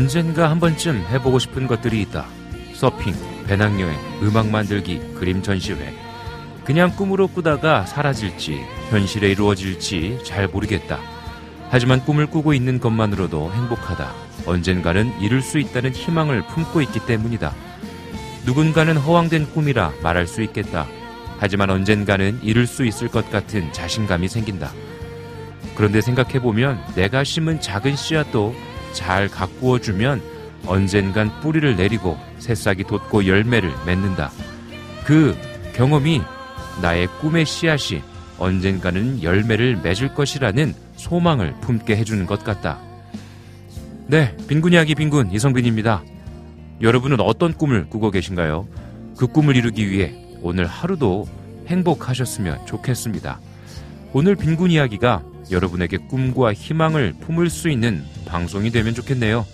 언젠가 한 번쯤 해보고 싶은 것들이 있다. 서핑, 배낭여행, 음악 만들기, 그림 전시회. 그냥 꿈으로 꾸다가 사라질지, 현실에 이루어질지 잘 모르겠다. 하지만 꿈을 꾸고 있는 것만으로도 행복하다. 언젠가는 이룰 수 있다는 희망을 품고 있기 때문이다. 누군가는 허황된 꿈이라 말할 수 있겠다. 하지만 언젠가는 이룰 수 있을 것 같은 자신감이 생긴다. 그런데 생각해보면 내가 심은 작은 씨앗도 잘 가꾸어 주면 언젠간 뿌리를 내리고 새싹이 돋고 열매를 맺는다. 그 경험이 나의 꿈의 씨앗이 언젠가는 열매를 맺을 것이라는 소망을 품게 해주는 것 같다. 네, 빈군 이야기 빈군 이성빈입니다. 여러분은 어떤 꿈을 꾸고 계신가요? 그 꿈을 이루기 위해 오늘 하루도 행복하셨으면 좋겠습니다. 오늘 빈군 이야기가 여러분에게 꿈과 희망을 품을 수 있는 방송이 되면 좋겠네요.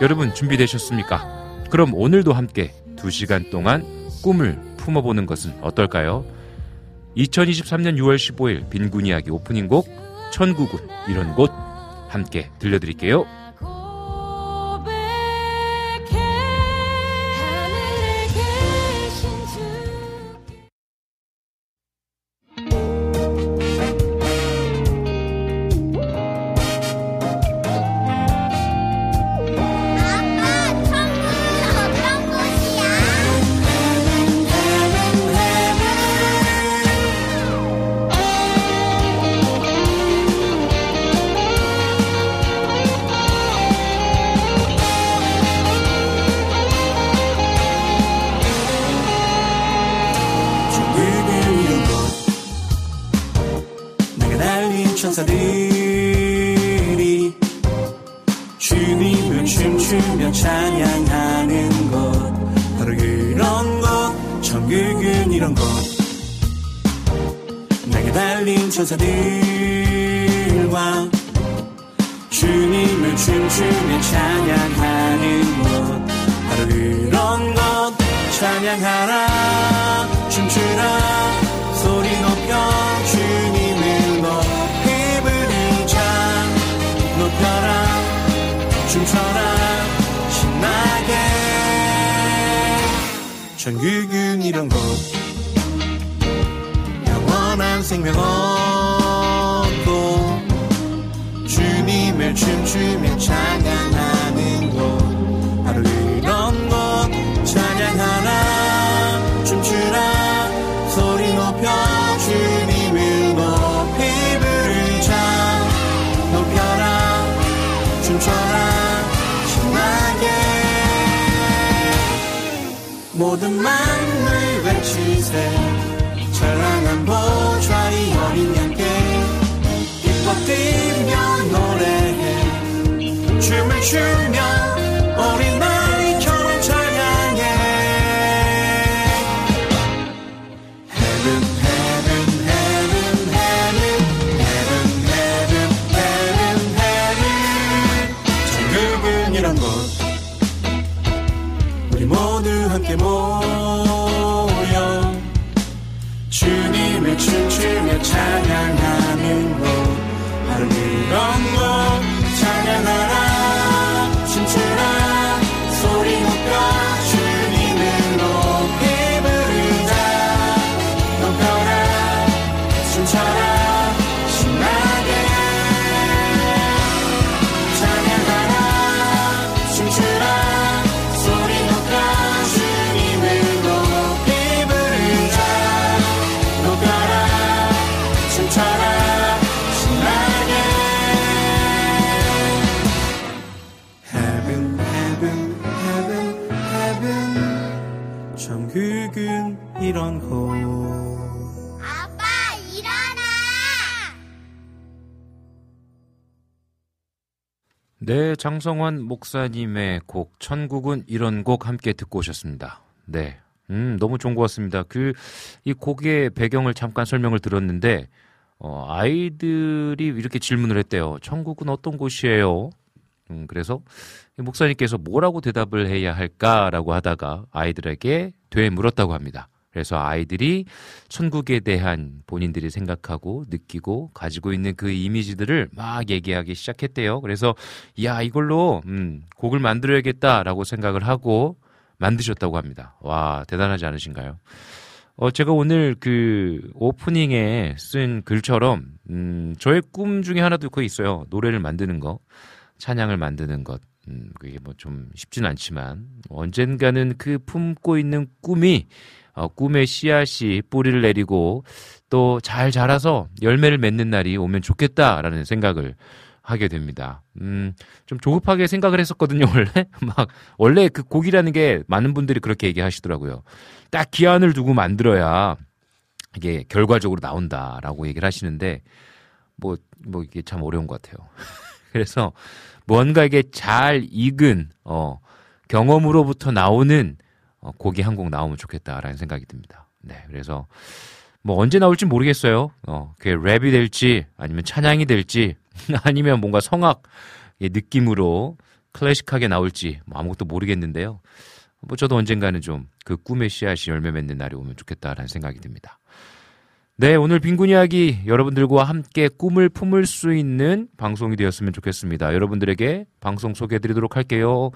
여러분 준비되셨습니까? 그럼 오늘도 함께 2시간 동안 꿈을 품어보는 것은 어떨까요? 2023년 6월 15일 빈군 이야기 오프닝 곡 천국은 이런 곳 함께 들려드릴게요. 영원한 생명 얻고 주님을 춤추며 찬양하는 곳. 바로 이런 곳. 찬양하라 춤추라 소리 높여 주님을 높이 부르자 높여라 춤춰라 신나게. 모든 만물 외치세 노래해 춤 네, 장성환 목사님의 곡 천국은 이런 곡 함께 듣고 오셨습니다. 네. 음, 너무 좋은 것 같습니다. 그, 이 곡의 배경을 잠깐 설명을 들었는데, 어, 아이들이 이렇게 질문을 했대요. 천국은 어떤 곳이에요? 음, 그래서 목사님께서 뭐라고 대답을 해야 할까라고 하다가 아이들에게 되물었다고 합니다. 그래서 아이들이 천국에 대한 본인들이 생각하고 느끼고 가지고 있는 그 이미지들을 막 얘기하기 시작했대요. 그래서 야 이걸로 음, 곡을 만들어야겠다라고 생각을 하고 만드셨다고 합니다. 와 대단하지 않으신가요? 어, 제가 오늘 그 오프닝에 쓴 글처럼 음, 저의 꿈 중에 하나도 그 있어요. 노래를 만드는 거, 찬양을 만드는 것. 음, 그게 뭐 좀 쉽진 않지만 언젠가는 그 품고 있는 꿈이 어, 꿈의 씨앗이 뿌리를 내리고 또 잘 자라서 열매를 맺는 날이 오면 좋겠다라는 생각을 하게 됩니다. 음, 좀 조급하게 생각을 했었거든요, 원래. 막, 원래 그 곡이라는 게 많은 분들이 그렇게 얘기하시더라고요. 딱 기한을 두고 만들어야 이게 결과적으로 나온다라고 얘기를 하시는데, 뭐, 뭐 이게 참 어려운 것 같아요. 그래서 뭔가 이게 잘 익은, 어, 경험으로부터 나오는 어, 곡이 한 곡 나오면 좋겠다라는 생각이 듭니다. 네, 그래서 뭐 언제 나올지 모르겠어요. 어, 그게 랩이 될지 아니면 찬양이 될지 아니면 뭔가 성악 느낌으로 클래식하게 나올지 뭐 아무것도 모르겠는데요. 뭐 저도 언젠가는 좀 그 꿈의 씨앗이 열매 맺는 날이 오면 좋겠다라는 생각이 듭니다. 네, 오늘 빈곤 이야기 여러분들과 함께 꿈을 품을 수 있는 방송이 되었으면 좋겠습니다. 여러분들에게 방송 소개해 드리도록 할게요.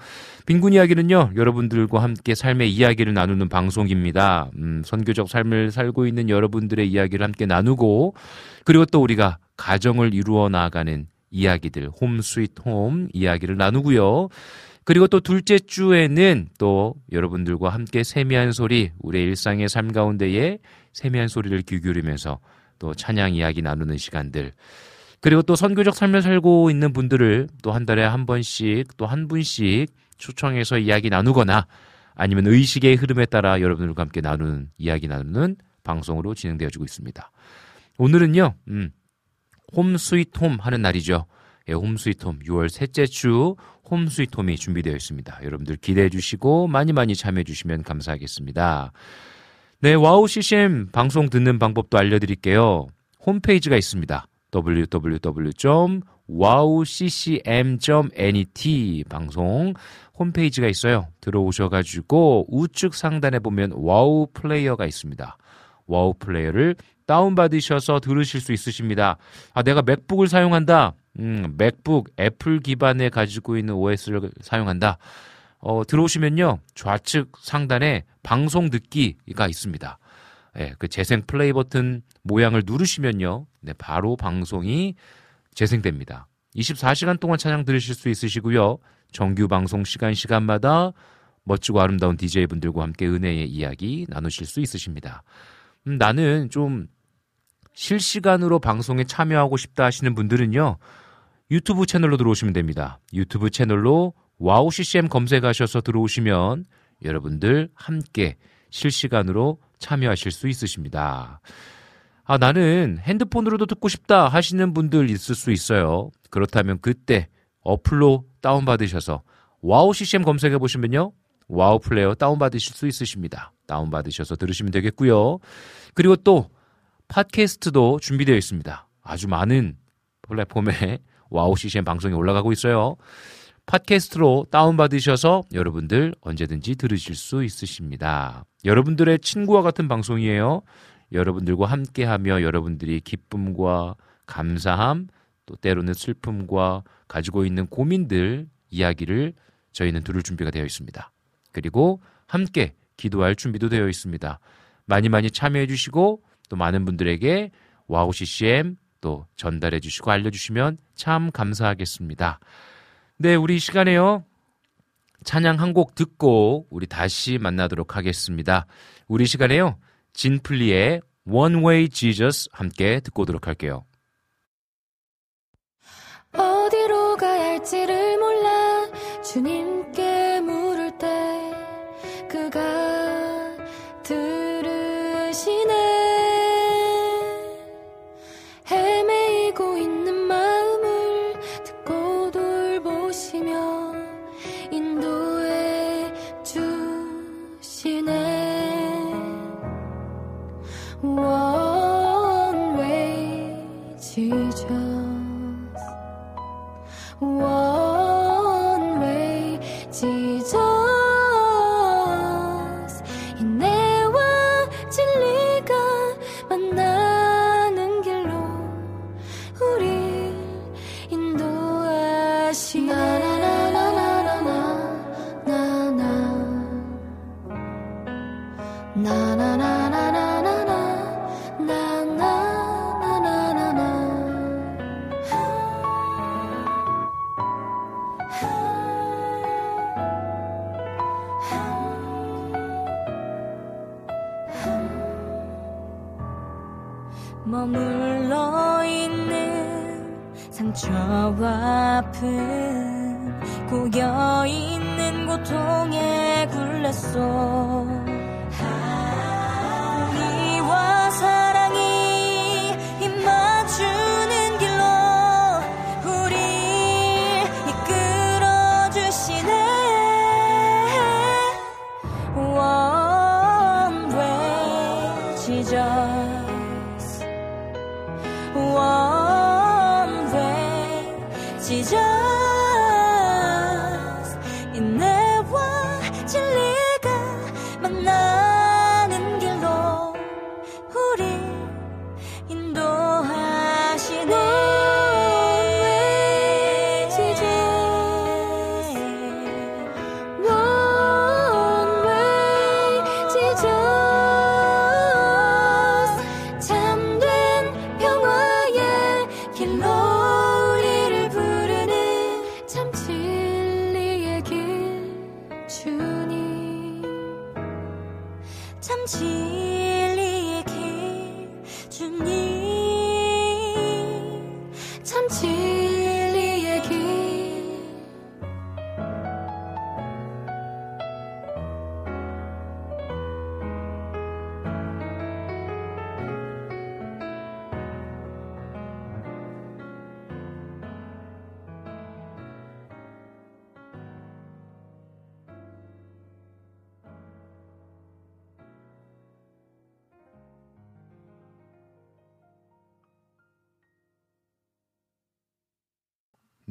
빈곤 이야기는요, 여러분들과 함께 삶의 이야기를 나누는 방송입니다. 음, 선교적 삶을 살고 있는 여러분들의 이야기를 함께 나누고, 그리고 또 우리가 가정을 이루어 나가는 이야기들, home sweet home 이야기를 나누고요. 그리고 또 둘째 주에는 또 여러분들과 함께 세미한 소리, 우리의 일상의 삶 가운데에 세미한 소리를 귀 기울이면서 또 찬양 이야기 나누는 시간들. 그리고 또 선교적 삶을 살고 있는 분들을 또 한 달에 한 번씩 또 한 분씩 초청해서 이야기 나누거나 아니면 의식의 흐름에 따라 여러분들과 함께 나누는 이야기 나누는 방송으로 진행되어지고 있습니다. 오늘은요, 음, home sweet home 하는 날이죠. 예, home sweet home 6월 셋째 주 home sweet home이 준비되어 있습니다. 여러분들 기대해 주시고 많이 많이 참여해 주시면 감사하겠습니다. 네, 와우 CCM 방송 듣는 방법도 알려드릴게요. 홈페이지가 있습니다. www.wowccm.net 방송 홈페이지가 있어요. 들어오셔가지고 우측 상단에 보면 와우 플레이어가 있습니다. 와우 플레이어를 다운받으셔서 들으실 수 있으십니다. 아, 내가 맥북을 사용한다. 음, 맥북, 애플 기반에 가지고 있는 OS를 사용한다. 어, 들어오시면요. 좌측 상단에 방송 듣기가 있습니다. 예, 그 재생 플레이 버튼 모양을 누르시면요. 네, 바로 방송이 재생됩니다. 24시간 동안 찬양 들으실 수 있으시고요. 정규 방송 시간 시간마다 멋지고 아름다운 DJ분들과 함께 은혜의 이야기 나누실 수 있으십니다. 음, 나는 좀 실시간으로 방송에 참여하고 싶다 하시는 분들은요. 유튜브 채널로 들어오시면 됩니다. 유튜브 채널로 와우 CCM 검색하셔서 들어오시면 여러분들 함께 실시간으로 참여하실 수 있으십니다. 아, 나는 핸드폰으로도 듣고 싶다 하시는 분들 있을 수 있어요. 그렇다면 그때 어플로 다운받으셔서 와우 CCM 검색해 보시면요. 와우 플레이어 다운받으실 수 있으십니다. 다운받으셔서 들으시면 되겠고요. 그리고 또 팟캐스트도 준비되어 있습니다. 아주 많은 플랫폼에 와우 CCM 방송이 올라가고 있어요. 팟캐스트로 다운받으셔서 여러분들 언제든지 들으실 수 있으십니다. 여러분들의 친구와 같은 방송이에요. 여러분들과 함께하며 여러분들이 기쁨과 감사함, 또 때로는 슬픔과 가지고 있는 고민들, 이야기를 저희는 들을 준비가 되어 있습니다. 그리고 함께 기도할 준비도 되어 있습니다. 많이 많이 참여해 주시고 또 많은 분들에게 와우 CCM 또 전달해 주시고 알려주시면 참 감사하겠습니다. 네, 우리 시간에요. 찬양 한 곡 듣고 우리 다시 만나도록 하겠습니다. 우리 시간에요. 진플리의 One Way Jesus 함께 듣고 오도록 할게요. 어디로 가야 할지를 몰라 주님 머물러 있는 상처와 아픔 구겨 있는 고통에 굴렸어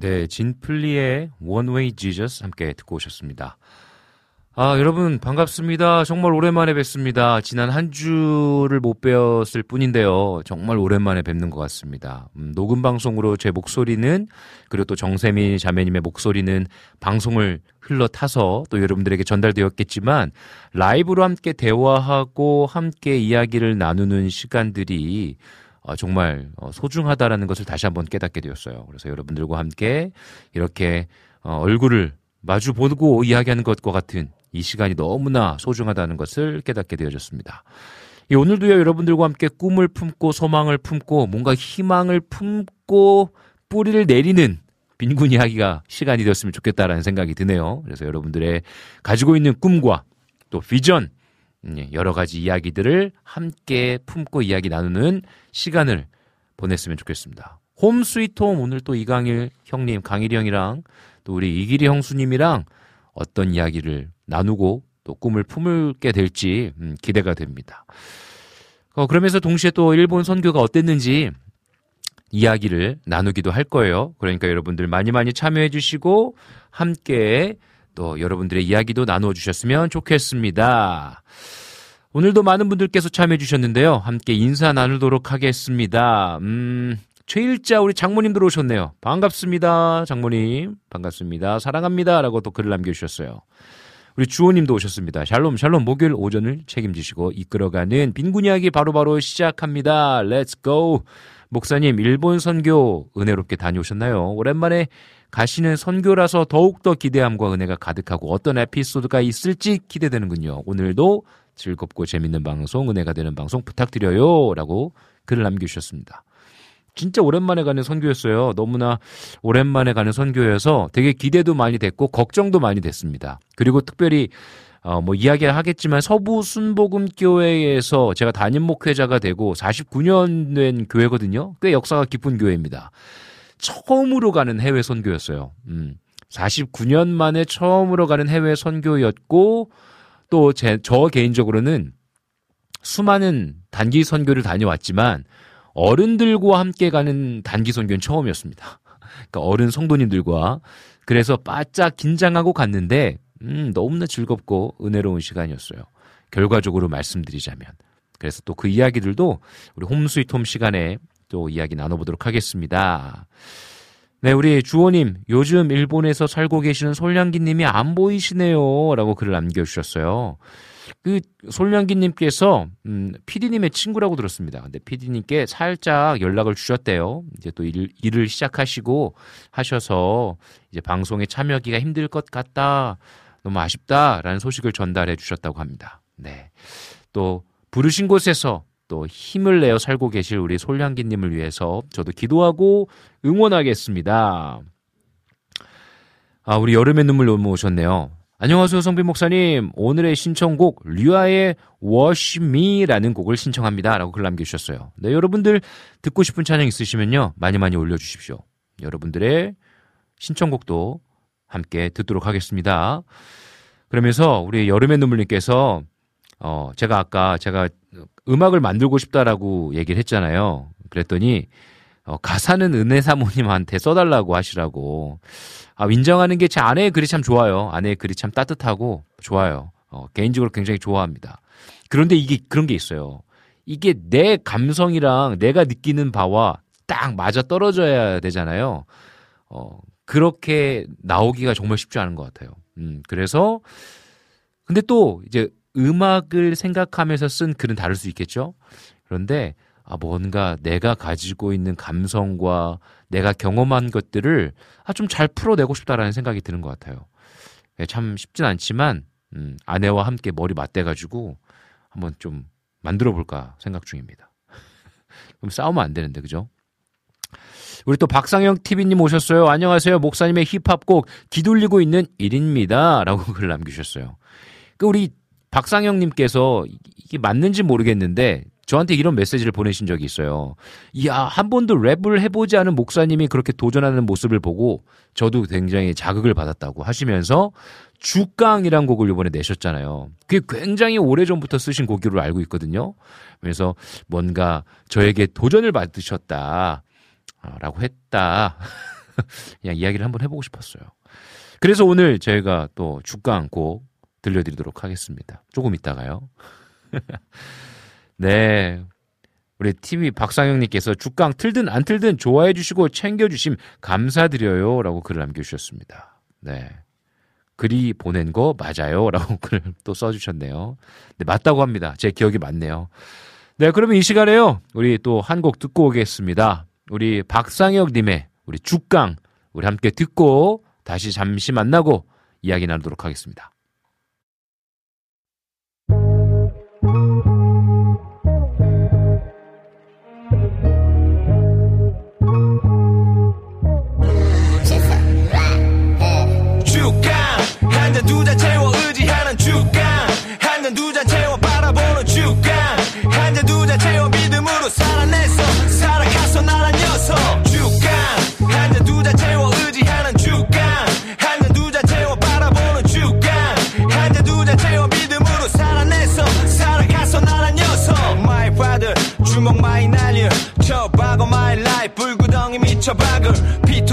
네, 진플리의 One Way Jesus 함께 듣고 오셨습니다. 아, 여러분 반갑습니다. 정말 오랜만에 뵙습니다. 지난 한 주를 못 뵈었을 뿐인데요. 정말 오랜만에 뵙는 것 같습니다. 음, 녹음 방송으로 제 목소리는 그리고 또 정세미 자매님의 목소리는 방송을 흘러 타서 또 여러분들에게 전달되었겠지만 라이브로 함께 대화하고 함께 이야기를 나누는 시간들이 어, 정말 어, 소중하다라는 것을 다시 한번 깨닫게 되었어요. 그래서 여러분들과 함께 이렇게 어, 얼굴을 마주 보고 이야기하는 것과 같은 이 시간이 너무나 소중하다는 것을 깨닫게 되어졌습니다. 오늘도요 여러분들과 함께 꿈을 품고 소망을 품고 뭔가 희망을 품고 뿌리를 내리는 빈곤 이야기가 시간이 되었으면 좋겠다라는 생각이 드네요. 그래서 여러분들의 가지고 있는 꿈과 또 비전 예, 여러 가지 이야기들을 함께 품고 이야기 나누는 시간을 보냈으면 좋겠습니다. 홈 스위트 홈 오늘 또 이강일 형님, 강일이 형이랑 또 우리 이길이 형수님이랑 어떤 이야기를 나누고 또 꿈을 품을게 될지 음, 기대가 됩니다. 어, 그러면서 동시에 또 일본 선교가 어땠는지 이야기를 나누기도 할 거예요. 그러니까 여러분들 많이 많이 참여해 주시고 함께 또 여러분들의 이야기도 나누어 주셨으면 좋겠습니다. 오늘도 많은 분들께서 참여해 주셨는데요. 함께 인사 나누도록 하겠습니다. 음, 최일자 우리 장모님 들어오셨네요. 반갑습니다. 장모님. 반갑습니다. 사랑합니다. 라고 또 글을 남겨주셨어요. 우리 주호님도 오셨습니다. 샬롬, 샬롬, 목요일 오전을 책임지시고 이끌어가는 빈군 이야기 바로바로 시작합니다. Let's go! 목사님, 일본 선교 은혜롭게 다녀오셨나요? 오랜만에 가시는 선교라서 더욱더 기대함과 은혜가 가득하고 어떤 에피소드가 있을지 기대되는군요. 오늘도 즐겁고 재밌는 방송, 은혜가 되는 방송 부탁드려요. 라고 글을 남겨주셨습니다. 진짜 오랜만에 가는 선교였어요. 너무나 오랜만에 가는 선교여서 되게 기대도 많이 됐고 걱정도 많이 됐습니다. 그리고 특별히 어, 뭐 이야기를 하겠지만 서부 순복음 교회에서 제가 담임 목회자가 되고 49년 된 교회거든요. 꽤 역사가 깊은 교회입니다. 처음으로 가는 해외 선교였어요. 음. 49년 만에 처음으로 가는 해외 선교였고 또제저 개인적으로는 수많은 단기 선교를 다녀왔지만 어른들과 함께 가는 단기 선교는 처음이었습니다. 그러니까 어른 성도님들과 그래서 바짝 긴장하고 갔는데 음, 너무나 즐겁고 은혜로운 시간이었어요. 결과적으로 말씀드리자면. 그래서 또 그 이야기들도 우리 홈스위트홈 시간에 또 이야기 나눠보도록 하겠습니다. 네, 우리 주호님, 요즘 일본에서 살고 계시는 솔량기님이 안 보이시네요. 라고 글을 남겨주셨어요. 그 솔량기님께서 음, PD님의 친구라고 들었습니다. 근데 PD님께 살짝 연락을 주셨대요. 이제 또 일, 일을 시작하시고 하셔서 이제 방송에 참여하기가 힘들 것 같다. 너무 아쉽다라는 소식을 전달해 주셨다고 합니다. 네. 또 부르신 곳에서 또 힘을 내어 살고 계실 우리 솔량기님을 위해서 저도 기도하고 응원하겠습니다. 아, 우리 여름의 눈물 넘어오셨네요. 안녕하세요, 성빈 목사님. 오늘의 신청곡, 류아의 Wash Me라는 곡을 신청합니다. 라고 글 남겨주셨어요. 네, 여러분들 듣고 싶은 찬양 있으시면요. 많이 많이 올려주십시오. 여러분들의 신청곡도 함께 듣도록 하겠습니다. 그러면서 우리 여름의 눈물님께서 어, 제가 아까 제가 음악을 만들고 싶다라고 얘기를 했잖아요. 그랬더니 어, 가사는 은혜 사모님한테 써달라고 하시라고. 아, 인정하는 게 제 아내의 글이 참 좋아요. 아내의 글이 참 따뜻하고 좋아요. 어, 개인적으로 굉장히 좋아합니다. 그런데 이게 그런 게 있어요. 이게 내 감성이랑 내가 느끼는 바와 딱 맞아 떨어져야 되잖아요. 어, 그렇게 나오기가 정말 쉽지 않은 것 같아요. 음, 그래서 근데 또 이제 음악을 생각하면서 쓴 글은 다를 수 있겠죠. 그런데 아 뭔가 내가 가지고 있는 감성과 내가 경험한 것들을 아 좀 잘 풀어내고 싶다라는 생각이 드는 것 같아요. 네, 참 쉽진 않지만 음, 아내와 함께 머리 맞대가지고 한번 좀 만들어 볼까 생각 중입니다. 그럼 싸우면 안 되는데 그죠? 우리 또 박상영 TV님 오셨어요. 안녕하세요. 목사님의 힙합곡 기돌리고 있는 일입니다. 라고 글 남기셨어요. 그 우리 박상영님께서 이게 맞는지 모르겠는데 저한테 이런 메시지를 보내신 적이 있어요. 이야, 한 번도 랩을 해보지 않은 목사님이 그렇게 도전하는 모습을 보고 저도 굉장히 자극을 받았다고 하시면서 주깡이란 곡을 이번에 내셨잖아요. 그게 굉장히 오래전부터 쓰신 곡으로 알고 있거든요. 그래서 뭔가 저에게 도전을 받으셨다. 라고 했다. 그냥 이야기를 한번 해보고 싶었어요. 그래서 오늘 저희가 또 주강 곡 들려드리도록 하겠습니다. 조금 있다가요. 네. 우리 TV 박상영님께서 주강 틀든 안 틀든 좋아해 주시고 챙겨주심 감사드려요. 라고 글을 남겨주셨습니다. 네. 글이 보낸 거 맞아요. 라고 글을 또 써주셨네요. 네, 맞다고 합니다. 제 기억이 맞네요. 네, 그러면 이 시간에요. 우리 또 한 곡 듣고 오겠습니다. 우리 박상혁님의 우리 죽강 우리 함께 듣고 다시 잠시 만나고 이야기 나누도록 하겠습니다.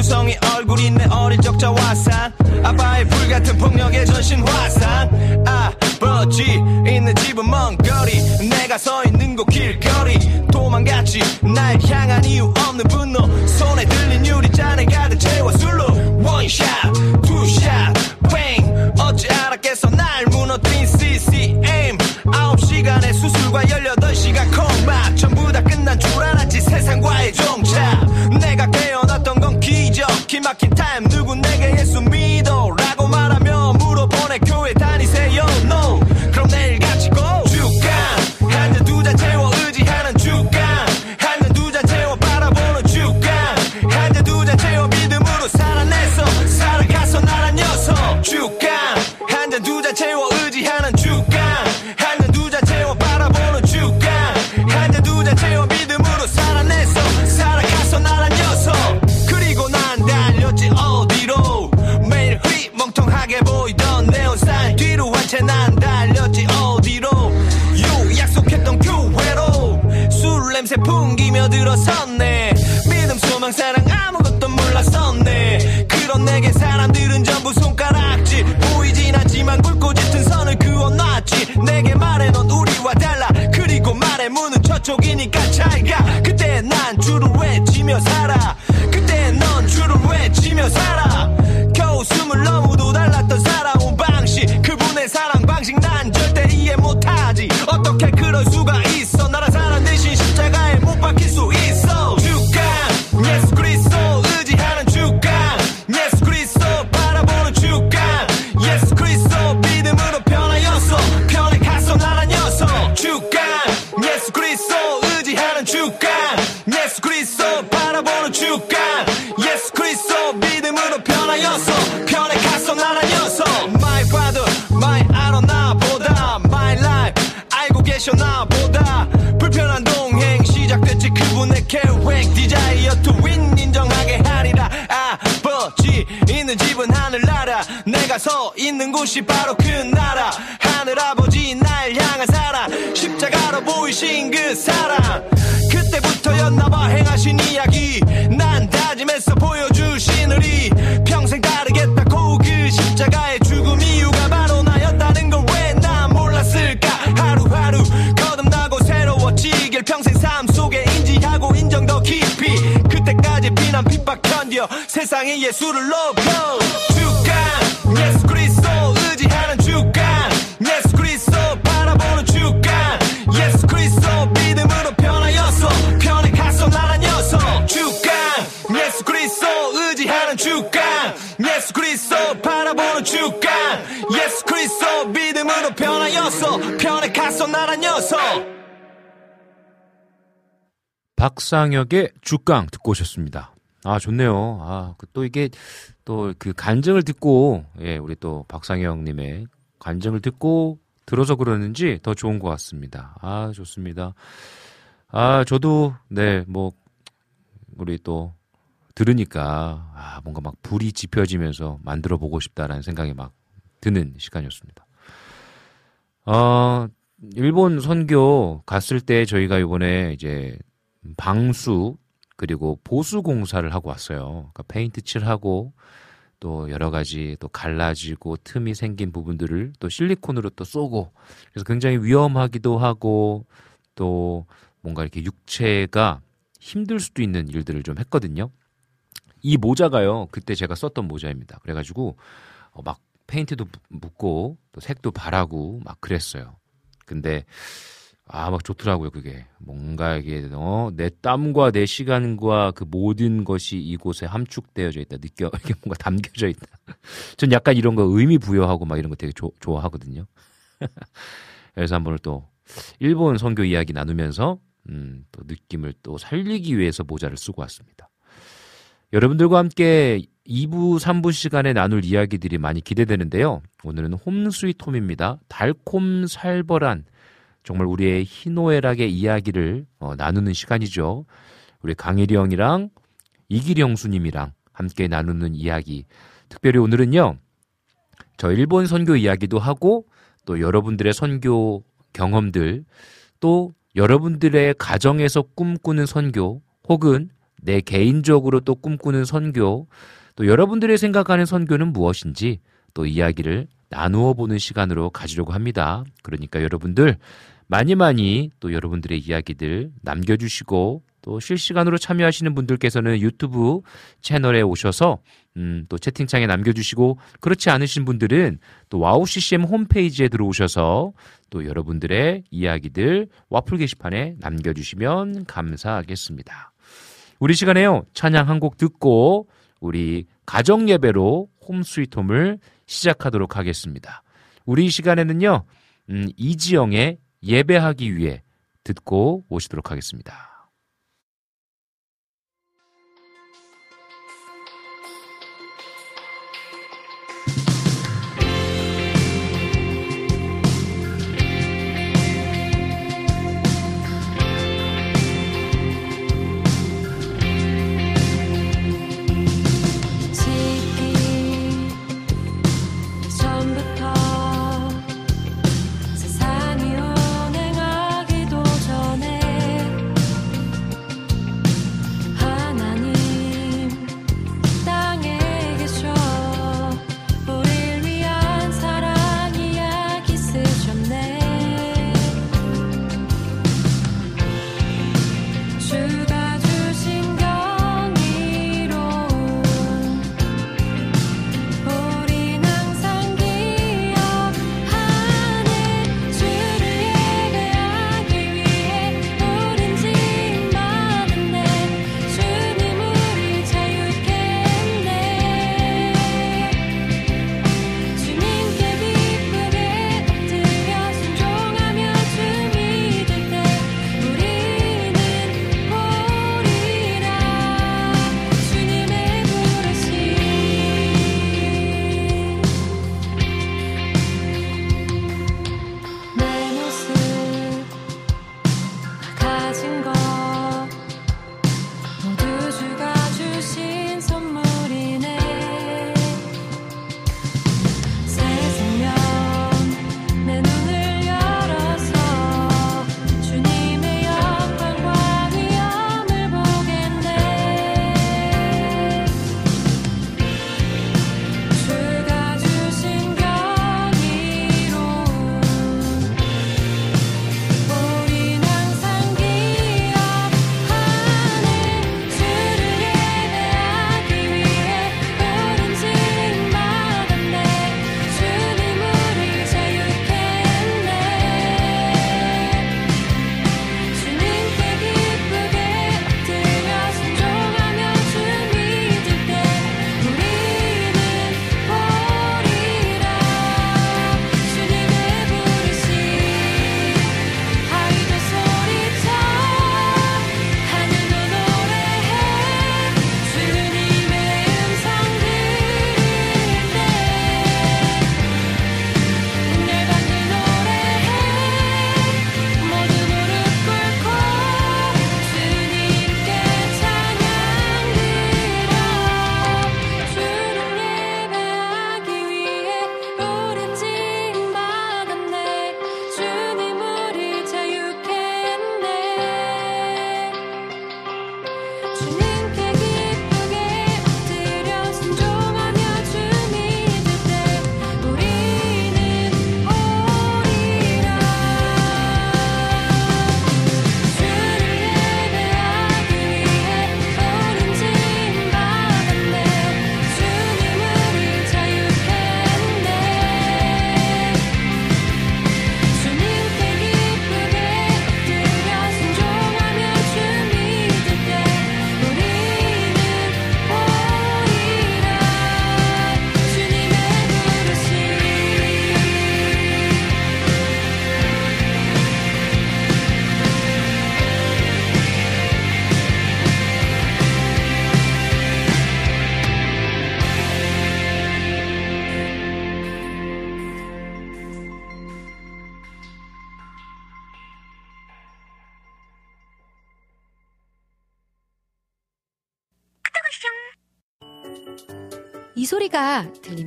피투성이 얼굴이 내 어릴 적 자화상 아빠의 불같은 폭력의 전신 화상 아버지 있는 집은 먼 거리. 내가 서 있는 곳 길거리. 도망갔지. 날 향한 이유 없는 분노. 손에 들린 유리잔에 가득 채워 술로. 원샷 있는 곳이 바로 그 나라. 하늘아버지 날 향한 사랑. 십자가로 보이신 그 사랑. 그때부터였나봐 행하신 이야기. 난 다짐했어 보여주시느니 평생 따르겠다고 그 십자가의 죽음 이유가 바로 나였다는 걸 왜 난 몰랐을까? 하루하루 거듭나고 새로워지길 평생 삶 속에 인지하고 인정 더 깊이. 그때까지 비난 핍박 견뎌 세상에 예수를 높여 바라보는 주강 예수 그리스도 믿음으로 변하였어 편에 갔어 나란 녀석 박상혁의 주강 듣고 오셨습니다. 아, 좋네요. 아, 그또 이게 또 그 간증을 듣고, 예, 우리 또 박상혁님의 간증을 듣고 들어서 그러는지 더 좋은 것 같습니다. 아, 좋습니다. 아, 저도, 네, 뭐, 우리 또 들으니까, 아, 뭔가 막 불이 지펴지면서 만들어 보고 싶다라는 생각이 막 드는 시간이었습니다. 어, 일본 선교 갔을 때 저희가 이번에 이제 방수 그리고 보수 공사를 하고 왔어요. 그러니까 페인트 칠하고 또 여러 가지 또 갈라지고 틈이 생긴 부분들을 또 실리콘으로 또 쏘고 그래서 굉장히 위험하기도 하고 또 뭔가 이렇게 육체가 힘들 수도 있는 일들을 좀 했거든요. 이 모자가요. 그때 제가 썼던 모자입니다. 그래가지고 어, 막 페인트도 묻고 또 색도 바라고 막 그랬어요. 근데 아, 막 좋더라고요, 그게. 뭔가 이게, 어, 내 땀과 내 시간과 그 모든 것이 이곳에 함축되어져 있다. 느껴, 이게 뭔가 담겨져 있다. 전 약간 이런 거 의미 부여하고 막 이런 거 되게 조, 좋아하거든요. 그래서 한번 또, 일본 선교 이야기 나누면서, 음, 또 느낌을 또 살리기 위해서 모자를 쓰고 왔습니다. 여러분들과 함께 2부, 3부 시간에 나눌 이야기들이 많이 기대되는데요. 오늘은 홈스위트 홈입니다. 달콤 살벌한 정말 우리의 희노애락의 이야기를 어, 나누는 시간이죠. 우리 강일이 형이랑 이기리 형수님이랑 함께 나누는 이야기. 특별히 오늘은요. 저 일본 선교 이야기도 하고 또 여러분들의 선교 경험들 또 여러분들의 가정에서 꿈꾸는 선교 혹은 내 개인적으로 또 꿈꾸는 선교 또 여러분들의 생각하는 선교는 무엇인지 또 이야기를 나누어 보는 시간으로 가지려고 합니다. 그러니까 여러분들 많이 많이 또 여러분들의 이야기들 남겨주시고 또 실시간으로 참여하시는 분들께서는 유튜브 채널에 오셔서 음, 또 채팅창에 남겨주시고 그렇지 않으신 분들은 또 와우 CCM 홈페이지에 들어오셔서 또 여러분들의 이야기들 와플 게시판에 남겨주시면 감사하겠습니다. 우리 시간에요 찬양 한 곡 듣고 우리 가정 예배로 home sweet home을 시작하도록 하겠습니다. 우리 시간에는요 음, 이지영의 예배하기 위해 듣고 오시도록 하겠습니다.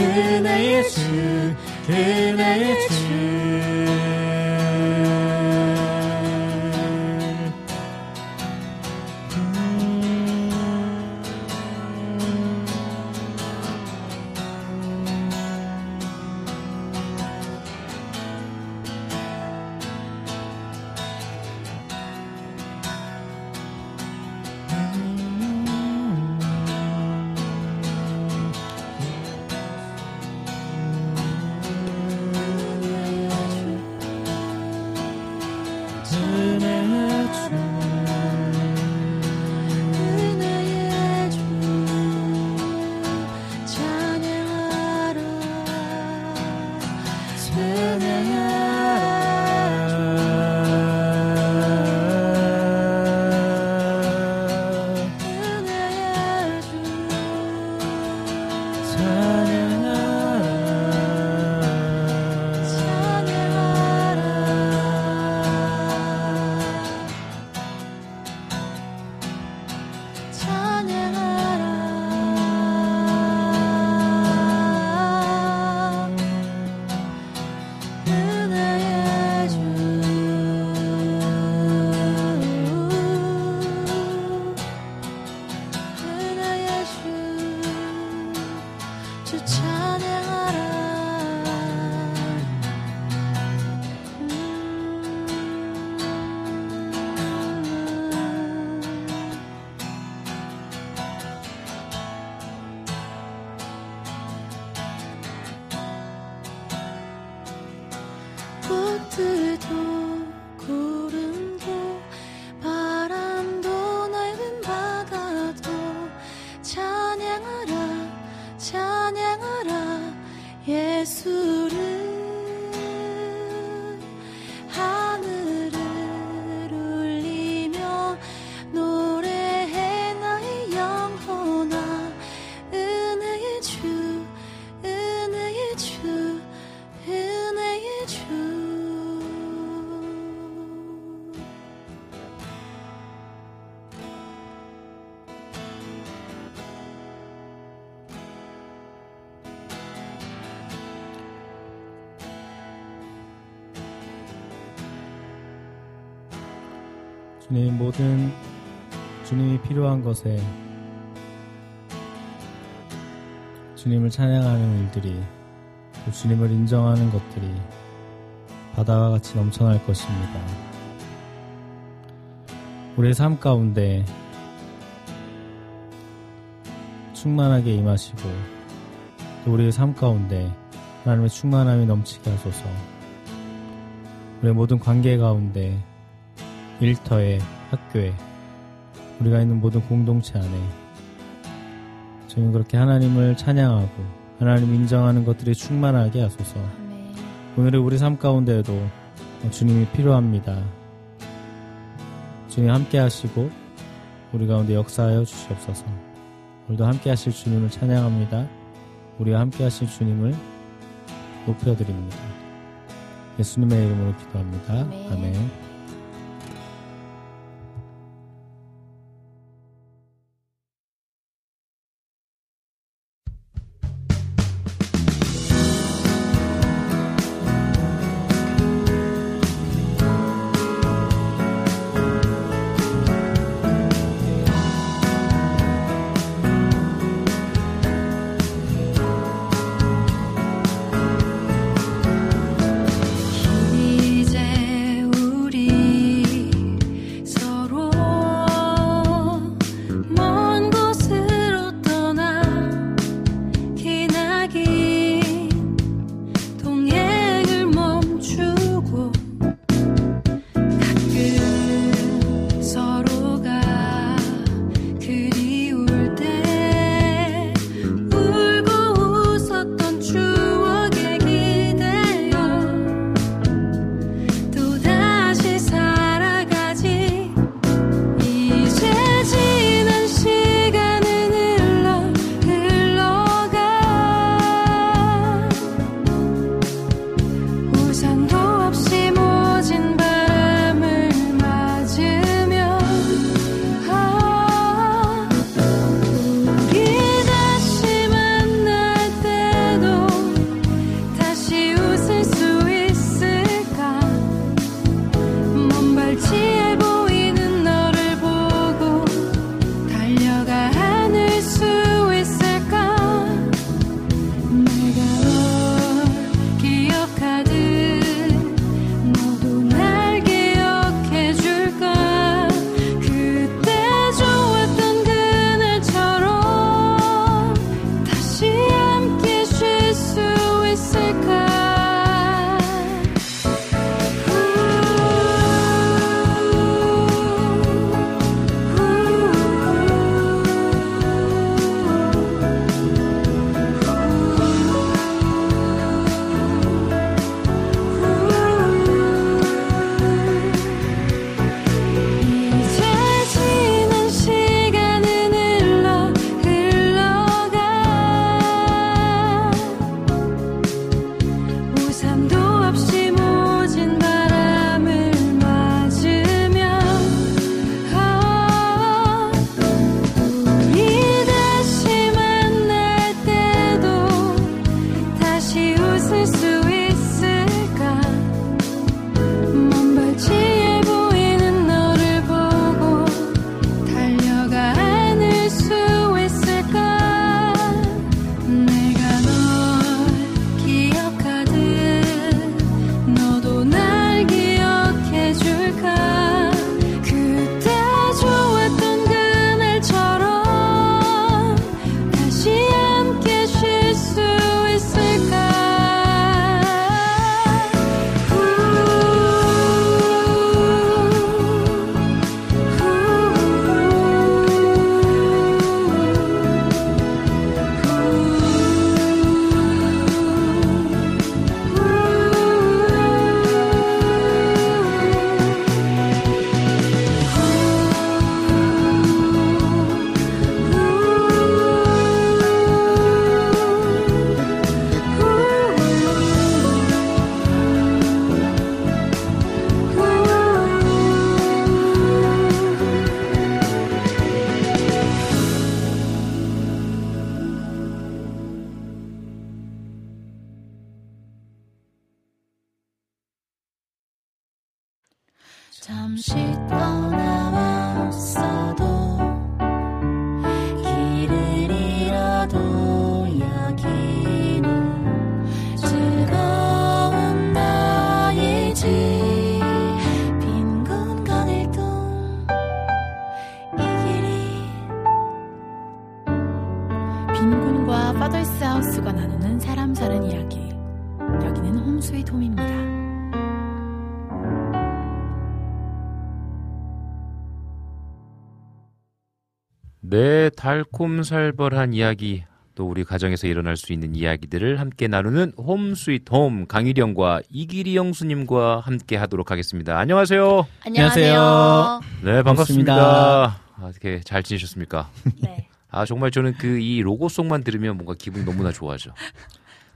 은혜의 주 은혜의 주. 것에 주님을 찬양하는 일들이 또 주님을 인정하는 것들이 바다와 같이 넘쳐날 것입니다. 우리의 삶 가운데 충만하게 임하시고 또 우리의 삶 가운데 하나님의 충만함이 넘치게 하소서 우리의 모든 관계 가운데 일터에 학교에 우리가 있는 모든 공동체 안에 저희는 그렇게 하나님을 찬양하고 하나님 인정하는 것들이 충만하게 하소서 오늘의 우리 삶 가운데에도 주님이 필요합니다. 주님 함께 하시고 우리 가운데 역사하여 주시옵소서 오늘도 함께 하실 주님을 찬양합니다. 우리와 함께 하실 주님을 높여드립니다. 예수님의 이름으로 기도합니다. 아멘. 아멘. 잠시 떠나왔어도 네, 달콤살벌한 이야기, 또 우리 가정에서 일어날 수 있는 이야기들을 함께 나누는 home sweet home 강희령과 이기리 영수님과 함께 하도록 하겠습니다. 안녕하세요. 안녕하세요. 네, 반갑습니다. 반갑습니다. 아, 어떻게 잘 지내셨습니까? 네. 아, 정말 저는 그 이 로고송만 들으면 뭔가 기분이 너무나 좋아져.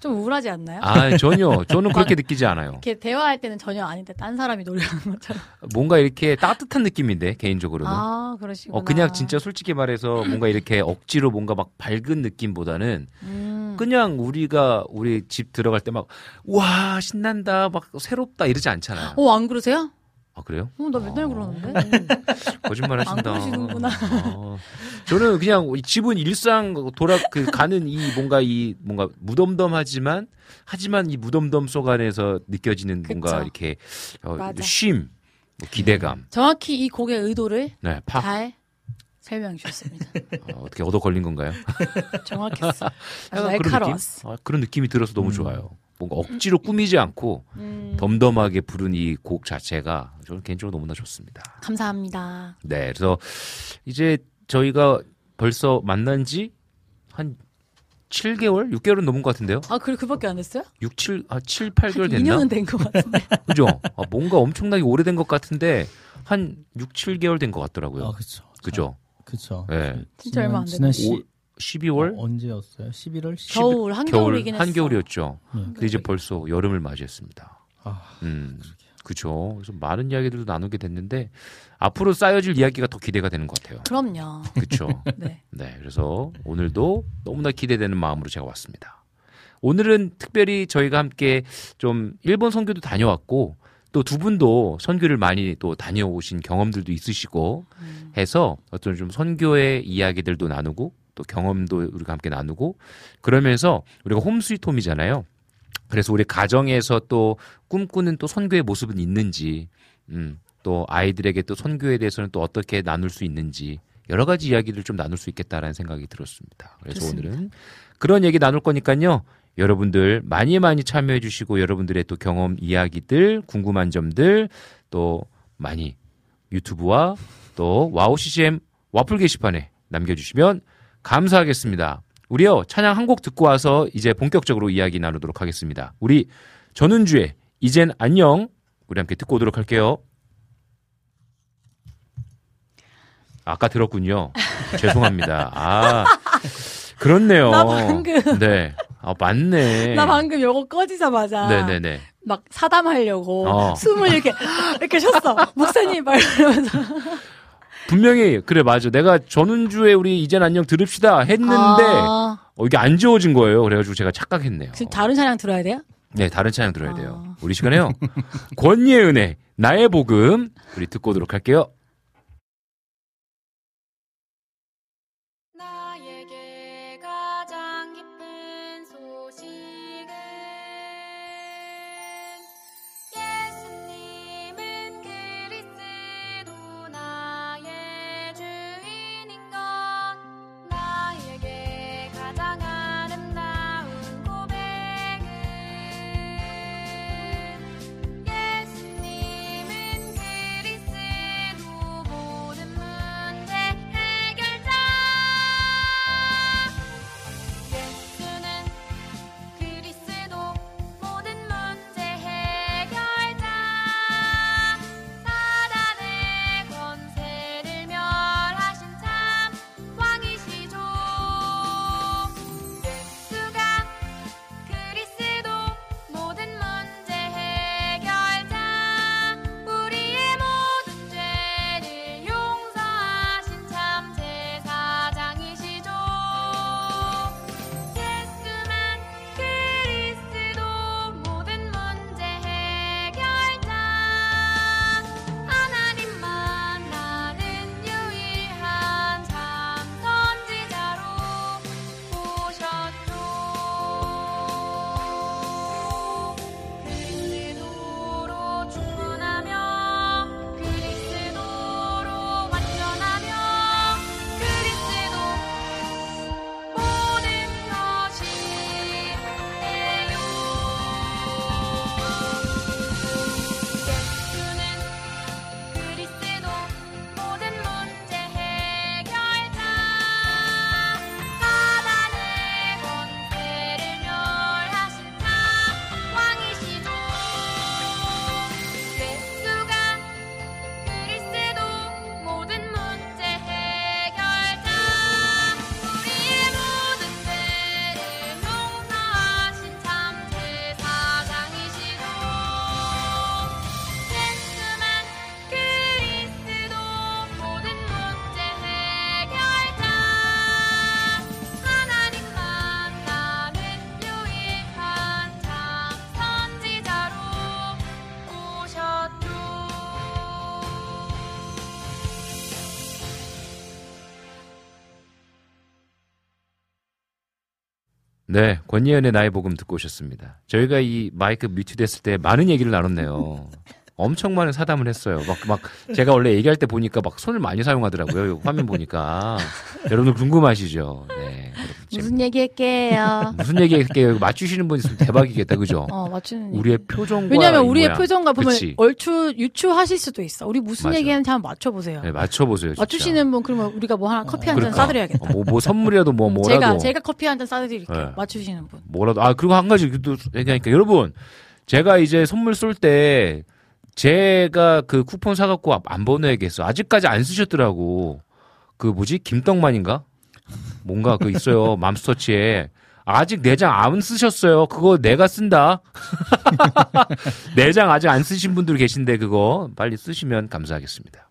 좀 우울하지 않나요? 아, 전혀. 저는 그렇게 느끼지 않아요. 이렇게 대화할 때는 전혀 아닌데 딴 사람이 노래하는 것처럼. 뭔가 이렇게 따뜻한 느낌인데, 개인적으로는. 아, 그러시구나. 어, 그냥 진짜 솔직히 말해서 뭔가 이렇게 억지로 뭔가 막 밝은 느낌보다는 음. 그냥 우리가 우리 집 들어갈 때 막, 와, 신난다, 막 새롭다 이러지 않잖아요. 어, 안 그러세요? 아, 그래요? 어, 나 맨날 어. 그러는데. 거짓말 하신다. 안 그러시는구나. 어. 저는 그냥 집은 일상 돌아, 그 가는 이 뭔가 이 뭔가 무덤덤하지만 하지만 이 무덤덤 속 안에서 느껴지는 뭔가 그쵸. 이렇게 어, 맞아. 쉼, 뭐 기대감, 정확히 이 곡의 의도를 네, 파, 잘 설명해 주셨습니다. 어, 어떻게 얻어 걸린 건가요? 정확했어. 아주 약간 그런 느낌? 날카로웠어. 아, 그런 느낌이 들어서 너무 음. 좋아요. 뭔가 억지로 꾸미지 않고 음, 덤덤하게 부른 이 곡 자체가 저는 개인적으로 너무나 좋습니다. 감사합니다. 네, 그래서 이제 저희가 벌써 만난 지 한 7개월, 6개월은 넘은 것 같은데요. 아, 그래, 그밖에 안 됐어요? 6, 7, 아, 7, 8개월 됐나? 2년은 된 것 같은데. 그죠? 아, 뭔가 엄청나게 오래된 것 같은데 한 6, 7개월 된 것 같더라고요. 아, 그쵸. 그죠? 그쵸. 네. 진짜 얼마 안 지난 됐네. 오, 12월? 어, 언제였어요? 11월? 겨울, 겨울, 한겨울이긴 했어. 한겨울이었죠. 네. 근데 이제 벌써 여름을 맞이했습니다. 아, 음, 그죠. 그래서 많은 이야기들도 나누게 됐는데 앞으로 쌓여질 이야기가 더 기대가 되는 것 같아요. 그럼요. 그렇죠. 네. 네, 그래서 오늘도 너무나 기대되는 마음으로 제가 왔습니다. 오늘은 특별히 저희가 함께 좀 일본 선교도 다녀왔고 또 두 분도 선교를 많이 또 다녀오신 경험들도 있으시고 음. 해서 어떤 좀 선교의 이야기들도 나누고 또 경험도 우리가 함께 나누고 그러면서 우리가 홈스위트홈이잖아요. 그래서 우리 가정에서 또 꿈꾸는 또 선교의 모습은 있는지, 음, 또 아이들에게 또 선교에 대해서는 또 어떻게 나눌 수 있는지 여러 가지 이야기를 좀 나눌 수 있겠다라는 생각이 들었습니다. 그래서 좋습니다. 오늘은 그런 얘기 나눌 거니까요. 여러분들 많이 많이 참여해 주시고 여러분들의 또 경험 이야기들, 궁금한 점들 또 많이 유튜브와 또 와우 CCM 와플 게시판에 남겨주시면 감사하겠습니다. 우리요 찬양 한 곡 듣고 와서 이제 본격적으로 이야기 나누도록 하겠습니다. 우리 전은주의 이젠 안녕 우리 함께 듣고 오도록 할게요. 아까 들었군요. 죄송합니다. 아 그렇네요. 나 방금- 네. 아 맞네. 나 방금 요거 꺼지자마자. 네네네. 막 사담하려고 어. 숨을 이렇게 이렇게 쉬었어. 목사님 말 이러면서. 분명히 그래 맞아. 내가 전운주에 우리 이젠 안녕 들읍시다 했는데 아, 어, 이게 안 지워진 거예요. 그래가지고 제가 착각했네요. 지금 다른 찬양 들어야 돼요? 네, 다른 찬양 들어야 돼요. 아. 우리 시간에요. 권예의 은혜, 나의 복음 우리 듣고 오도록 할게요. 네, 권예은의 나의 복음 듣고 오셨습니다. 저희가 이 마이크 뮤트 됐을 때 많은 얘기를 나눴네요. 엄청 많은 사담을 했어요. 막, 막, 제가 원래 얘기할 때 보니까 막 손을 많이 사용하더라고요. 요 화면 보니까. 여러분들 궁금하시죠? 네. 무슨 얘기 할게요? 무슨 얘기 할게요? 맞추시는 분 있으면 대박이겠다. 그죠? 어, 맞추는 우리의. 표정과. 왜냐면 이 우리의 모양. 표정과 보면 그치. 얼추 유추하실 수도 있어. 우리 무슨 맞아. 얘기하는지 한번 맞춰보세요. 네, 맞춰보세요. 진짜. 맞추시는 분 그러면 우리가 뭐 하나 커피 한잔 그러니까. 싸드려야겠다. 어, 뭐, 뭐 선물이라도 뭐 뭐라도. 제가 제가 커피 한 잔 싸드릴게요. 네. 맞추시는 분. 뭐라도 아 그리고 한 가지 또 얘기하니까 여러분 제가 이제 선물 쏠 때 제가 그 쿠폰 사갖고 안 보내겠어 아직까지 안 쓰셨더라고 그 뭐지 김떡만인가 뭔가 그 있어요 맘스터치에 아직 내장 안 쓰셨어요 그거 내가 쓴다 내장 아직 안 쓰신 분들 계신데 그거 빨리 쓰시면 감사하겠습니다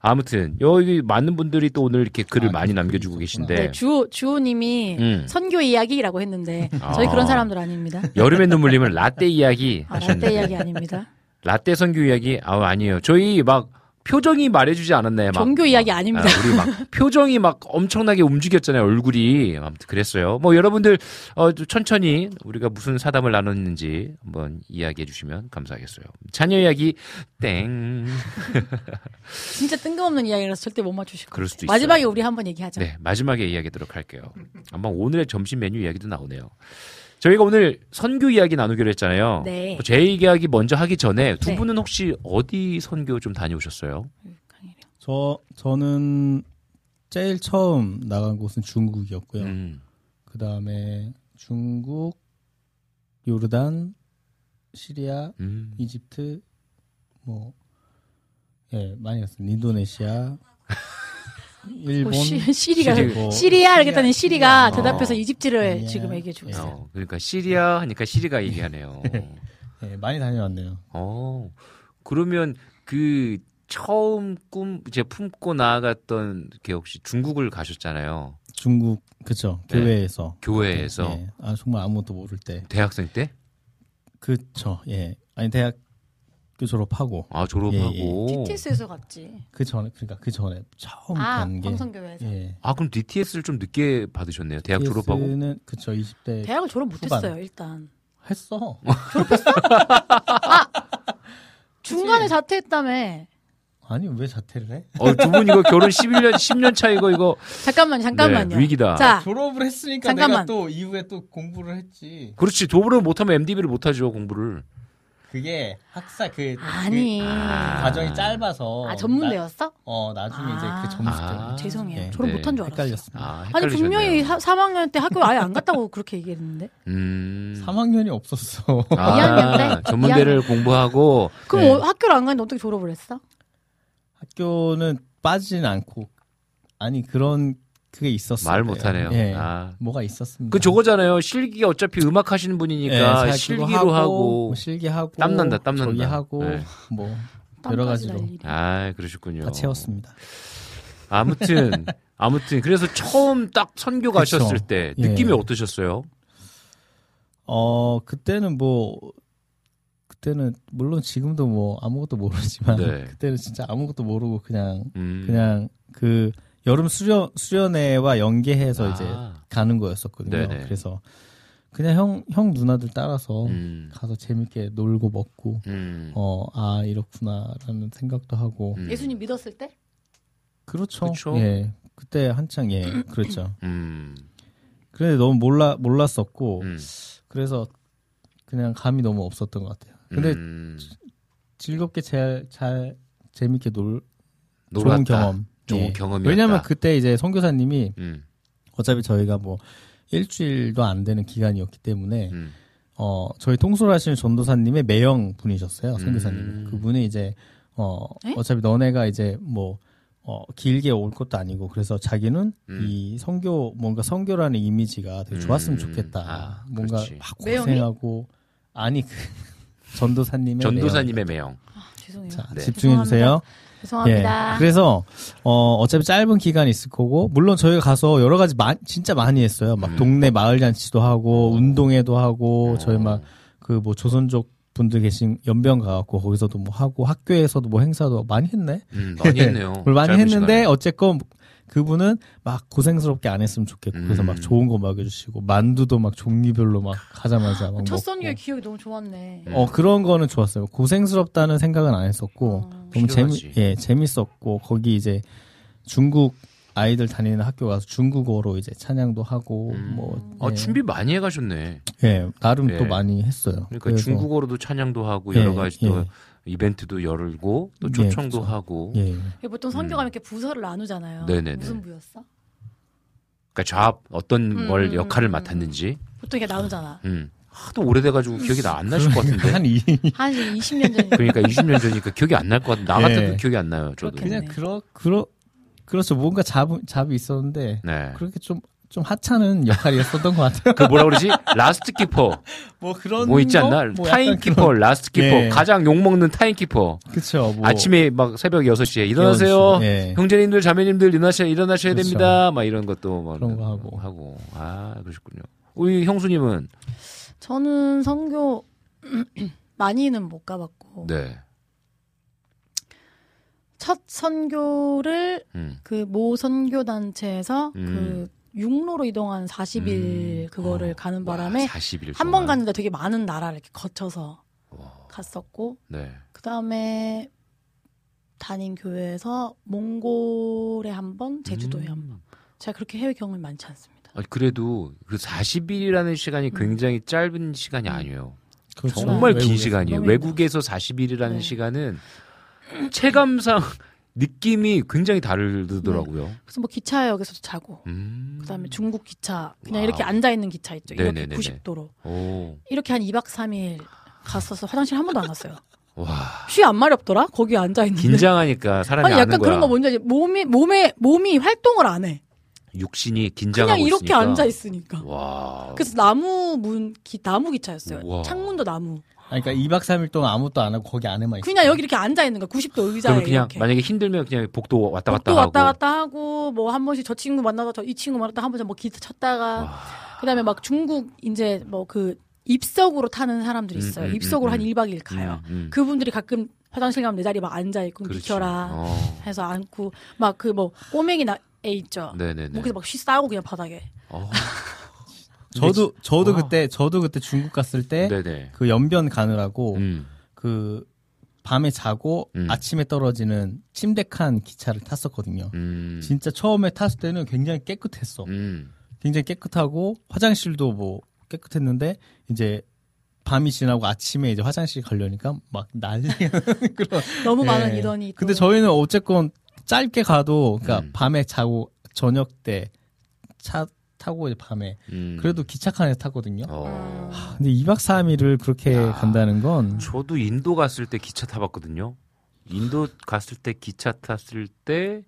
아무튼 여기 많은 분들이 또 오늘 이렇게 글을 아, 많이. 남겨주고 계신데 네, 주호 주호님이 음. 선교 이야기라고 했는데 저희 아. 그런 사람들 아닙니다. 여름의 눈물님은 라떼 이야기 아, 라떼 이야기 아닙니다. 라떼 선교 이야기 아 아니에요. 저희 막 표정이 말해주지 않았나요? 막, 종교 이야기 아닙니다. 아, 우리 막 표정이 막 엄청나게 움직였잖아요. 얼굴이 아무튼 그랬어요. 뭐 여러분들 어, 좀 천천히 우리가 무슨 사담을 나눴는지 한번 이야기해 주시면 감사하겠어요. 자녀 이야기 땡. 진짜 뜬금없는 이야기라서 절대 못 맞추실 거예요. 마지막에 우리 한번 얘기하자. 네 마지막에 이야기하도록 할게요. 아마 오늘의 점심 메뉴 이야기도 나오네요. 저희가 오늘 선교 이야기 나누기로 했잖아요. 네. 제 이야기 먼저 하기 전에 두 네. 분은 혹시 어디 선교 좀 다녀오셨어요? 저 저는 제일 처음 나간 곳은 중국이었고요. 음. 그 다음에 중국, 요르단, 시리아, 음. 이집트, 뭐, 예, 많이 갔습니다. 인도네시아, 일본, 뭐 시, 시리가 시리- 뭐, 시리아 했더니 시리가 시리아. 대답해서 어. 이집트를 아니야. 지금 얘기해 주고 예. 있어요. 어, 그러니까 시리아 하니까 시리가 얘기하네요. 예, 많이 다녀왔네요. 어, 그러면 그 처음 꿈 이제 품고 나아갔던 게 혹시 중국을 가셨잖아요. 중국, 그쵸, 네. 교회에서. 교회에서 예, 아, 정말 아무것도 모를 때. 대학생 때? 그쵸, 예. 아니, 대학 교 졸업하고, 아 졸업하고. TTS에서 갔지. 그 전에, 그러니까 그 전에 처음 아, 간 게. 황성교회에서. 예. 아 그럼 DTS를 좀 늦게 받으셨네요. 대학 졸업하고. 는 그쵸, 20대. 대학을 졸업. 못했어요 일단. 했어. 중간에 자퇴했다며. 아니, 왜 자퇴를 해? 어, 두 분 이거 결혼 11년 10년 차 이거 이거 잠깐만요, 잠깐만요. 네, 위기다. 자, 졸업을 했으니까 잠깐만. 내가 또 이후에 또 공부를 했지. 그렇지 도브를 못하면 MDB를 못하죠 공부를. 그게 학사 그, 아니. 그 과정이 짧아서. 아 전문대였어? 나, 어 나중에 아. 이제 그 점수 아. 때문에 죄송해요. 네. 졸업 네. 못한 줄 알았어. 헷갈렸습니다. 아, 아니 헷갈리셨네요. 분명히 사, 3학년 때 학교 아예 안 갔다고 그렇게 얘기했는데. 음. 3학년이 없었어. 아, 2학년 때? 전문대를 공부하고 그럼 네. 어, 학교를 안 갔는데 어떻게 졸업을 했어? 학교는 빠지진 않고 아니 그런 그게 있었어요. 말 못하네요. 예. 아. 뭐가 있었습니다. 그 저거잖아요. 실기 어차피 음악 하시는 예, 분이니까 제가 실기로 그거 하고. 뭐 실기하고 땀난다, 땀난다. 저기 하고 네. 뭐 여러 가지로. 아, 그러셨군요. 다 채웠습니다. 아무튼 아무튼 그래서 처음 딱 선교. 가셨을 때 예. 느낌이 어떠셨어요? 어 그때는 뭐 그때는 물론 지금도 뭐 아무것도 모르지만 네. 그때는 진짜 아무것도 모르고 그냥 음. 그냥 그 여름 수련 수련회와 연계해서 아. 이제 가는 거였었거든요. 네네. 그래서 그냥 형 형 누나들 따라서 음. 가서 재밌게 놀고 먹고 음. 어 아 이렇구나라는 생각도 하고 음. 예수님 믿었을 때? 그렇죠. 그쵸. 예 그때 한창 예 그랬죠. 음. 그런데 너무 몰라 몰랐었고 음. 그래서 그냥 감이 너무 없었던 것 같아요. 근데 음. 즐겁게 잘 잘 재밌게 놀 놀았다. 좋은 경험. 좋은 예. 경험이었다. 왜냐면 그때 이제 선교사님이 음. 어차피 저희가 뭐 일주일도 안 되는 기간이었기 때문에 음. 어 저희 통솔 하시는 전도사님의 매형 분이셨어요 음. 선교사님. 그분이 이제 어 에? 어차피 너네가 이제 뭐 어, 길게 올 것도 아니고 그래서 자기는 음. 이 선교 뭔가 선교라는 이미지가 되게 좋았으면 음. 좋겠다. 아, 뭔가 그렇지. 막 매형이? 고생하고 아니 그 전도사님의 전도사님의 매형. 아, 죄송해요. 매형. 자, 네. 집중해 주세요. 죄송합니다. 예. 그래서 어 어차피 짧은 기간이 있을 거고 물론 저희가 가서 여러 가지 마, 진짜 많이 했어요. 막 음. 동네 마을 잔치도 하고 운동회도 하고 어. 저희 막 그 뭐 조선족 분들 계신 연변 가갖고 거기서도 뭐 하고 학교에서도 뭐 행사도 많이 했네. 음, 많이 했네요. 많이 했는데 시간에. 어쨌건 그분은 막 고생스럽게 안 했으면 좋겠고 그래서 음. 막 좋은 거 먹여주시고 만두도 막 종류별로 막 하자마자 막 첫. 선교의 기억이 너무 좋았네. 음. 어 그런 거는 좋았어요. 고생스럽다는 생각은 안 했었고 어. 너무 재미. 예 재밌었고 거기 이제 중국 아이들 다니는 학교 가서 중국어로 이제 찬양도 하고 음. 뭐 아, 예. 준비 많이 해가셨네. 예 나름 예. 또 많이 했어요. 그러니까 그래서 중국어로도 찬양도 하고 예, 여러 가지 또 예. 이벤트도 열고 또 예, 초청도 그쵸. 하고. 예 보통 선교가 이렇게 부서를 나누잖아요. 음. 네네네. 무슨 부였어? 그러니까 좌 어떤 음, 뭘 음, 역할을 음, 맡았는지. 보통 이게 나누잖아. 음. 하도 오래돼가지고 기억이 나- 안 나실 것 같은데. 한 이, 한 20년 전이니까. 그러니까 20년 전이니까 기억이 안 날 것 같은데. 나 같아도 예. 기억이 안 나요. 저도. 그냥 그러 그러 그렇죠 뭔가 job job이 있었는데 네. 그렇게 좀 좀 하찮은 역할이었었던 것 같아요. 그 뭐라 그러지? last keeper. 뭐 그런 뭐 있지 않나? 거? 뭐 time keeper, last keeper. 예. 가장 욕먹는 time keeper. 그런- 그쵸 뭐 아침에 막 새벽 6시에 일어나세요. 예. 형제님들, 자매님들 일어나셔야, 일어나셔야 그렇죠. 됩니다. 막 이런 것도 막 그런 거 하고. 하고. 아, 그러셨군요. 우리 형수님은 저는 선교 많이는 못 가봤고 네. 첫 선교를 음. 그모 선교 단체에서 음. 그 육로로 이동한 40일 음. 그거를 어. 가는 와, 바람에 40일 한번 갔는데 되게 많은 나라를 이렇게 거쳐서 와. 갔었고 네. 그 다음에 다닌 교회에서 몽골에 한 번, 제주도에 음. 한 번. 제가 그렇게 해외 경험이 많지 않습니다. 아, 그래도 그 40일이라는 시간이 음. 굉장히 짧은 시간이 아니에요. 그렇죠. 정말 긴. 시간이에요. 외국에서 40일이라는 네. 시간은 체감상 느낌이 굉장히 다르더라고요. 그래서 뭐 기차역에서도 자고, 음. 그다음에 중국 기차 그냥 와우. 이렇게 앉아 있는 기차 있죠. 이렇게 네네네네. 90도로 오. 이렇게 한 2박 3일 갔어서 화장실 한 번도 안 갔어요. 와. 쉬 안 마렵더라. 거기 앉아 있는데. 긴장하니까 사람이 아니 약간 거야. 그런 거 뭔지 알지? 몸이 몸에 몸이 활동을 안 해. 육신이 긴장하고 그냥 이렇게 있으니까. 앉아 있으니까. 와. 그래서 나무 문 기, 나무 기차였어요. 우와. 창문도 나무. 아니, 그러니까 2박 3일 동안 아무것도 안 하고 거기 안에만 있어. 그냥 여기 이렇게 앉아 있는 거야. 90도 의자에 그냥 이렇게. 만약에 힘들면 그냥 복도 왔다 갔다 복도 하고. 왔다 갔다 하고 뭐 한 번씩 저 친구 만나서 저 이 친구 만났다 한 번씩 뭐 기타 쳤다가 와. 그다음에 막 중국 이제 뭐그 입석으로 타는 사람들이 있어요. 음, 음, 입석으로 음, 한 음. 1박 2일 가요. 음, 음. 그분들이 가끔 화장실 가면 내 자리에 막 앉아 있고 그렇지. 비켜라 어. 해서 앉고 막 그 뭐 꼬맹이 나 애 있죠. 네네네. 뭐 그래서 막 쉬 싸고 그냥 바닥에. 어. 저도 저도 와. 그때 저도 그때 중국 갔을 때그 네네. 연변 가느라고 음. 그 밤에 자고 음. 아침에 떨어지는 침대 칸 기차를 탔었거든요. 음. 진짜 처음에 탔을 때는 굉장히 깨끗했어. 음. 굉장히 깨끗하고 화장실도 뭐 깨끗했는데 이제 밤이 지나고 아침에 이제 화장실 가려니까 막 나는 그런. 너무 많은 예. 인원이. 또. 근데 저희는 어쨌건 짧게 가도 그러니까 음. 밤에 자고 저녁 때 차 타고 이제 밤에 음. 그래도 기차 칸에서 탔거든요. 어. 음. 근데 2박 3일을 그렇게 야. 간다는 건 저도 인도 갔을 때 기차 타봤거든요. 인도 갔을 때 기차 탔을 때,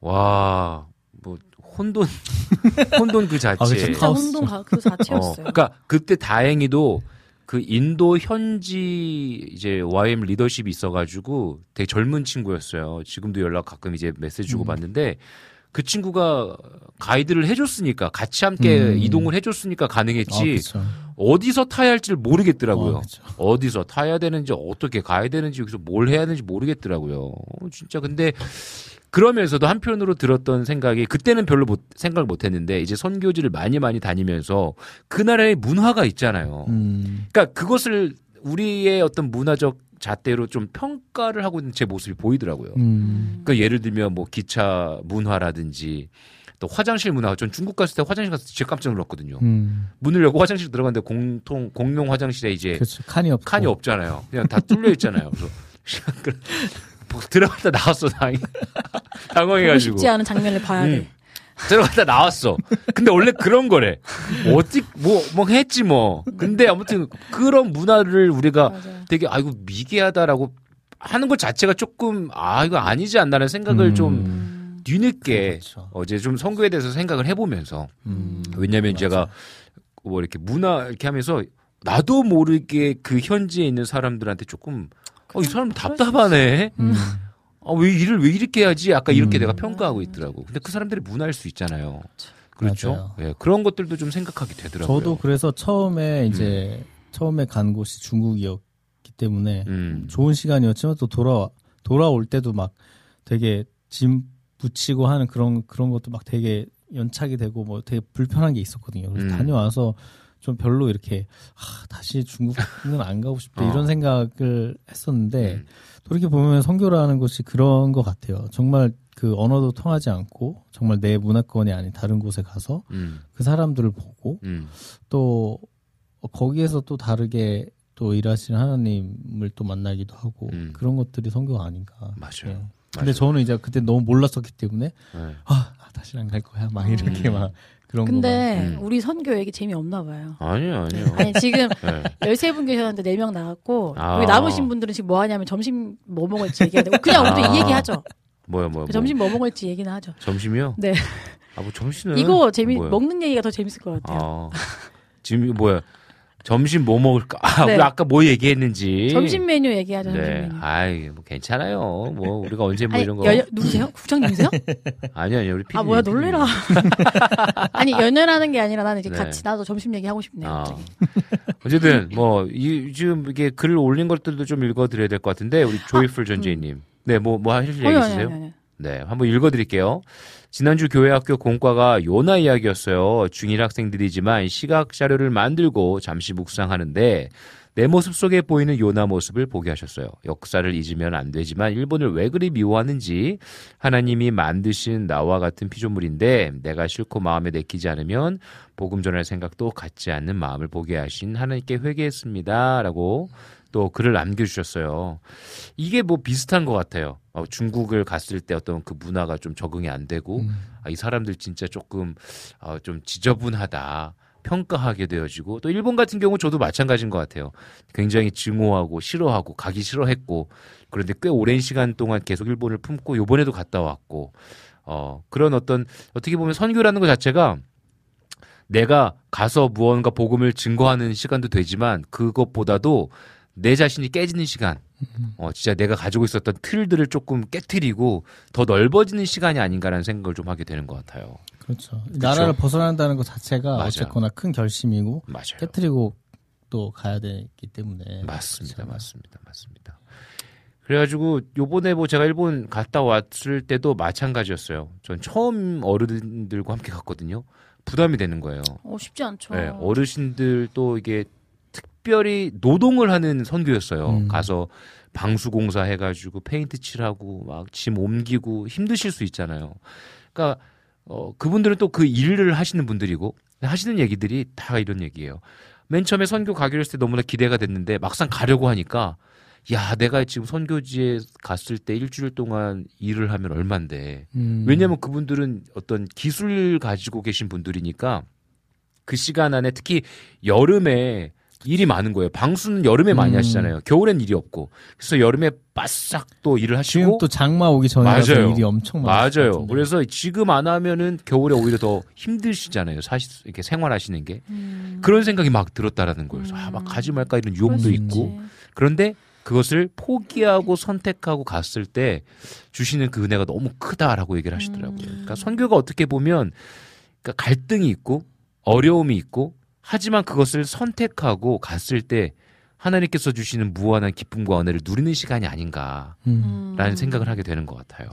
와, 뭐, 혼돈, 혼돈 그 자체. 아, 그쵸. 진짜 카오스. 혼돈 가- 그 어, 자체였어요. 그러니까 그때 다행히도 그 인도 현지 이제 YM 리더십이 있어가지고 되게 젊은 친구였어요. 지금도 연락 가끔 이제 메시지 주고 음. 받는데 그 친구가 가이드를 해줬으니까 같이 함께 음. 이동을 해줬으니까 아, 가능했지 그쵸. 어디서 타야 할지를 모르겠더라고요. 아. 어디서 타야 되는지 어떻게 가야 되는지 여기서 뭘 해야 되는지 모르겠더라고요. 어, 진짜 근데 그러면서도 한편으로 들었던 생각이 그때는 별로 못, 생각을 못 했는데 이제 선교지를 많이 많이 다니면서 그 나라의 문화가 있잖아요. 음. 그러니까 그것을 우리의 어떤 문화적 잣대로 좀 평가를 하고 있는 제 모습이 보이더라고요. 음. 그러니까 예를 들면 뭐 기차 문화라든지 또 화장실 문화. 전 중국 갔을 때 화장실 갔을 때 진짜 깜짝 놀랐거든요. 음. 문을 열고 화장실 들어갔는데 공통 공용 화장실에 이제 그렇죠. 칸이 없고. 칸이 없잖아요. 그냥 다 뚫려 있잖아요. 그래서 들어갔다 나왔어 당이 당황해가지고 싶지 않은 장면을 봐야 음. 돼. 들어갔다 나왔어. 근데 원래 그런 거래. 어찌 뭐뭐 했지 뭐. 근데 아무튼 그런 문화를 우리가 맞아요. 되게 아이고 미개하다라고 하는 것 자체가 조금 아 이거 아니지 않나라는 생각을 음. 좀 음. 뒤늦게 그렇죠. 어제 좀 선거에 대해서 생각을 해보면서 음. 왜냐면 맞아. 제가 뭐 이렇게 문화 이렇게 하면서 나도 모르게 그 현지에 있는 사람들한테 조금 어, 이 사람 답답하네. 음. 아, 왜 일을 왜 이렇게 해야지? 아까 이렇게 음. 내가 평가하고 있더라고. 근데 그 사람들이 문화일 수 있잖아요. 그렇죠. 예, 그런 것들도 좀 생각하게 되더라고요. 저도 그래서 처음에 이제 처음에 간 곳이 중국이었 있었기 때문에 음. 좋은 시간이었지만 또 돌아 돌아올 때도 막 되게 짐 붙이고 하는 그런 그런 것도 막 되게 연착이 되고 뭐 되게 불편한 게 있었거든요. 그래서 음. 다녀와서 좀 별로 이렇게 아, 다시 중국은 안 가고 싶다 어. 이런 생각을 했었는데 음. 돌이켜 보면 선교라는 것이 그런 것 같아요. 정말 그 언어도 통하지 않고 정말 내 문화권이 아닌 다른 곳에 가서 음. 그 사람들을 보고 음. 또 거기에서 또 다르게 또 일하시는 하나님을 또 만나기도 하고 음. 그런 것들이 선교가 아닌가. 맞아요. 예. 근데 맞아요. 저는 이제 그때 너무 몰랐었기 때문에 네. 아 다시 안갈 거야 막 이렇게 음. 막 그런 근데 음. 우리 선교 얘기 재미없나 봐요. 아니요, 아니요. 아니 지금 네. 13분 계셨는데 4명 나갔고 아. 여기 남으신 분들은 지금 뭐 하냐면 점심 뭐 먹을지 되고 그냥 우리도 아. 이 얘기 하죠. 뭐야, 뭐야. 뭐. 점심 뭐 먹을지 얘기는 하죠. 점심이요? 네. 아, 뭐 점심은 이거 재미 뭐야? 먹는 얘기가 더 재밌을 것 같아요. 아, 지금 뭐야? 점심 뭐 먹을까? 아, 네. 우리 아까 뭐 얘기했는지. 점심 메뉴 얘기하죠. 점심 네. 아이, 뭐 괜찮아요. 뭐 우리가 언제 뭐 아니, 이런 거. 여, 누구세요? 국장님이세요? 아니요, 아니요. 우리 PD. 아 뭐야 놀래라. 아니 연연하는 게 아니라 나는 이제 네. 같이 나도 점심 얘기 하고 싶네요. 아. 어쨌든 뭐 이, 지금 이게 글을 올린 것들도 좀 읽어 드려야 될 것 같은데 우리 조이풀 전재희님. 네, 뭐 뭐 하실 얘기 아, 음. 있으세요? 아니, 아니, 아니. 네, 한번 읽어 드릴게요. 지난주 교회학교 공과가 요나 이야기였어요. 중1 학생들이지만 시각 자료를 만들고 잠시 묵상하는데 내 모습 속에 보이는 요나 모습을 보게 하셨어요. 역사를 잊으면 안 되지만 일본을 왜 그리 미워하는지 하나님이 만드신 나와 같은 피조물인데 내가 싫고 마음에 내키지 않으면 복음 전할 생각도 갖지 않는 마음을 보게 하신 하나님께 회개했습니다. 라고 또 글을 남겨주셨어요. 이게 뭐 비슷한 것 같아요. 어, 중국을 갔을 때 어떤 그 문화가 좀 적응이 안 되고 음. 아, 이 사람들 진짜 조금 어, 좀 지저분하다. 평가하게 되어지고 또 일본 같은 경우 저도 마찬가지인 것 같아요. 굉장히 증오하고 싫어하고 가기 싫어했고 그런데 꽤 오랜 시간 동안 계속 일본을 품고 요번에도 갔다 왔고 어 그런 어떤 어떻게 보면 선교라는 것 자체가 내가 가서 무언가 복음을 증거하는 시간도 되지만 그것보다도 내 자신이 깨지는 시간 어 진짜 내가 가지고 있었던 틀들을 조금 깨트리고 더 넓어지는 시간이 아닌가라는 생각을 좀 하게 되는 것 같아요. 그렇죠. 나라를 벗어난다는 것 자체가 맞아요. 어쨌거나 큰 결심이고 맞아요. 깨뜨리고 또 가야 되기 때문에 맞습니다, 그렇잖아요. 맞습니다, 맞습니다. 그래가지고 요번에 뭐 제가 일본 갔다 왔을 때도 마찬가지였어요. 전 처음 어른들과 함께 갔거든요. 부담이 되는 거예요. 어 쉽지 않죠. 네, 어르신들 또 이게 특별히 노동을 하는 선교였어요. 음. 가서 방수공사 해가지고 페인트 칠하고 막 짐 옮기고 힘드실 수 있잖아요. 그러니까 어, 그분들은 또 그 일을 하시는 분들이고 하시는 얘기들이 다 이런 얘기예요. 맨 처음에 선교 가기로 했을 때 너무나 기대가 됐는데 막상 가려고 하니까 야 내가 지금 선교지에 갔을 때 일주일 동안 일을 하면 얼만데 음. 왜냐하면 그분들은 어떤 기술 가지고 계신 분들이니까 그 시간 안에 특히 여름에 일이 많은 거예요. 방수는 여름에 많이 음. 하시잖아요. 겨울엔 일이 없고. 그래서 여름에 바싹 또 일을 지금 하시고 또 장마 오기 맞아요. 일이 엄청 것 맞아요. 그래서 지금 안 하면은 겨울에 오히려 더 힘드시잖아요. 사실 이렇게 생활하시는 게 음. 그런 생각이 막 들었다라는 거예요. 그래서 아, 막 음. 가지 말까 이런 유혹도 수 있고. 그런데 그것을 포기하고 선택하고 갔을 때 주시는 그 은혜가 너무 크다라고 얘기를 하시더라고요. 음. 그러니까 선교가 어떻게 보면 그러니까 갈등이 있고 어려움이 있고 하지만 그것을 선택하고 갔을 때 하나님께서 주시는 무한한 기쁨과 은혜를 누리는 시간이 아닌가라는 음. 음. 생각을 하게 되는 것 같아요.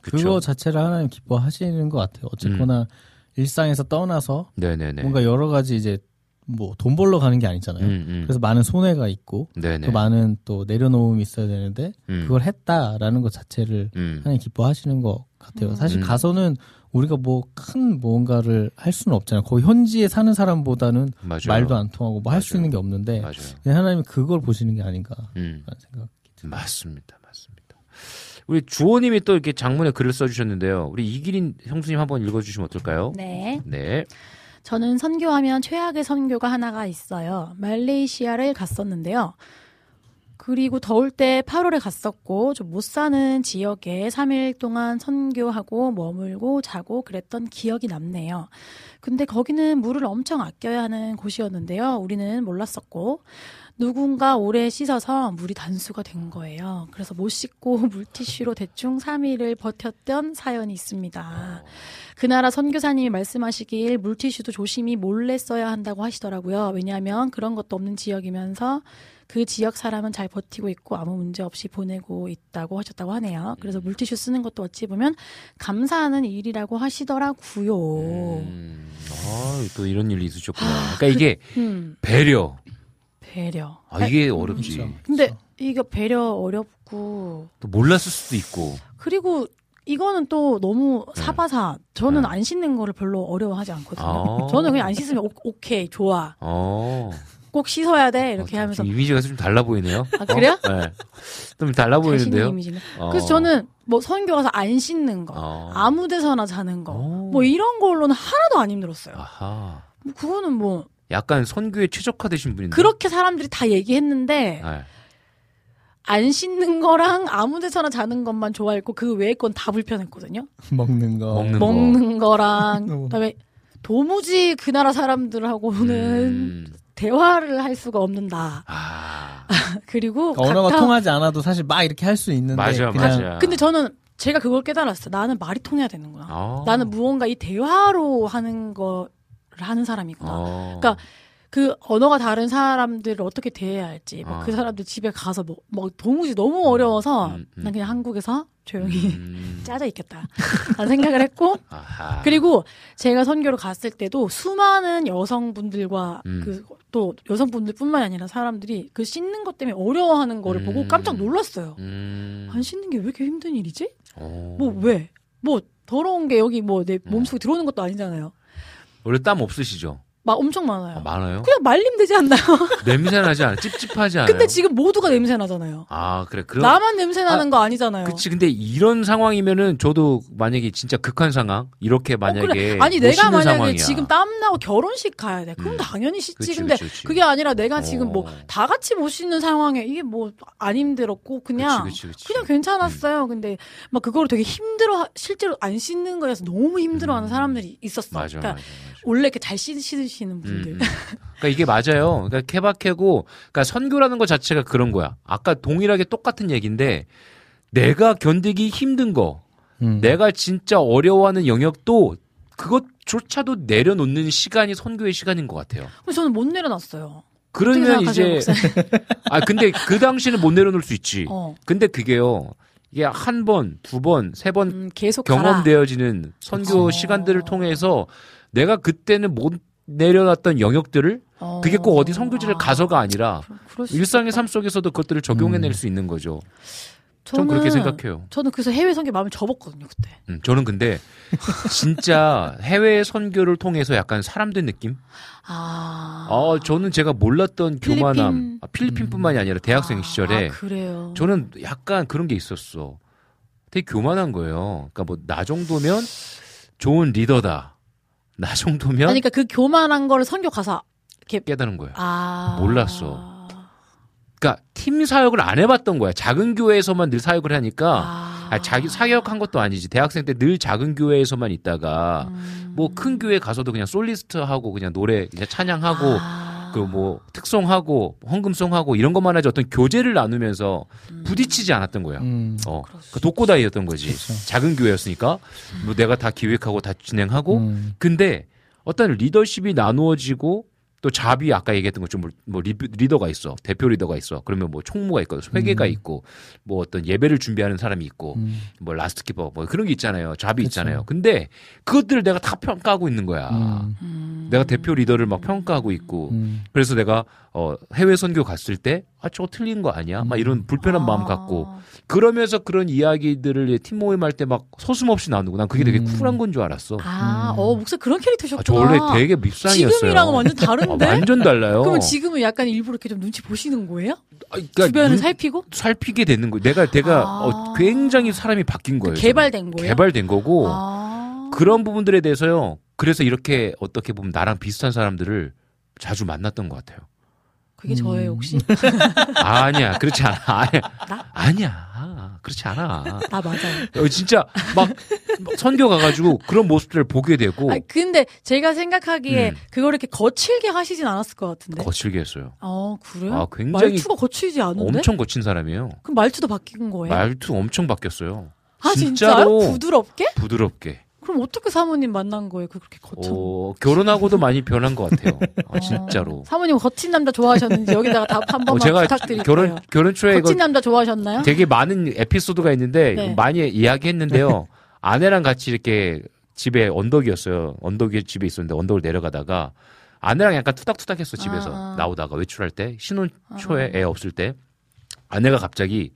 그쵸? 그거 자체를 하나님 기뻐하시는 것 같아요. 어쨌거나 일상에서 떠나서 네네네. 뭔가 여러 가지 이제 뭐 돈 벌러 가는 게 아니잖아요. 음, 음. 그래서 많은 손해가 있고 네네. 또 많은 또 내려놓음이 있어야 되는데 음, 그걸 했다라는 것 자체를 음. 하나님 기뻐하시는 것 같아요. 사실 음. 가서는 우리가 뭐큰 무언가를 할 수는 없잖아요. 거기 현지에 사는 사람보다는 맞아요. 말도 안 통하고 뭐 할 수. 있는 게 없는데 맞아요. 그냥 하나님이 그걸 보시는 게 아닌가라는 음. 생각. 맞습니다. 맞습니다. 우리 주호님이 또 이렇게 장문에 글을 써주셨는데요. 우리 이기린 형수님 한번 읽어주시면 어떨까요? 네. 네. 저는 선교하면 최악의 선교가 하나가 있어요. 말레이시아를 갔었는데요. 그리고 더울 때 8월에 갔었고 좀 못 사는 지역에 3일 동안 선교하고 머물고 자고 그랬던 기억이 남네요. 근데 거기는 물을 엄청 아껴야 하는 곳이었는데요. 우리는 몰랐었고 누군가 오래 씻어서 물이 단수가 된 거예요. 그래서 못 씻고 물티슈로 대충 3일을 버텼던 사연이 있습니다. 그 나라 선교사님이 말씀하시길 물티슈도 조심히 몰래 써야 한다고 하시더라고요. 왜냐하면 그런 것도 없는 지역이면서 그 지역 사람은 잘 버티고 있고 아무 문제 없이 보내고 있다고 하셨다고 하네요. 그래서 물티슈 쓰는 것도 어찌 보면 감사하는 일이라고 하시더라고요. 음, 아, 또 이런 일이 있으셨구나. 아, 그러니까 이게 음, 배려. 배려. 아, 이게 어렵지. 그렇죠. 근데 이거 배려 어렵고 또 몰랐을 수도 있고. 그리고 이거는 또 너무 네. 사바사. 저는 네. 안 씻는 거를 별로 어려워하지 않거든요. 아. 저는 그냥 안 씻으면 오, 오케이 좋아. 어. 꼭 씻어야 돼 이렇게 어, 하면서. 좀 이미지가 좀 달라 보이네요. 아 그래요? 어? 네. 좀 달라 보이는데요. 이미지는. 어. 그래서 저는 뭐 선교 가서 안 씻는 거, 어. 아무 데서나 자는 거, 오. 뭐 이런 걸로는 하나도 안 힘들었어요. 아하. 뭐 그거는 뭐 약간 선교에 최적화되신 분인데. 그렇게 사람들이 다 얘기했는데 네. 안 씻는 거랑 아무 데서나 자는 것만 좋아했고 그 외의 건 다 불편했거든요. 먹는 거. 먹는 거. 먹는 거랑 어. 그다음에 도무지 그 나라 사람들하고는 음. 대화를 할 수가 없는다. 아. 그리고 그러니까 언어가 각각- 통하지 않아도 사실 막 이렇게 할 수 있는데 맞아, 그냥 맞아. 근데 저는 제가 그걸 깨달았어요. 나는 말이 통해야 되는구나. 어. 나는 무언가 이 대화로 하는 거를 하는 사람이구나. 어. 그러니까 그 언어가 다른 사람들을 어떻게 대해야 할지, 뭐 어. 그 사람들 집에 가서 뭐, 뭐 도무지 너무 어려워서 음, 음. 난 그냥 한국에서 조용히 음. 짜져 있겠다. 라는 생각을 했고, 아하. 그리고 제가 선교를 갔을 때도 수많은 여성분들과 음. 그 또 여성분들뿐만이 아니라 사람들이 그 씻는 것 때문에 어려워하는 거를 음. 보고 깜짝 놀랐어요. 음. 안 씻는 게 왜 이렇게 힘든 일이지? 어. 뭐 왜? 뭐 더러운 게 여기 뭐 음. 내 몸속에 들어오는 것도 아니잖아요. 원래 땀 없으시죠? 막 엄청 많아요. 아, 많아요? 그냥 말리면 되지 않나요? 냄새 나지 않아? 찝찝하지 않아요? 근데 지금 모두가 냄새 나잖아요. 아 그래 그럼 나만 냄새 나는 거 아니잖아요. 그치 근데 이런 상황이면은 저도 만약에 진짜 극한 상황 이렇게 어, 만약에 그래. 아니 못 내가 만약에 상황이야. 지금 땀 나고 결혼식 가야 돼. 그럼 음. 당연히 씻지. 그치, 근데 그치, 그치. 그게 아니라 내가 지금 어. 뭐다 같이 못 씻는 상황에 이게 뭐 안 힘들었고 그냥 그치, 그치, 그치. 냥 괜찮았어요. 근데 막 그거를 되게 힘들어 실제로 안 씻는 거에서 너무 힘들어 하는 음. 사람들이 있었어. 맞아 그러니까 맞아. 원래 이렇게 잘 씻으시는 음, 분들. 음. 그러니까 이게 맞아요. 그러니까 케바케고, 그러니까 선교라는 것 자체가 그런 거야. 아까 동일하게 똑같은 얘기인데, 내가 견디기 힘든 거, 음. 내가 진짜 어려워하는 영역도 그것조차도 내려놓는 시간이 선교의 시간인 것 같아요. 저는 못 내려놨어요. 그러면 이제? 아 근데 그 당시는 못 내려놓을 수 있지. 어, 근데 그게요. 이게 한 번, 두 번, 세번 음, 계속 가라. 경험되어지는 선교 그치. 시간들을 통해서 내가 그때는 못 내려놨던 영역들을 어. 그게 꼭 어디 선교지를 아, 가서가 아니라 일상의. 삶 속에서도 그것들을 적용해낼 음. 수 있는 거죠. 전 그렇게 생각해요. 저는 그래서 해외 선교 마음을 접었거든요 그때. 음, 저는 근데 진짜 해외 선교를 통해서 약간 사람된 느낌? 아. 어, 저는 제가 몰랐던 교만함, 필리핀. 아, 필리핀뿐만이 아니라 대학생 아, 시절에 아, 그래요. 저는 약간 그런 게 있었어. 되게 교만한 거예요. 그러니까 뭐 나 정도면 좋은 리더다. 나 정도면 아니, 그러니까 그 교만한 거를 선교 가서 깨달은 거야. 아 몰랐어. 그러니까 팀 사역을 안 해봤던 거야. 작은 교회에서만 늘 사역을 하니까 아, 아, 자기 사역한 것도 아니지. 대학생 때 늘 작은 교회에서만 있다가 음. 뭐큰 교회 가서도 그냥 솔리스트 하고 그냥 노래 그냥 찬양하고 아. 그 뭐 특송하고 헌금송하고 이런 것만 하지 어떤 교제를 나누면서 부딪히지 않았던 거야. 음. 어, 그 독고다이였던 거지. 그쵸. 작은 교회였으니까 뭐 내가 다 기획하고 다 진행하고 음. 근데 어떤 리더십이 나누어지고 또 job이 아까 얘기했던 것처럼 뭐 리- 리더가 있어 대표 리더가 있어 그러면 뭐 총무가 있고 회계가 음. 있고 뭐 어떤 예배를 준비하는 사람이 있고 음. 뭐 last keeper 뭐 그런 게 있잖아요 job이 그쵸. 있잖아요 근데 그것들을 내가 다 평가하고 있는 거야 음. 음. 내가 대표 리더를 막 평가하고 있고 음. 그래서 내가 어 해외 선교 갔을 때 아 저거 틀린 거 아니야 막 이런 불편한 마음 아. 갖고 그러면서 그런 이야기들을 팀 모임할 때막 서슴없이 나누고 난 그게 되게 음. 쿨한 건 줄 알았어 아, 음. 어, 목사 그런 캐릭터셨구나. 아, 저 원래 되게 밉상이었어요. 지금이랑은 완전 아, 다른데? 완전 달라요. 그러면 지금은 약간 일부러 이렇게 좀 눈치 보시는 거예요? 아, 그러니까 주변을 눈- 살피고? 살피게 되는 거예요. 내가 내가 아. 어, 굉장히 사람이 바뀐 거예요. 개발된. 거예요? 개발된 거고 아. 그런 부분들에 대해서요. 그래서 이렇게 어떻게 보면 나랑 비슷한 사람들을 자주 만났던 것 같아요. 그게 저예요, 혹시? 아니야, 그렇지 않아. 아니야, 나? 아니야, 그렇지 않아. 나 맞아요. 어, 진짜 막, 막 선교 가가지고 그런 모습들을 보게 되고 아, 근데 제가 생각하기에 음. 그걸 이렇게 거칠게 하시진 않았을 것 같은데. 거칠게 했어요. 어, 그래요? 아, 굉장히 말투가 거칠지 않은데? 엄청 거친 사람이에요. 그럼 말투도 바뀐 거예요? 말투 엄청 바뀌었어요. 아, 진짜로 진짜요? 부드럽게? 부드럽게. 그럼 어떻게 사모님 만난 거예요? 그 그렇게 거쳐. 어, 결혼하고도 많이 변한 것 같아요. 아, 진짜로. 어, 사모님 거친 남자 좋아하셨는지 여기다가 답한 어, 번만 제가 부탁드릴게요. 결혼 결혼 초에 거친 남자 좋아하셨나요? 되게 많은 에피소드가 있는데 네. 많이 이야기했는데요. 아내랑 같이 이렇게 집에 언덕이었어요. 언덕 에 집에 있었는데 언덕을 내려가다가 아내랑 약간 투닥투닥했어 집에서 아, 아. 나오다가 외출할 때 신혼 초에 애 없을 때 아내가 갑자기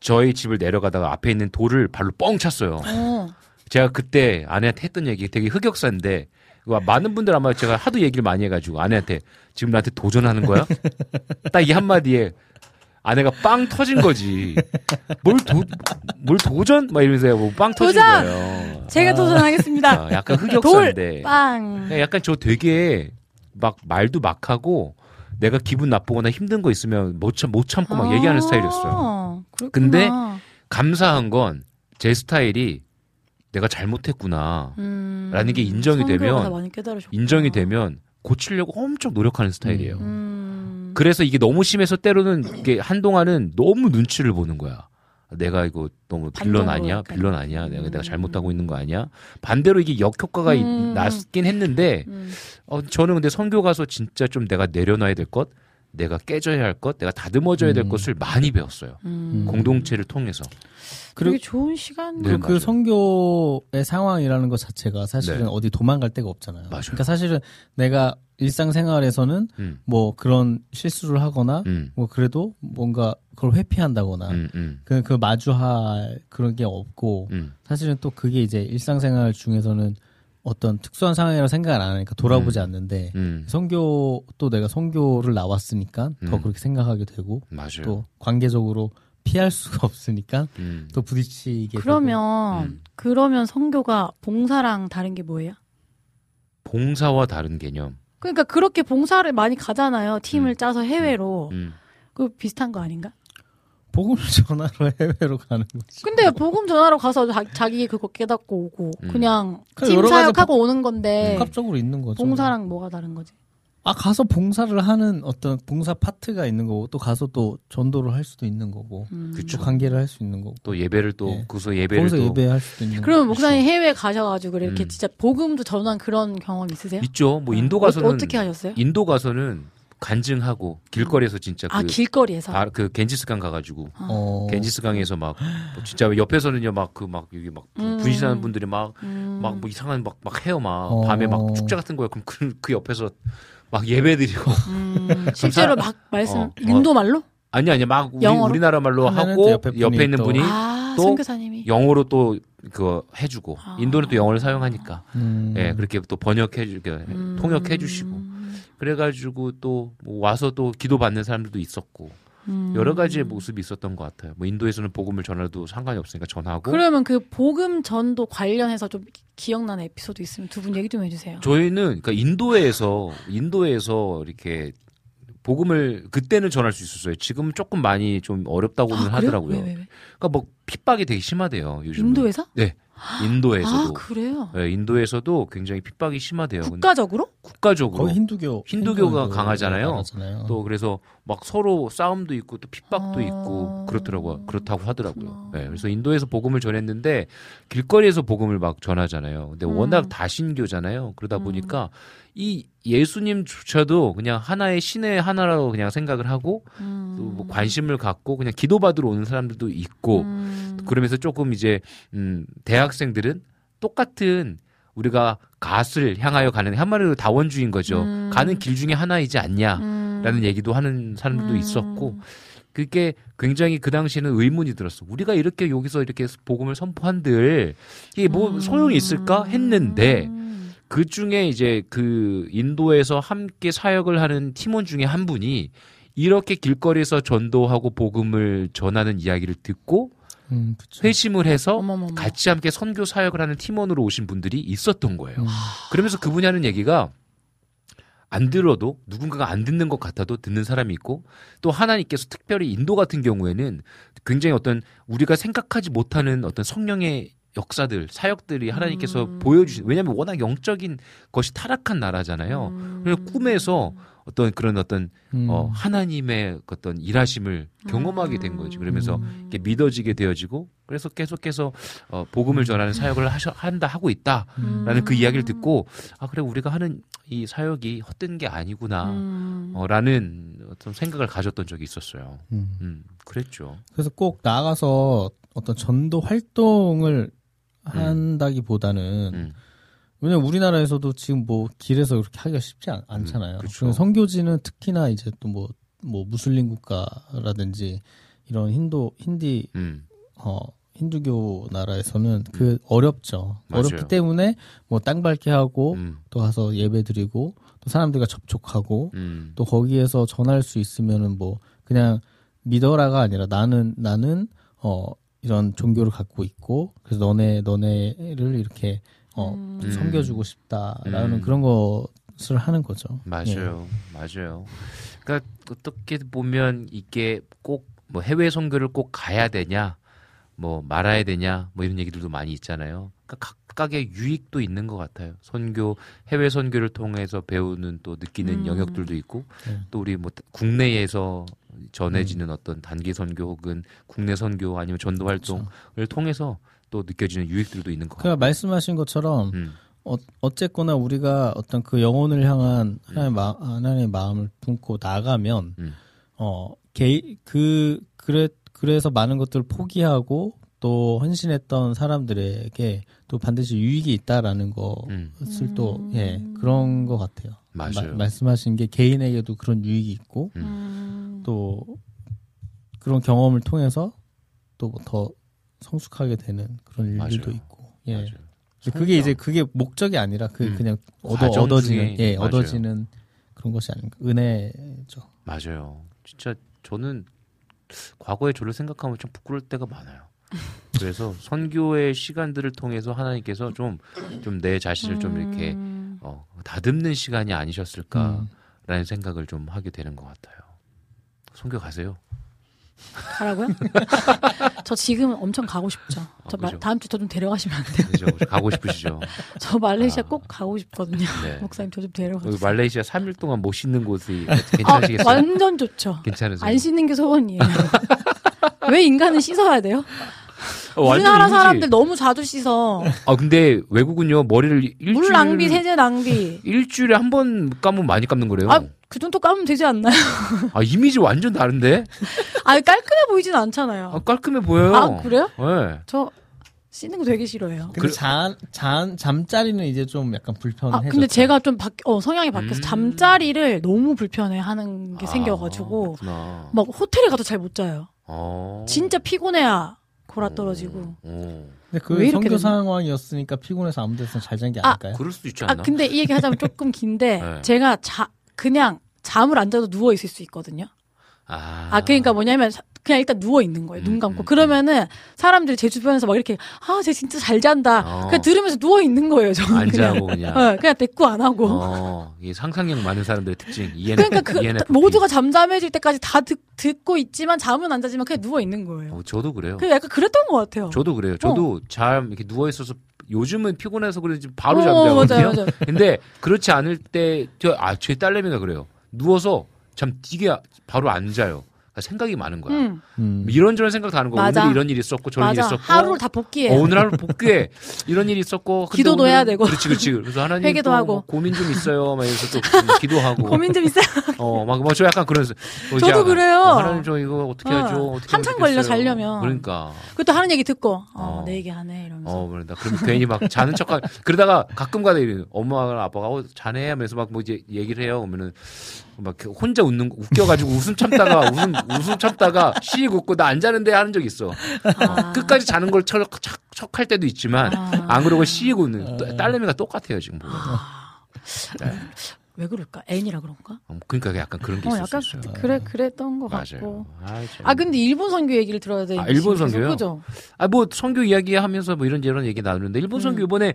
저희 집을 내려가다가 앞에 있는 돌을 발로 뻥 찼어요. 어. 제가 그때 아내한테 했던 얘기 되게 흑역사인데 많은 분들 아마 제가 하도 얘기를 많이 해가지고 아내한테 지금 나한테 도전하는 거야? 딱 이 한마디에 아내가 빵 터진 거지. 뭘 도, 뭘 도전? 막 이러면서 뭐빵 터진! 거예요. 제가 도전하겠습니다. 아, 약간 흑역사인데. 빵. 네, 약간 저 되게 막 말도 막 하고 내가 기분 나쁘거나 힘든 거 있으면 못, 참, 못 참고 막 얘기하는 스타일이었어요. 그렇구나. 근데 감사한 건 제 스타일이 내가 잘못했구나. 음, 라는 게 인정이 되면. 인정이 되면 고치려고 엄청 노력하는 스타일이에요. 음. 그래서 이게 너무 심해서 때로는 이게 한동안은 너무 눈치를 보는 거야. 내가 이거 너무 빌런 아니야? 약간. 빌런 아니야? 내가, 음. 내가 잘못하고 있는 거 아니야? 반대로 이게 역효과가 이- 음. 났긴 했는데, 음. 어, 저는 근데 선교 가서 진짜 좀 내가 내려놔야 될 것, 내가 깨져야 할 것, 내가 다듬어져야 될 음. 것을 많이 배웠어요. 음. 공동체를 통해서. 그리고 좋은 시간. 네, 그, 그. 성교의 상황이라는 것 자체가 사실은 네. 어디 도망갈 데가 없잖아요. 맞아요. 그러니까 사실은 내가 일상생활에서는 음, 뭐 그런 실수를 하거나 음, 뭐 그래도 뭔가 그걸 회피한다거나 음, 음, 그, 그 마주할 그런 게 없고 음. 사실은 또 그게 이제 일상생활 중에서는 어떤 특수한 상황이라고 생각을 안 하니까 돌아보지 음. 않는데 음, 성교 또 내가 성교를 나왔으니까 더 음. 그렇게 생각하게 되고 맞아요. 또 관계적으로 피할 수가 없으니까 음. 또 부딪히게 되고 그러면 음. 그러면 성교가 봉사랑 다른 게 뭐예요? 봉사와 다른 개념. 그러니까 그렇게 봉사를 많이 가잖아요. 팀을 음. 짜서 해외로. 음. 그 비슷한 거 아닌가? 복음을 전하러 해외로 가는 거지. 근데 복음 전하러 가서 자, 기 그거 깨닫고 오고 음. 그냥 그팀 가지 사역하고 오는 건데 복합적으로 있는 거죠. 봉사랑 뭐가 다른 거지? 아 가서 봉사를 하는 어떤 봉사 파트가 있는 거고 또 가서 또 전도를 할 수도 있는 거고 음. 그쵸. 또 관계를 할 수 있는 거고 또 예배를 또 예. 그서 예배를 거기서 또 예배할 수도 있는 그러면. 목사님 해외 가셔가지고 이렇게 음. 진짜 복음도 전한 그런 경험 있으세요? 있죠. 뭐 인도 어, 가서는 어 떻게 하셨어요? 인도 가서는 간증하고 길거리에서 진짜 아 그, 길거리에서. 바- 그 겐지스강 가가지고 어. 겐지스강에서 막뭐 진짜 옆에서는요 막 그 막 여기 막 부- 음. 분신하는 분들이 막막 음. 뭐 이상한 막 막 해요 막 어. 밤에 막 축제 같은 거예요. 그럼 그, 그 옆에서 막 예배드리고 음, 실제로 막 말씀 어, 어. 인도 말로? 아니 아니 막 우리, 영어로? 우리나라 말로 하고 또 옆에, 옆에 있는 또- 분이 아 또 선교사님이. 영어로 또 그거 해주고 아. 인도는 또 영어를 사용하니까 음. 예 그렇게 또 번역해 주게 음. 통역해 주시고 그래가지고 또 뭐 와서 또 기도 받는 사람들도 있었고 음. 여러 가지의 모습이 있었던 것 같아요. 뭐 인도에서는 복음을 전해도 상관이 없으니까 전하고 그러면 그 복음 전도 관련해서 좀 기억나는 에피소드 있으면 두 분 얘기 좀 해주세요. 저희는 그러니까 인도에서 인도에서 이렇게 복음을 그때는 전할 수 있었어요. 지금 조금 많이 좀 어렵다고는 아? 하더라고요. 왜, 왜, 왜? 그러니까 뭐 핍박이 되게 심하대요. 요즘 인도에서? 인도에서도 아 그래요? 네, 인도에서도 굉장히 핍박이 심하대요. 국가적으로? 국가적으로 거의 힌두교 힌두교가 힌두교 강하잖아요. 나라잖아요. 또 그래서 막 서로 싸움도 있고 또 핍박도 어. 있고 그렇더라고요. 그렇다고 하더라고요. 네, 그래서 인도에서 복음을 전했는데 길거리에서 복음을 막 전하잖아요. 근데 음. 워낙 다신교잖아요. 그러다 음. 보니까 이 예수님조차도 그냥 하나의 신의 하나라고 그냥 생각을 하고 음. 또뭐 관심을 갖고 그냥 기도받으러 오는 사람들도 있고 음. 그러면서 조금 이제 음 대학생들은 똑같은 우리가 갓을 향하여 가는 한마디로 다원주의인 거죠. 음. 가는 길 중에 하나이지 않냐라는 음. 얘기도 하는 사람들도 음. 있었고 그게 굉장히 그 당시에는 의문이 들었어. 우리가 이렇게 여기서 이렇게 복음을 선포한들 이게 뭐 음. 소용이 있을까 했는데 음. 그 중에 이제 그 인도에서 함께 사역을 하는 팀원 중에 한 분이 이렇게 길거리에서 전도하고 복음을 전하는 이야기를 듣고 음. 회심을 해서 어머머머. 같이 함께 선교 사역을 하는 팀원으로 오신 분들이 있었던 거예요. 음. 그러면서 그분이 하는 얘기가 안 들어도 누군가가 안 듣는 것 같아도 듣는 사람이 있고 또 하나님께서 특별히 인도 같은 경우에는 굉장히 어떤 우리가 생각하지 못하는 어떤 성령의 역사들 사역들이 하나님께서 음. 보여주신 왜냐하면 워낙 영적인 것이 타락한 나라잖아요. 음. 그래서 꿈에서 어떤 그런 어떤 음. 어, 하나님의 어떤 일하심을 경험하게 된 거지. 그러면서 이렇게 믿어지게 되어지고 그래서 계속해서 어, 복음을 전하는 사역을 하셔, 한다 하고 있다라는 음. 그 이야기를 듣고 아 그래 우리가 하는 이 사역이 헛된 게 아니구나. 음. 어, 라는 어떤 생각을 가졌던 적이 있었어요. 음. 음, 그랬죠. 그래서 꼭 나가서 어떤 전도 활동을 한다기보다는 음, 왜냐면 우리나라에서도 지금 뭐 길에서 그렇게 하기가 쉽지 않, 않잖아요. 음, 그렇죠. 선교지는 특히나 이제 또 뭐 뭐 무슬림 국가라든지 이런 힌도 힌디 음, 어 힌두교 나라에서는 그 어렵죠. 맞아요. 어렵기 때문에 뭐 땅 밟게 하고 음, 또 가서 예배 드리고 또 사람들과 접촉하고 음, 또 거기에서 전할 수 있으면은 뭐 그냥 믿어라가 아니라 나는 나는 어 이런 종교를 갖고 있고 그래서 너네 너네를 이렇게 어 음. 섬겨주고 싶다라는 음. 그런 것을 하는 거죠. 예. 맞아요. 맞아요. 그러니까 어떻게 보면 이게 꼭 뭐 해외 선교를 꼭 가야 되냐, 뭐 말아야 되냐, 뭐 이런 얘기들도 많이 있잖아요. 그러니까 각각의 유익도 있는 것 같아요. 선교 해외 선교를 통해서 배우는 또 느끼는 음. 영역들도 있고, 네. 또 우리 뭐 국내에서 전해지는 어떤 단기 선교 혹은 국내 선교 아니면 전도 활동을 통해서 또 느껴지는 유익들도 있는 것 같아요. 그러니까 말씀하신 것처럼 음, 어, 어쨌거나 우리가 어떤 그 영혼을 향한 하나님의, 마, 하나님의 마음을 품고 나가면 음. 어, 개, 그, 그래, 그래서 많은 것들을 포기하고 또 헌신했던 사람들에게 또 반드시 유익이 있다라는 음. 것을 또, 예, 그런 것 같아요. 맞아요. 마- 말씀하신 게 개인에게도 그런 유익이 있고 음. 또 그런 경험을 통해서 또 더 성숙하게 되는 그런 일들도 맞아요. 있고, 예. 맞아요. 그게 이제 그게 목적이 아니라 그 음. 그냥 얻어 얻어지는 예 맞아요. 얻어지는 그런 것이 아닌가 은혜죠. 맞아요. 진짜 저는 과거의 저를 생각하면 좀 부끄러울 때가 많아요. 그래서 선교의 시간들을 통해서 하나님께서 좀 좀 내 자신을 좀 이렇게 음. 어, 다듬는 시간이 아니셨을까라는 음. 생각을 좀 하게 되는 것 같아요. 선교 가세요. 가라고요? 저 지금 엄청 가고 싶죠. 저 어, 마- 그죠. 다음 주 저 좀 데려가시면 안 돼요? 그죠? 가고 싶으시죠? 저 말레이시아 아. 꼭 가고 싶거든요. 네. 목사님 저 좀 데려가 여기 주세요. 말레이시아 3일 동안 못 씻는 곳이 아, 괜찮으시겠어요? 완전 좋죠. 괜찮으세요? 안 씻는 게 소원이에요. 왜 인간은 씻어야 돼요? 우리나라. 사람들 너무 자주 씻어. 아 근데 외국은요 머리를 일주일 물 낭비, 세제 낭비. 일주일에 한 번 감으면 많이 감는 거래요. 아, 그 정도 까면 되지 않나요? 아 이미지 완전 다른데? 아, 깔끔해 보이진 않잖아요. 아, 깔끔해 보여요. 아, 그래요? 네. 저 씻는 거 되게 싫어해요. 근데 그- 잠, 잠, 잠자리는 이제 좀 약간 아, 불편해졌죠. 근데 제가 좀 바, 어, 성향이 바뀌어서 음. 잠자리를 너무 불편해 하는 게 생겨가지고, 아, 그렇구나. 막 호텔에 가도 잘 못 자요. 어. 진짜 피곤해야 골아 떨어지고. 어. 근데 왜그 됐나? 상황이었으니까 피곤해서 아무 데서 잘잔 게 아, 아닐까요? 그럴 수도 있지 아, 않나? 근데 이 얘기 하자면 조금 긴데, 네. 제가 자, 그냥 잠을 안 자도 누워 있을 수 있거든요. 아, 아, 그러니까 뭐냐면, 사- 그냥 일단 누워 있는 거예요. 눈 음, 감고. 음, 그러면은 사람들이 제 주변에서 막 이렇게, 아, 쟤 진짜 잘 잔다. 어. 그냥 들으면서 누워 있는 거예요, 저는. 안 그냥. 자고 그냥. 어, 그냥 대꾸 안 하고. 어, 이게 상상력 많은 사람들의 특징. EN, 그러니까 그 ENFP. 모두가 잠잠해질 때까지 다 듣, 듣고 있지만 잠은 안 자지만 그냥 누워 있는 거예요. 어, 저도 그래요. 그 약간 그랬던 것 같아요. 저도 그래요. 저도 잘 이렇게 누워 있어서 요즘은 피곤해서 그런지 바로 어, 잠자거든요. 맞아요, 맞아요. 근데 그렇지 않을 때, 저, 아, 제 딸내미가 그래요. 누워서 잠 되게 바로 안 자요. 그러니까 생각이 많은 거야. 음, 음. 이런저런 생각 다 하는 거야. 맞아. 오늘 이런 일이 있었고 저런 일이 맞아. 있었고. 하루를 다 복귀해. 어, 오늘 하루 복귀해. 이런 일이 있었고. 기도도 해야 되고. 그렇지, 그렇지. 그래서 하나님 회개도 또 하고. 뭐 고민 좀 있어요. 막 이래서 또 음, 기도하고. 고민 좀 있어요. 어, 막, 뭐, 저 약간 그런. 뭐 이제 저도 그래요. 어, 하나님 저 이거 어떻게 어, 하죠? 어떻게 한참 걸려? 자려면. 그러니까. 그것도 하는 얘기 듣고, 어, 어. 내 얘기 하네, 이러면서. 어, 그런다. 그럼 괜히 막 자는 척, 하 그러다가 가끔 가다 이래. 엄마가 아빠가, 어, 자네? 하면서 막 뭐 이제 얘기를 해요. 그러면은 막 혼자 웃는, 거, 웃겨가지고 웃음 참다가, 웃음, 웃음 참다가 씩 웃고 나 안 자는데 하는 적 있어. 아. 끝까지 자는 걸 척, 척, 척 할 때도 있지만, 아. 안 그러고 씩 웃는. 또 딸내미가 똑같아요, 지금 보면. 네. 왜 그럴까? N이라 그런가? 어, 그러니까 약간 그런 게 어, 있었어요. 약간 그래 그랬던 것 맞아요. 같고. 아이, 참. 아 근데 일본 선교 얘기를 들어야 돼. 아, 일본 선교요? 그죠? 아, 뭐, 선교 이야기 하면서 뭐 이런 저런 얘기 나누는데, 일본 선교 음. 이번에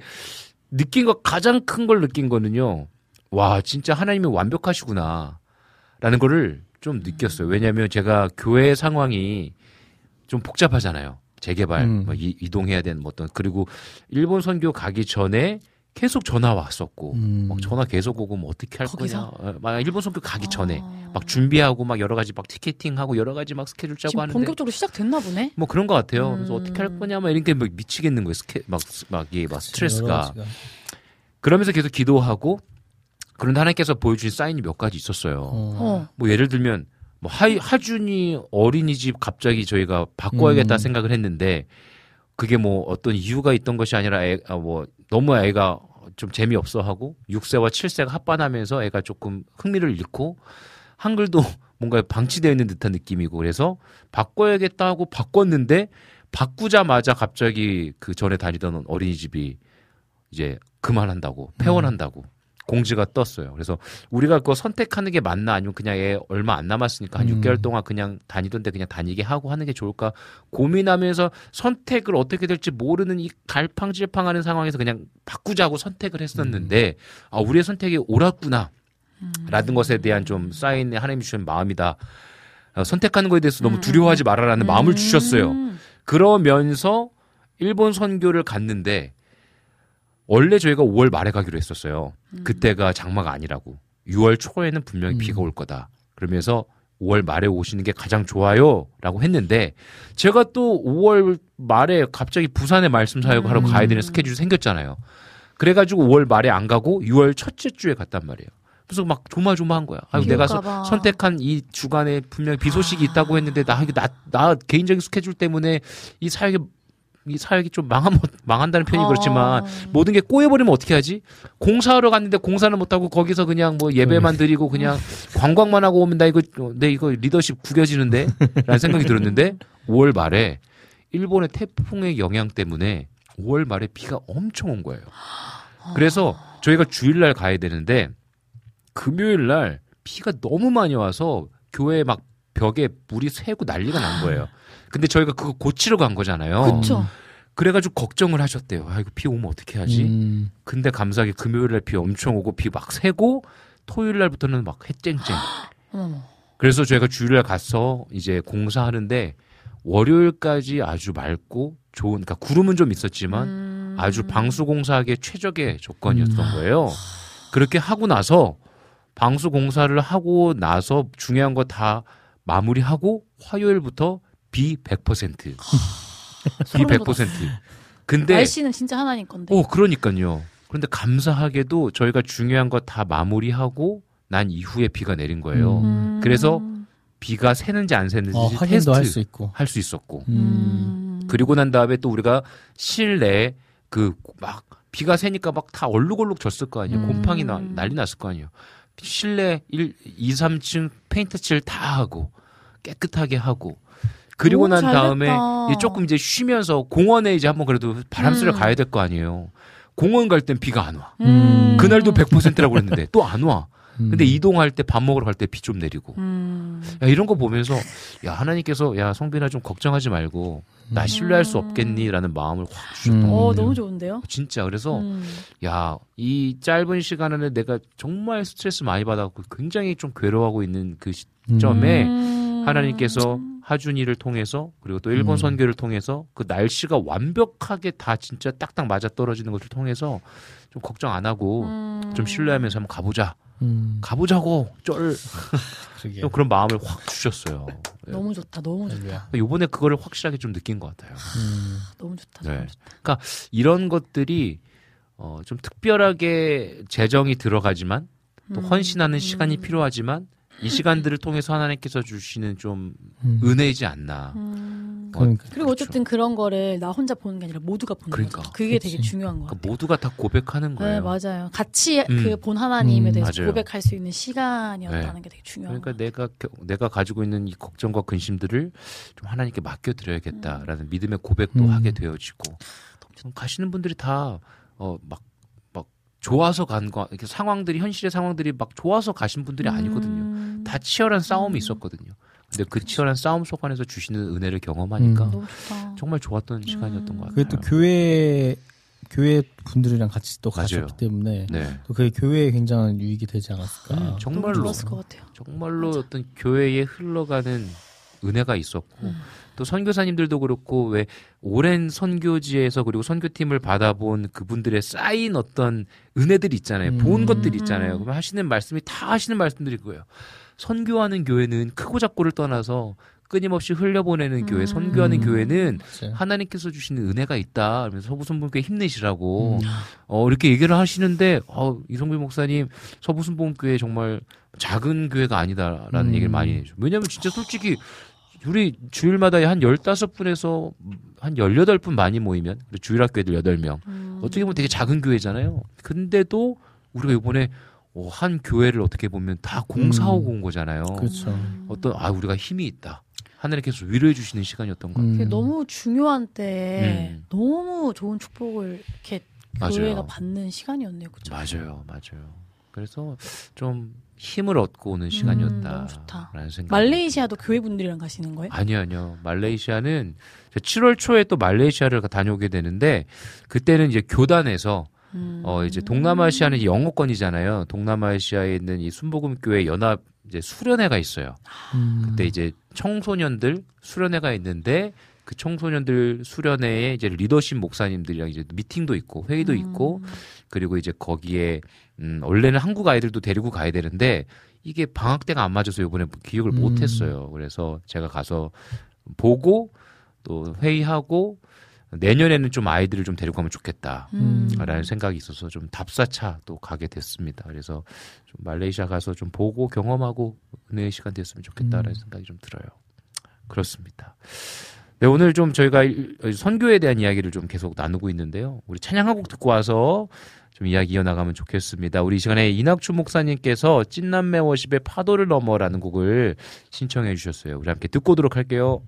느낀 거, 가장 큰 걸 느낀 거는요, 와, 진짜 하나님이 완벽하시구나. 라는 거를 좀 느꼈어요. 왜냐면 제가 교회 상황이 좀 복잡하잖아요. 재개발, 음. 뭐 이, 이동해야 되는 뭐 어떤, 그리고 일본 선교 가기 전에 계속 전화 왔었고 음. 막 전화 계속 오고 뭐 어떻게 할 거기서? 거냐. 어, 막 일본 선교 가기 전에 아. 막 준비하고 막 여러 가지 막 티켓팅하고 여러 가지 막 스케줄 짜고 하는데 본격적으로 시작됐나 보네. 뭐 그런 것 같아요. 그래서 음. 어떻게 할 거냐 막 이렇게 막 미치겠는 거예요. 스케 막막 이게 막 스트레스가. 그러면서 계속 기도하고 그런데 하나님께서 보여주신 사인이 몇 가지 있었어요. 어. 어. 뭐 예를 들면 뭐 하, 하준이 어린이집 갑자기 저희가 바꿔야겠다 음. 생각을 했는데 그게 뭐 어떤 이유가 있던 것이 아니라 애, 아, 뭐 너무 애가 좀 재미없어 하고 6세와 7세가 합반하면서 애가 조금 흥미를 잃고 한글도 뭔가 방치되어 있는 듯한 느낌이고 그래서 바꿔야겠다 하고 바꿨는데 바꾸자마자 갑자기 그 전에 다니던 어린이집이 이제 그만한다고 폐원한다고 공지가 떴어요. 그래서 우리가 그거 선택하는 게 맞나 아니면 그냥 애 얼마 안 남았으니까 한 음. 6개월 동안 그냥 다니던데 그냥 다니게 하고 하는 게 좋을까 고민하면서 선택을 어떻게 될지 모르는 이 갈팡질팡하는 상황에서 그냥 바꾸자고 선택을 했었는데 아 우리의 선택이 옳았구나 라는 것에 대한 좀 사인에 하나님이 주신 마음이다. 어, 선택하는 거에 대해서 너무 두려워하지 말아라는 마음을 주셨어요. 음. 그러면서 일본 선교를 갔는데 원래 저희가 5월 말에 가기로 했었어요. 그때가 장마가 아니라고. 6월 초에는 분명히 음. 비가 올 거다. 그러면서 5월 말에 오시는 게 가장 좋아요 라고 했는데 제가 또 5월 말에 갑자기 부산에 말씀 사역을 하러 가야 되는 스케줄이 생겼잖아요. 그래가지고 5월 말에 안 가고 6월 첫째 주에 갔단 말이에요. 그래서 막 조마조마한 거야. 비 내가 서- 봐. 선택한 이 주간에 분명히 비 소식이 있다고 했는데 나, 나, 나 개인적인 스케줄 때문에 이 사역이 이 사역이 좀 망한 망한다는 표현이 그렇지만 어. 모든 게 꼬여버리면 어떻게 하지? 공사하러 갔는데 공사는 못하고 거기서 그냥 뭐 예배만 드리고 그냥 관광만 하고 오면 나 이거 내 이거 리더십 구겨지는데? 라는 생각이 들었는데 5월 말에 일본의 태풍의 영향 때문에 5월 말에 비가 엄청 온 거예요. 그래서 저희가 주일날 가야 되는데 금요일 날 비가 너무 많이 와서 교회 막 벽에 물이 새고 난리가 난 거예요. 근데 저희가 그거 고치러 간 거잖아요. 그쵸. 그래가지고 걱정을 하셨대요. 아, 이거 비 오면 어떻게 하지? 음. 근데 감사하게 금요일 날비 엄청 오고 비 막 새고 토요일 날부터는 막 해쨍쨍. 그래서 저희가 주일날 날 가서 이제 공사하는데 월요일까지 아주 맑고 좋은, 그러니까 구름은 좀 있었지만 음. 아주 방수 공사하기에 최적의 조건이었던 거예요. 그렇게 하고 나서 방수 공사를 하고 나서 중요한 거 다 마무리하고 화요일부터 비 100%. 비 소름 100%. 근데 날씨는 진짜 하나님 건데. 어, 그러니까요. 그런데 감사하게도 저희가 중요한 거 다 마무리하고 난 이후에 비가 내린 거예요. 음. 그래서 비가 새는지 안 새는지 어, 확인도 할수 있고. 할 수 있었고. 음. 그리고 난 다음에 또 우리가 실내에 그막 비가 새니까 막 다 얼룩얼룩 졌을 거 아니에요. 음. 곰팡이 나, 난리 났을 거 아니에요. 실내 1, 2, 3층 페인트 칠 다 하고 깨끗하게 하고 그리고 오, 난잘 다음에 됐다. 조금 이제 쉬면서 공원에 이제 한번 그래도 바람 쐬러 음. 가야 될 거 아니에요. 공원 갈 땐 비가 안 와. 음. 그날도 100%라고 그랬는데 또 안 와. 음. 근데 이동할 때 밥 먹으러 갈 때 비 좀 내리고. 음. 야, 이런 거 보면서 야 하나님께서 야 성빈아 좀 걱정하지 말고 나 신뢰할 수 없겠니라는 마음을 확 주셨던 음. 거 어, 같아요. 너무 좋은데요? 진짜 그래서 음. 야이 짧은 시간 안에 내가 정말 스트레스 많이 받았고 굉장히 좀 괴로워하고 있는 그 시점에 음. 하나님께서 하준이를 통해서 그리고 또 일본 음. 선교를 통해서 그 날씨가 완벽하게 다 진짜 딱딱 맞아 떨어지는 것을 통해서 좀 걱정 안 하고 음. 좀 신뢰하면서 한번 가보자 음. 가보자고 쩔. 좀 그런 마음을 확 주셨어요. 네. 너무 좋다, 너무 좋다. 할렐루야. 요번에 그거를 확실하게 좀 느낀 것 같아요. 음. 너무 좋다, 네. 너무 좋다. 이런 것들이 어, 좀 특별하게 재정이 들어가지만 또 음. 헌신하는 시간이 필요하지만 이 시간들을 통해서 하나님께서 주시는 좀 음. 은혜이지 않나. 음. 그러니까. 그리고 그렇죠. 어쨌든 그런 거를 나 혼자 보는 게 아니라 모두가 보는 그러니까. 거죠. 그게 되게 그치. 중요한 거 같아요. 그러니까 모두가 다 고백하는 거예요. 네, 맞아요. 같이 음. 그본 하나님에 음, 대해서 맞아요. 고백할 수 있는 시간이었다는 네. 게 되게 중요한 그러니까 거 내가 겨- 내가 가지고 있는 이 걱정과 근심들을 좀 하나님께 맡겨 드려야겠다라는 믿음의 고백도 음. 하게 되어지고 음, 가시는 분들이 다 어막막 좋아서 간 거 이렇게 상황들이 현실의 상황들이 막 좋아서 가신 분들이 아니거든요. 음. 다 치열한 싸움이 음. 있었거든요. 근데 그 치열한 싸움 속 안에서 주시는 은혜를 경험하니까 음. 정말 좋았던 시간이었던 것 그게 같아요. 또 교회 교회 분들이랑 같이 또 맞아요. 가셨기 때문에 네. 또 그게 교회에 굉장한 유익이 되지 않았을까. 음, 너무 정말로 것. 정말로 어떤 교회에 흘러가는 은혜가 있었고 또 선교사님들도 그렇고 왜 오랜 선교지에서 그리고 선교팀을 받아본 그분들의 쌓인 어떤 은혜들 있잖아요. 본 음. 것들 있잖아요. 그럼 하시는 말씀이 다 하시는 말씀들이 그거예요. 선교하는 교회는 크고 작고를 떠나서 끊임없이 흘려보내는 교회, 선교하는 음. 교회는 맞아요. 하나님께서 주시는 은혜가 있다. 그러면서 서부순복교회 힘내시라고 음. 어, 이렇게 얘기를 하시는데 어, 이성빈 목사님 서부순복교회 정말 작은 교회가 아니다라는 음. 얘기를 많이 해줘. 왜냐면 진짜 솔직히 우리 주일마다 한 15분에서 한 18분 많이 모이면 그리고 주일학교 애들 8명 음. 어떻게 보면 되게 작은 교회잖아요. 근데도 우리가 이번에 어, 한 교회를 어떻게 보면 다 공사하고 음. 온 거잖아요. 그렇죠. 어떤 아 우리가 힘이 있다. 하나님께서 위로해 주시는 시간이었던 것 같아요. 그게 음. 너무 중요한 때에 음. 너무 좋은 축복을 이렇게 맞아요. 교회가 받는 시간이었네요. 그죠? 맞아요, 맞아요. 그래서 좀 힘을 얻고 오는 시간이었다라는 음. 생각. 말레이시아도 교회 분들이랑 가시는 거예요? 아니요, 아니요. 말레이시아는 7월 초에 또 말레이시아를 다녀오게 되는데 그때는 이제 교단에서 음. 어 이제 동남아시아는 영어권이잖아요. 동남아시아에 있는 이 순복음 교회 연합 이제 수련회가 있어요. 음. 그때 이제 청소년들 수련회가 있는데 그 청소년들 수련회에 이제 리더십 목사님들이랑 이제 미팅도 있고 회의도 있고 그리고 이제 거기에 음 원래는 한국 아이들도 데리고 가야 되는데 이게 방학 때가 안 맞아서 이번에 기억을 음. 못 했어요. 그래서 제가 가서 보고 또 회의하고 내년에는 좀 아이들을 좀 데리고 가면 좋겠다. 음. 라는 생각이 있어서 좀 답사차 또 가게 됐습니다. 그래서 좀 말레이시아 가서 좀 보고 경험하고 은혜의 시간 됐으면 좋겠다라는 음. 생각이 좀 들어요. 그렇습니다. 네, 오늘 좀 저희가 이- 선교에 대한 이야기를 좀 계속 나누고 있는데요. 우리 찬양 한 곡 듣고 와서 좀 이야기 이어나가면 좋겠습니다. 우리 이 시간에 이낙춘 목사님께서 찐남매 워십의 파도를 넘어라는 곡을 신청해 주셨어요. 우리 함께 듣고 오도록 할게요.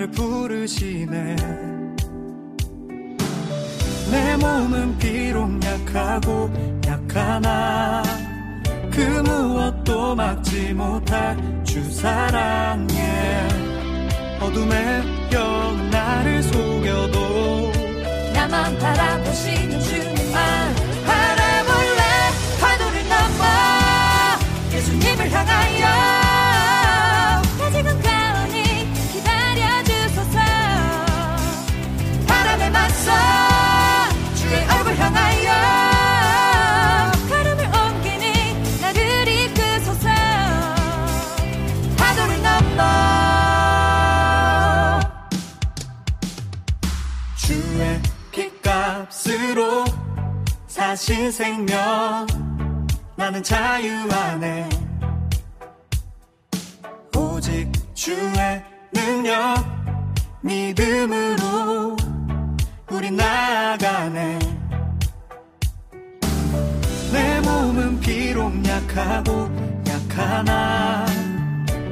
나를 부르시네. 내 몸은 비록 약하고 약하나 그 무엇도 막지 못할 주 사랑에 어둠의 영 나를 속여도 나만 바라보시는 주님만 바라볼래. 파도를 넘어 예수님을 향하여 사신 생명 나는 자유 안에 오직 주의 능력 믿음으로 우리 나아가네. 내 몸은 비록 약하고 약하나?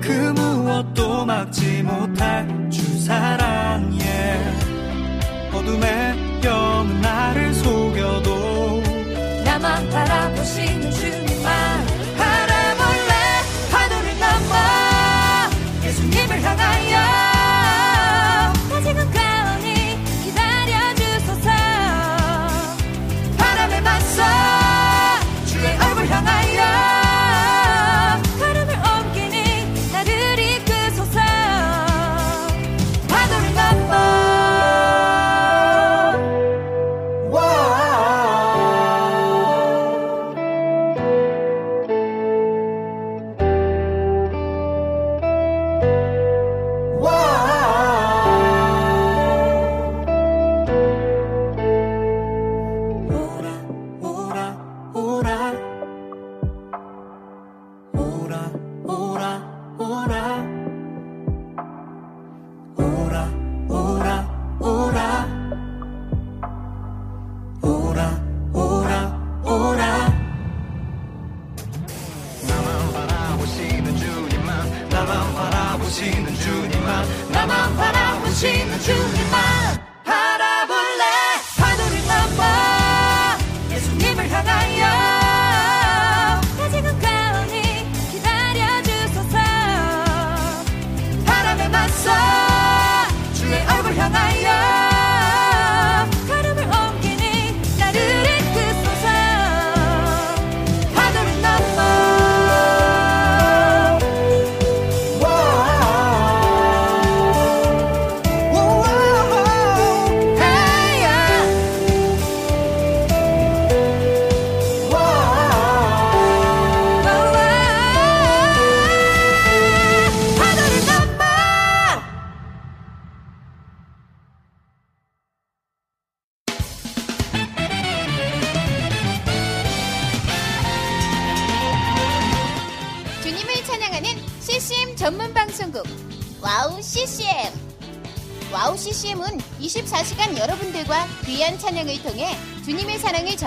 그 무엇도 막지 못할 주 사랑에. 어둠의 영 나를 속여도 나만 바라보시는 주님만 바라볼래? 파도를 넘어 예수님을 향하여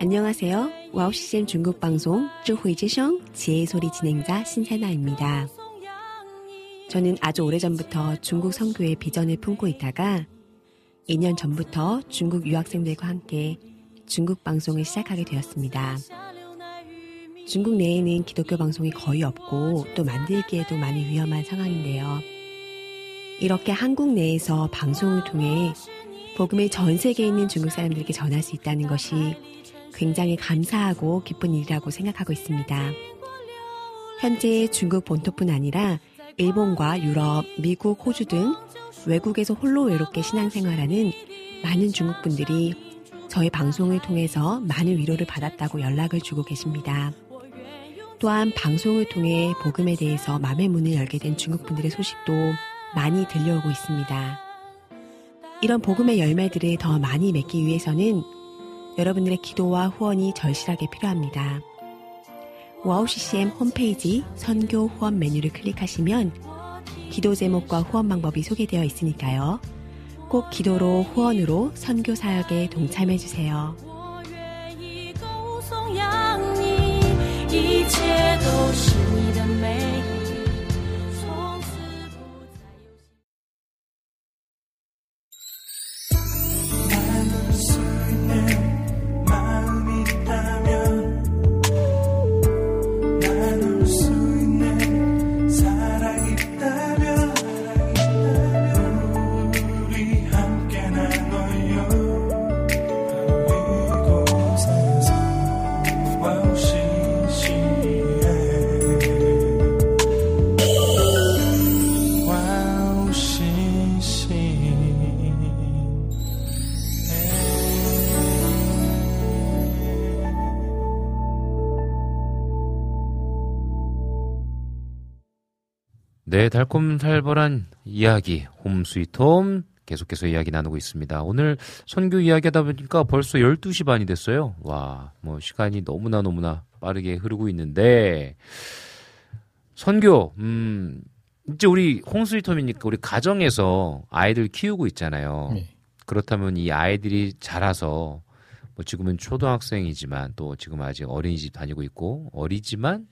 안녕하세요. 와우씨쌤 중국방송 쭈후이지성 지혜의 소리 진행자 신세나입니다. 저는 아주 오래전부터 중국 선교의 비전을 품고 있다가 2년 전부터 중국 유학생들과 함께 중국 방송을 시작하게 되었습니다. 중국 내에는 기독교 방송이 거의 없고 또 만들기에도 많이 위험한 상황인데요. 이렇게 한국 내에서 방송을 통해 복음을 전 세계에 있는 중국 사람들에게 전할 수 있다는 것이 굉장히 감사하고 기쁜 일이라고 생각하고 있습니다. 현재 중국 본토뿐 아니라 일본과 유럽, 미국, 호주 등 외국에서 홀로 외롭게 신앙생활하는 많은 중국 분들이 저희 방송을 통해서 많은 위로를 받았다고 연락을 주고 계십니다. 또한 방송을 통해 복음에 대해서 마음의 문을 열게 된 중국 분들의 소식도 많이 들려오고 있습니다. 이런 복음의 열매들을 더 많이 맺기 위해서는 여러분들의 기도와 후원이 절실하게 필요합니다. 와우 CCM 홈페이지 선교 후원 메뉴를 클릭하시면 기도 제목과 후원 방법이 소개되어 있으니까요. 꼭 기도로 후원으로 선교 사역에 동참해 주세요. 我愿 네, 달콤살벌한 이야기 홈스위트홈 계속해서 이야기 나누고 있습니다. 오늘 선교 이야기하다 보니까 벌써 12시 반이 됐어요. 와, 뭐 시간이 너무나 너무나 빠르게 흐르고 있는데 선교 음 이제 우리 홈스위트홈이니까 우리 가정에서 아이들 키우고 있잖아요. 네. 그렇다면 이 아이들이 자라서 뭐 지금은 초등학생이지만 또 지금 아직 어린이집 다니고 있고 어리지만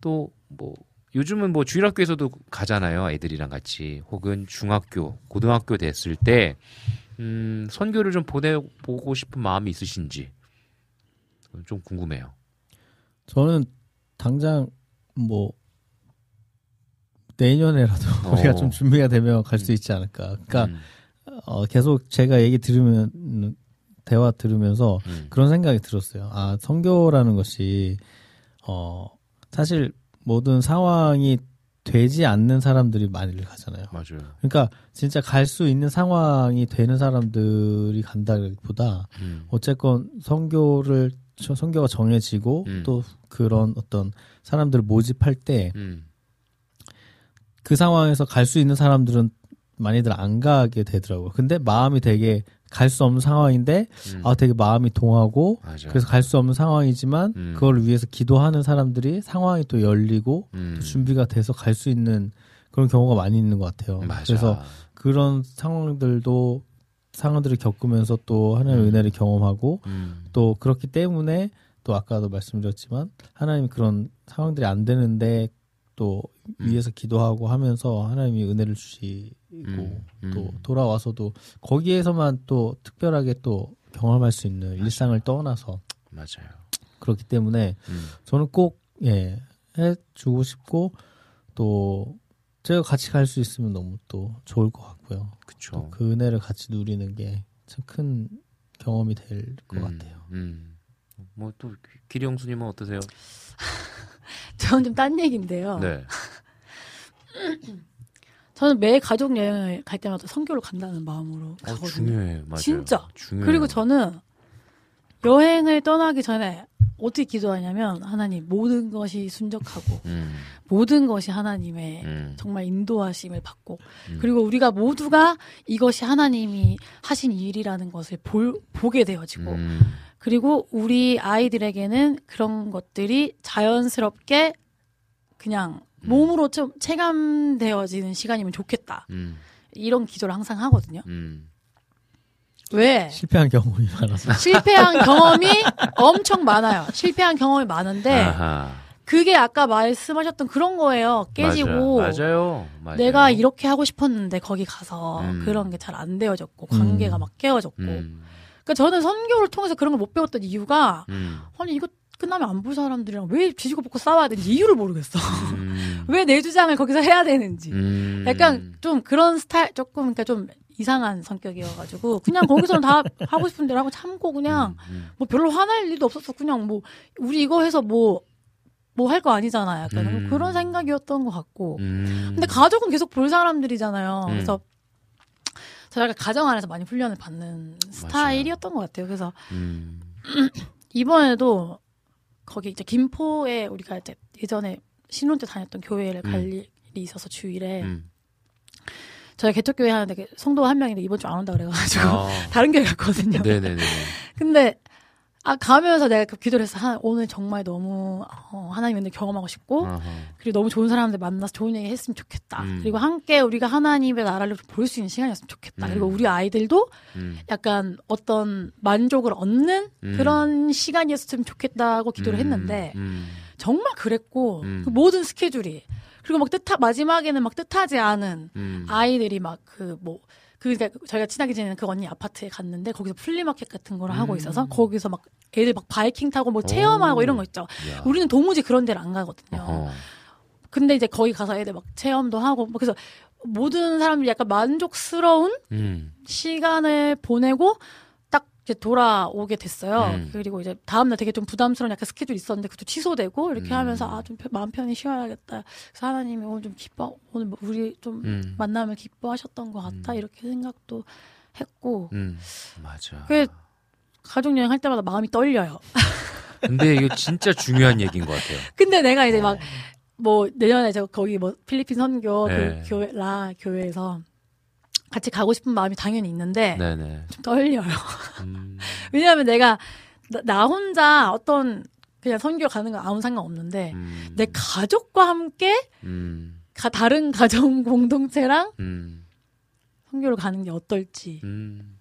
또뭐 요즘은 뭐 주일학교에서도 가잖아요 아이들이랑 같이 혹은 중학교 고등학교 됐을 때 음, 선교를 좀 보내보고 싶은 마음이 있으신지 좀 궁금해요. 저는 당장 뭐 내년에라도 어. 우리가 좀 준비가 되면 갈 수 있지 않을까. 그러니까 음, 어, 계속 제가 얘기 들으면 대화 들으면서 음. 그런 생각이 들었어요. 아 성교라는 것이 어 사실 모든 상황이 되지 않는 사람들이 많이 가잖아요. 맞아요. 그러니까 진짜 갈 수 있는 상황이 되는 사람들이 간다기보다 음, 어쨌건 성교를 저- 성교가 정해지고 음. 또 그런 어떤 사람들을 모집할 때그 음, 상황에서 갈 수 있는 사람들은 많이들 안 가게 되더라고요. 근데 마음이 되게 갈 수 없는 상황인데 음. 아 되게 마음이 동하고 맞아. 그래서 갈 수 없는 상황이지만 음. 그걸 위해서 기도하는 사람들이 상황이 또 열리고 음. 또 준비가 돼서 갈 수 있는 그런 경우가 많이 있는 것 같아요. 맞아. 그래서 그런 상황들도 상황들을 겪으면서 또 하나님의 음. 은혜를 경험하고 음. 또 그렇기 때문에 또 아까도 말씀드렸지만 하나님 그런 상황들이 안 되는데 또 음. 위에서 기도하고 하면서 하나님이 은혜를 주시고 음. 음. 또 돌아와서도 거기에서만 또 특별하게 또 경험할 수 있는 일상을 떠나서 맞아요. 그렇기 때문에 음. 저는 꼭 예, 해주고 싶고 또 제가 같이 갈 수 있으면 너무 또 좋을 것 같고요. 그쵸. 그 은혜를 같이 누리는 게 참 큰 경험이 될것 음. 같아요. 음. 뭐또 기령수님은 어떠세요? 저는 좀 딴 얘기인데요. 네. 저는 매 가족 여행을 갈 때마다 선교를 간다는 마음으로 어, 가거든요. 중요해. 맞아요. 진짜. 중요해요. 그리고 저는 여행을 떠나기 전에 어떻게 기도하냐면 하나님 모든 것이 순적하고 음. 모든 것이 하나님의 음. 정말 인도하심을 받고 음. 그리고 우리가 모두가 이것이 하나님이 하신 일이라는 것을 볼, 보게 되어지고 음. 그리고 우리 아이들에게는 그런 것들이 자연스럽게 그냥 음. 몸으로 좀 체감되어지는 시간이면 좋겠다. 음. 이런 기도를 항상 하거든요. 음. 왜? 실패한 경험이 많아서 실패한 경험이 엄청 많아요. 실패한 경험이 많은데 아하. 그게 아까 말씀하셨던 그런 거예요. 깨지고 맞아요. 맞아요. 맞아요. 내가 이렇게 하고 싶었는데 거기 가서 음. 그런 게 잘 안 되어졌고 관계가 음. 막 깨어졌고. 음. 그러니까 저는 선교를 통해서 그런 걸 못 배웠던 이유가 음. 아니 이거 끝나면 안볼 사람들이랑 왜 뒤지고 볶고 싸워야 되는지 이유를 모르겠어. 음. 왜내 주장을 거기서 해야 되는지. 음. 약간 좀 그런 스타일 조금 그러니까 좀 이상한 성격이어가지고 그냥 거기서는 다 하고 싶은 대로 하고 참고 그냥 음. 뭐 별로 화날 일도 없었어. 그냥 뭐 우리 이거 해서 뭐 뭐할거 아니잖아. 약간 음. 그런 생각이었던 것 같고. 음. 근데 가족은 계속 볼 사람들이잖아요. 음. 그래서 제가 가정 안에서 많이 훈련을 받는 스타일이었던 것 같아요. 그래서 음. 이번에도 거기 이제 김포에 우리가 이제 예전에 신혼 때 다녔던 교회를 갈 음. 일이 있어서 주일에 음. 저희 개척교회 하는데 그 성도 한 명인데 이번 주 안 온다 그래가지고 아. 다른 교회 갔거든요. 네네네. 근데 아 가면서 내가 그 기도를 해서 하, 오늘 정말 너무 어, 하나님 은혜 경험하고 싶고 아하. 그리고 너무 좋은 사람들 만나서 좋은 얘기 했으면 좋겠다. 음. 그리고 함께 우리가 하나님의 나라를 볼 수 있는 시간이었으면 좋겠다. 음. 그리고 우리 아이들도 음. 약간 어떤 만족을 얻는 음. 그런 시간이었으면 좋겠다고 기도를 음. 했는데 음. 정말 그랬고 음. 그 모든 스케줄이 그리고 막 뜻하 마지막에는 막 뜻하지 않은 음. 아이들이 막 그 뭐 그러니까 저희가 친하게 지내는 그 언니 아파트에 갔는데 거기서 flea market 같은 걸 하고 음. 있어서 거기서 막 애들 막 바이킹 타고 뭐 체험하고 오. 이런 거 있죠. 야. 우리는 도무지 그런 데를 안 가거든요. 어허. 근데 이제 거기 가서 애들 막 체험도 하고 뭐 그래서 모든 사람들이 약간 만족스러운 음. 시간을 보내고 딱 이제 돌아오게 됐어요. 음. 그리고 이제 다음날 되게 좀 부담스러운 약간 스케줄이 있었는데 그것도 취소되고 이렇게 음. 하면서 아 좀 마음 편히 쉬어야겠다. 그래서 하나님이 오늘 좀 기뻐 오늘 뭐 우리 좀 음. 만남을 기뻐하셨던 것 같다 음. 이렇게 생각도 했고 음. 맞아. 그 가족 여행 할 때마다 마음이 떨려요. 근데 이거 진짜 중요한 얘기인 것 같아요. 근데 내가 이제 막뭐 내년에 저 거기 뭐 필리핀 선교 네. 그 교회 라 교회에서 같이 가고 싶은 마음이 당연히 있는데 네네. 좀 떨려요. 음. 왜냐하면 내가 나, 나 혼자 어떤 그냥 선교 가는 건 아무 상관 없는데 음. 내 가족과 함께 음. 가, 다른 가정 공동체랑 음. 선교를 가는 게 어떨지. 음.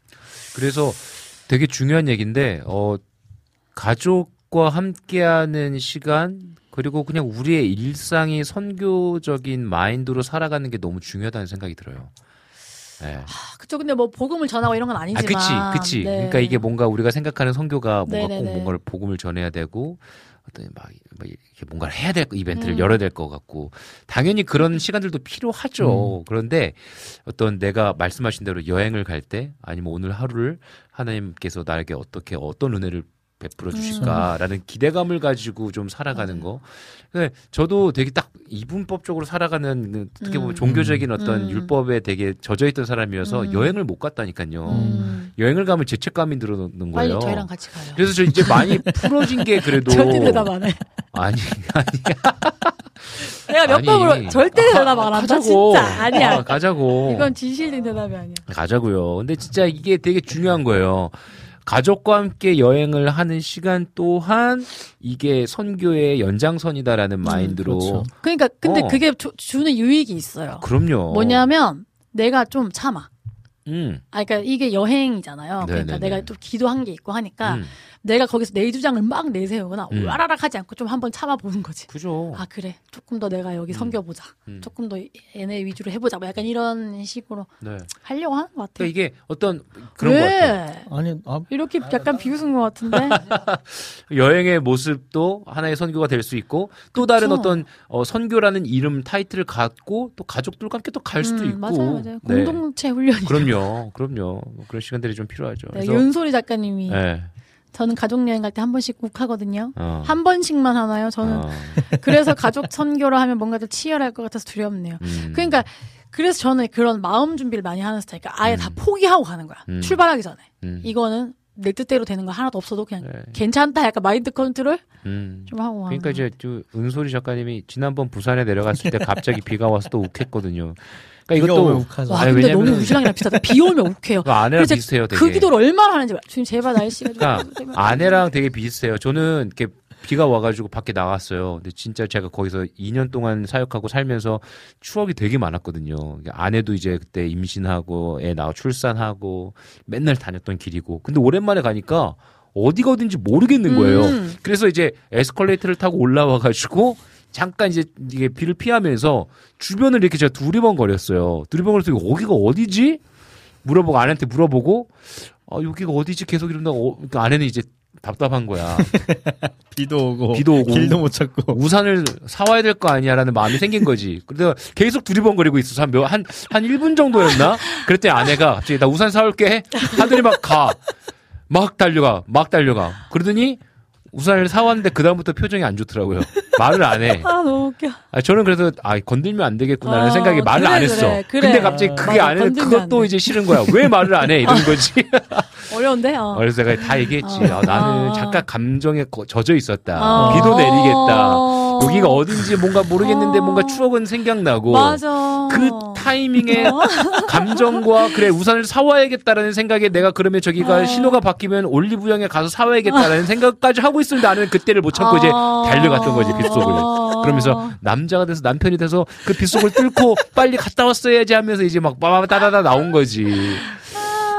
그래서 되게 중요한 얘기인데, 어, 가족과 함께하는 시간, 그리고 그냥 우리의 일상이 선교적인 마인드로 살아가는 게 너무 중요하다는 생각이 들어요. 네. 아, 그쵸. 근데 뭐 복음을 전하고 이런 건 아, 아니지만. 그치, 그치. 네. 그러니까 이게 뭔가 우리가 생각하는 선교가 뭔가 꼭 네네네. 뭔가를 복음을 전해야 되고, 어떤 막, 막 이렇게 뭔가를 해야 될 거, 이벤트를 음. 열어야 될 것 같고, 당연히 그런 시간들도 필요하죠. 그런데 어떤 내가 말씀하신 대로 여행을 갈 때, 아니면 오늘 하루를 하나님께서 나에게 어떻게, 어떤 은혜를 베풀어 주실까라는 기대감을 가지고 좀 살아가는 음. 거. 근데 저도 되게 딱 이분법적으로 살아가는 그 어떻게 보면 음. 종교적인 어떤 음. 율법에 되게 젖어 있던 사람이어서 음. 여행을 못 갔다니까요. 음. 여행을 가면 죄책감이 들어오는 거예요. 저희랑 같이 가요. 그래서 저 이제 많이 풀어진 게 그래도 절대 대답 안 해. 아니 아니 내가 몇 아니. 번으로 절대 대답 안 한다. 가자고. 진짜 아니야. 아, 가자고. 이건 진실된 대답이 아니야. 가자고요. 근데 진짜 이게 되게 중요한 거예요. 가족과 함께 여행을 하는 시간 또한 이게 선교의 연장선이다라는 마인드로. 그렇죠. 그러니까 근데 어. 그게 주, 주는 유익이 있어요. 그럼요. 뭐냐면 내가 좀 참아. 음. 아, 그러니까 이게 여행이잖아요. 그러니까 네네네. 내가 또 기도한 게 있고 하니까 음. 내가 거기서 내 주장을 막 내세우거나 음. 와라락 하지 않고 좀 한번 참아보는 거지. 그죠. 아 그래 조금 더 내가 여기 섬겨보자. 음. 조금 더 얘네 위주로 해보자. 뭐 약간 이런 식으로 네. 하려고 하는 것 같아. 그러니까 이게 어떤 그런 것 왜? 같아요. 아니, 아, 이렇게 약간 비웃은 것 같은데. 여행의 모습도 하나의 선교가 될 수 있고 또 다른 그쵸. 어떤 어, 선교라는 이름 타이틀을 갖고 또 가족들과 함께 또 갈 수도 음, 있고. 맞아요, 맞아요. 네. 공동체 훈련이. 그럼요, 그럼요. 뭐 그런 시간들이 좀 필요하죠. 네, 그래서 윤소리 작가님이 네. 저는 가족 여행 갈 때 한 번씩 꼭 하거든요. 어. 한 번씩만 하나요? 저는 어. 그래서 가족 선교를 하면 뭔가 더 치열할 것 같아서 두렵네요. 음. 그러니까 그래서 저는 그런 마음 준비를 많이 하는 스타일. 그러니까 아예 다 포기하고 가는 거야. 음. 출발하기 전에. 음. 이거는 내 뜻대로 되는 거 하나도 없어도 그냥 네. 괜찮다. 약간 마인드 컨트롤 음. 좀 하고 그러니까 거. 이제 또 은솔이 작가님이 지난번 부산에 내려갔을 때 갑자기 비가 와서 또 욱했거든요. 그러니까 이것도. 와 아니, 근데 왜냐면은- 너무 우시랑이랑 비슷하다. 비 오면 욱해요. 그 아내랑 비슷해요, 되게. 그 기도를 얼마나 하는지. 주님 제발 날씨가 좀 그러니까 아내랑 되게 비슷해요. 저는 이렇게 비가 와가지고 밖에 나갔어요. 근데 진짜 제가 거기서 2년 동안 사역하고 살면서 추억이 되게 많았거든요. 아내도 이제 그때 임신하고 애 낳아 출산하고 맨날 다녔던 길이고. 근데 오랜만에 가니까 어디가 어딘지 모르겠는 거예요. 음. 그래서 이제 에스컬레이터를 타고 올라와가지고 잠깐 이제 이게 비를 피하면서 주변을 이렇게 제가 두리번거렸어요. 두리번거려서 여기가 어디지? 물어보고 아내한테 물어보고 아 여기가 어디지 계속 이런다. 어, 그러니까 아내는 이제 답답한 거야. 비도 오고, 비도 오고 길도 못 찾고. 우산을 사와야 될 거 아니야라는 마음이 생긴 거지. 그래서 계속 두리번거리고 있어서 한 몇, 한, 한 1분 정도였나? 그랬더니 아내가 갑자기 나 우산 사올게. 하더니 막 가. 막 달려가. 막 달려가. 그러더니 우산을 사왔는데 그다음부터 표정이 안 좋더라고요. 말을 안 해. 아 너무 웃겨. 아, 저는 그래서, 아, 건들면 안 되겠구나라는 어, 생각에 말을 그래, 안 했어. 그래, 그래. 근데 갑자기 그게 맞아, 건들면 안 그것도 돼. 이제 싫은 거야. 왜 말을 안 해? 이런 거지. 어려운데. 어. 그래서 내가 다 얘기했지. 어. 아, 나는 어. 잠깐 감정에 거- 젖어 있었다. 어. 비도 내리겠다. 어. 여기가 어딘지 뭔가 모르겠는데 어. 뭔가 추억은 생각나고. 맞아. 그 타이밍에 감정과 그래 우산을 사와야겠다라는 생각에 내가 그러면 저기가 어. 신호가 바뀌면 올리브영에 가서 사와야겠다라는 생각까지 하고 있었는데 나는 그때를 못 참고 이제 어. 달려갔던 거지 빗속을 그러면서 남자가 돼서 남편이 돼서 그 빗속을 뚫고 빨리 갔다 왔어야지 하면서 이제 막 빠바다다다 나온 거지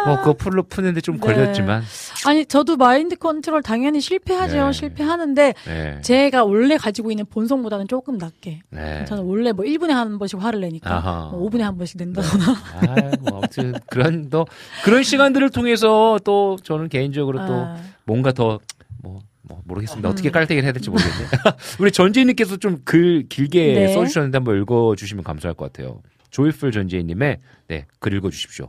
뭐 그거 풀로 푸는데 좀 네. 걸렸지만 아니 저도 마인드 컨트롤 당연히 실패하죠. 네. 실패하는데 네. 제가 원래 가지고 있는 본성보다는 조금 낮게. 네. 저는 원래 뭐 1분에 한 번씩 화를 내니까 아하. 뭐 5분에 한 번씩 낸다거나. 아, 뭐 아무튼 그런 또 그런 시간들을 통해서 또 저는 개인적으로 또 아, 뭔가 더 뭐, 뭐 모르겠습니다. 어떻게 음. 깔때기를 해야 될지 모르겠네. 우리 전재희님께서 좀 글 길게 네. 써주셨는데 한번 읽어주시면 감사할 것 같아요. 조이풀 전재희님의 네, 글 읽어주십시오.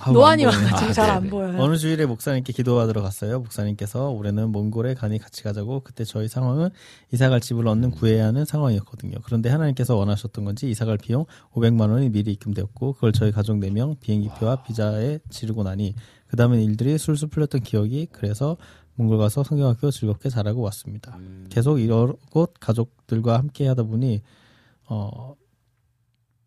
아, 노안이. 와가지고 아, 잘안 네네. 보여요. 어느 주일에 목사님께 기도하러 갔어요. 목사님께서 올해는 몽골에 간이 같이 가자고 그때 저희 상황은 이사갈 집을 얻는 구해야 하는 상황이었거든요. 그런데 하나님께서 원하셨던 건지 이사갈 비용 500만 원이 미리 입금되었고 그걸 저희 가족 4명 비행기표와 비자에 지르고 나니 그 다음엔 일들이 술술 풀렸던 기억이 그래서 몽골 가서 성경학교 즐겁게 잘하고 왔습니다. 계속 여러 곳 가족들과 함께 하다 보니 어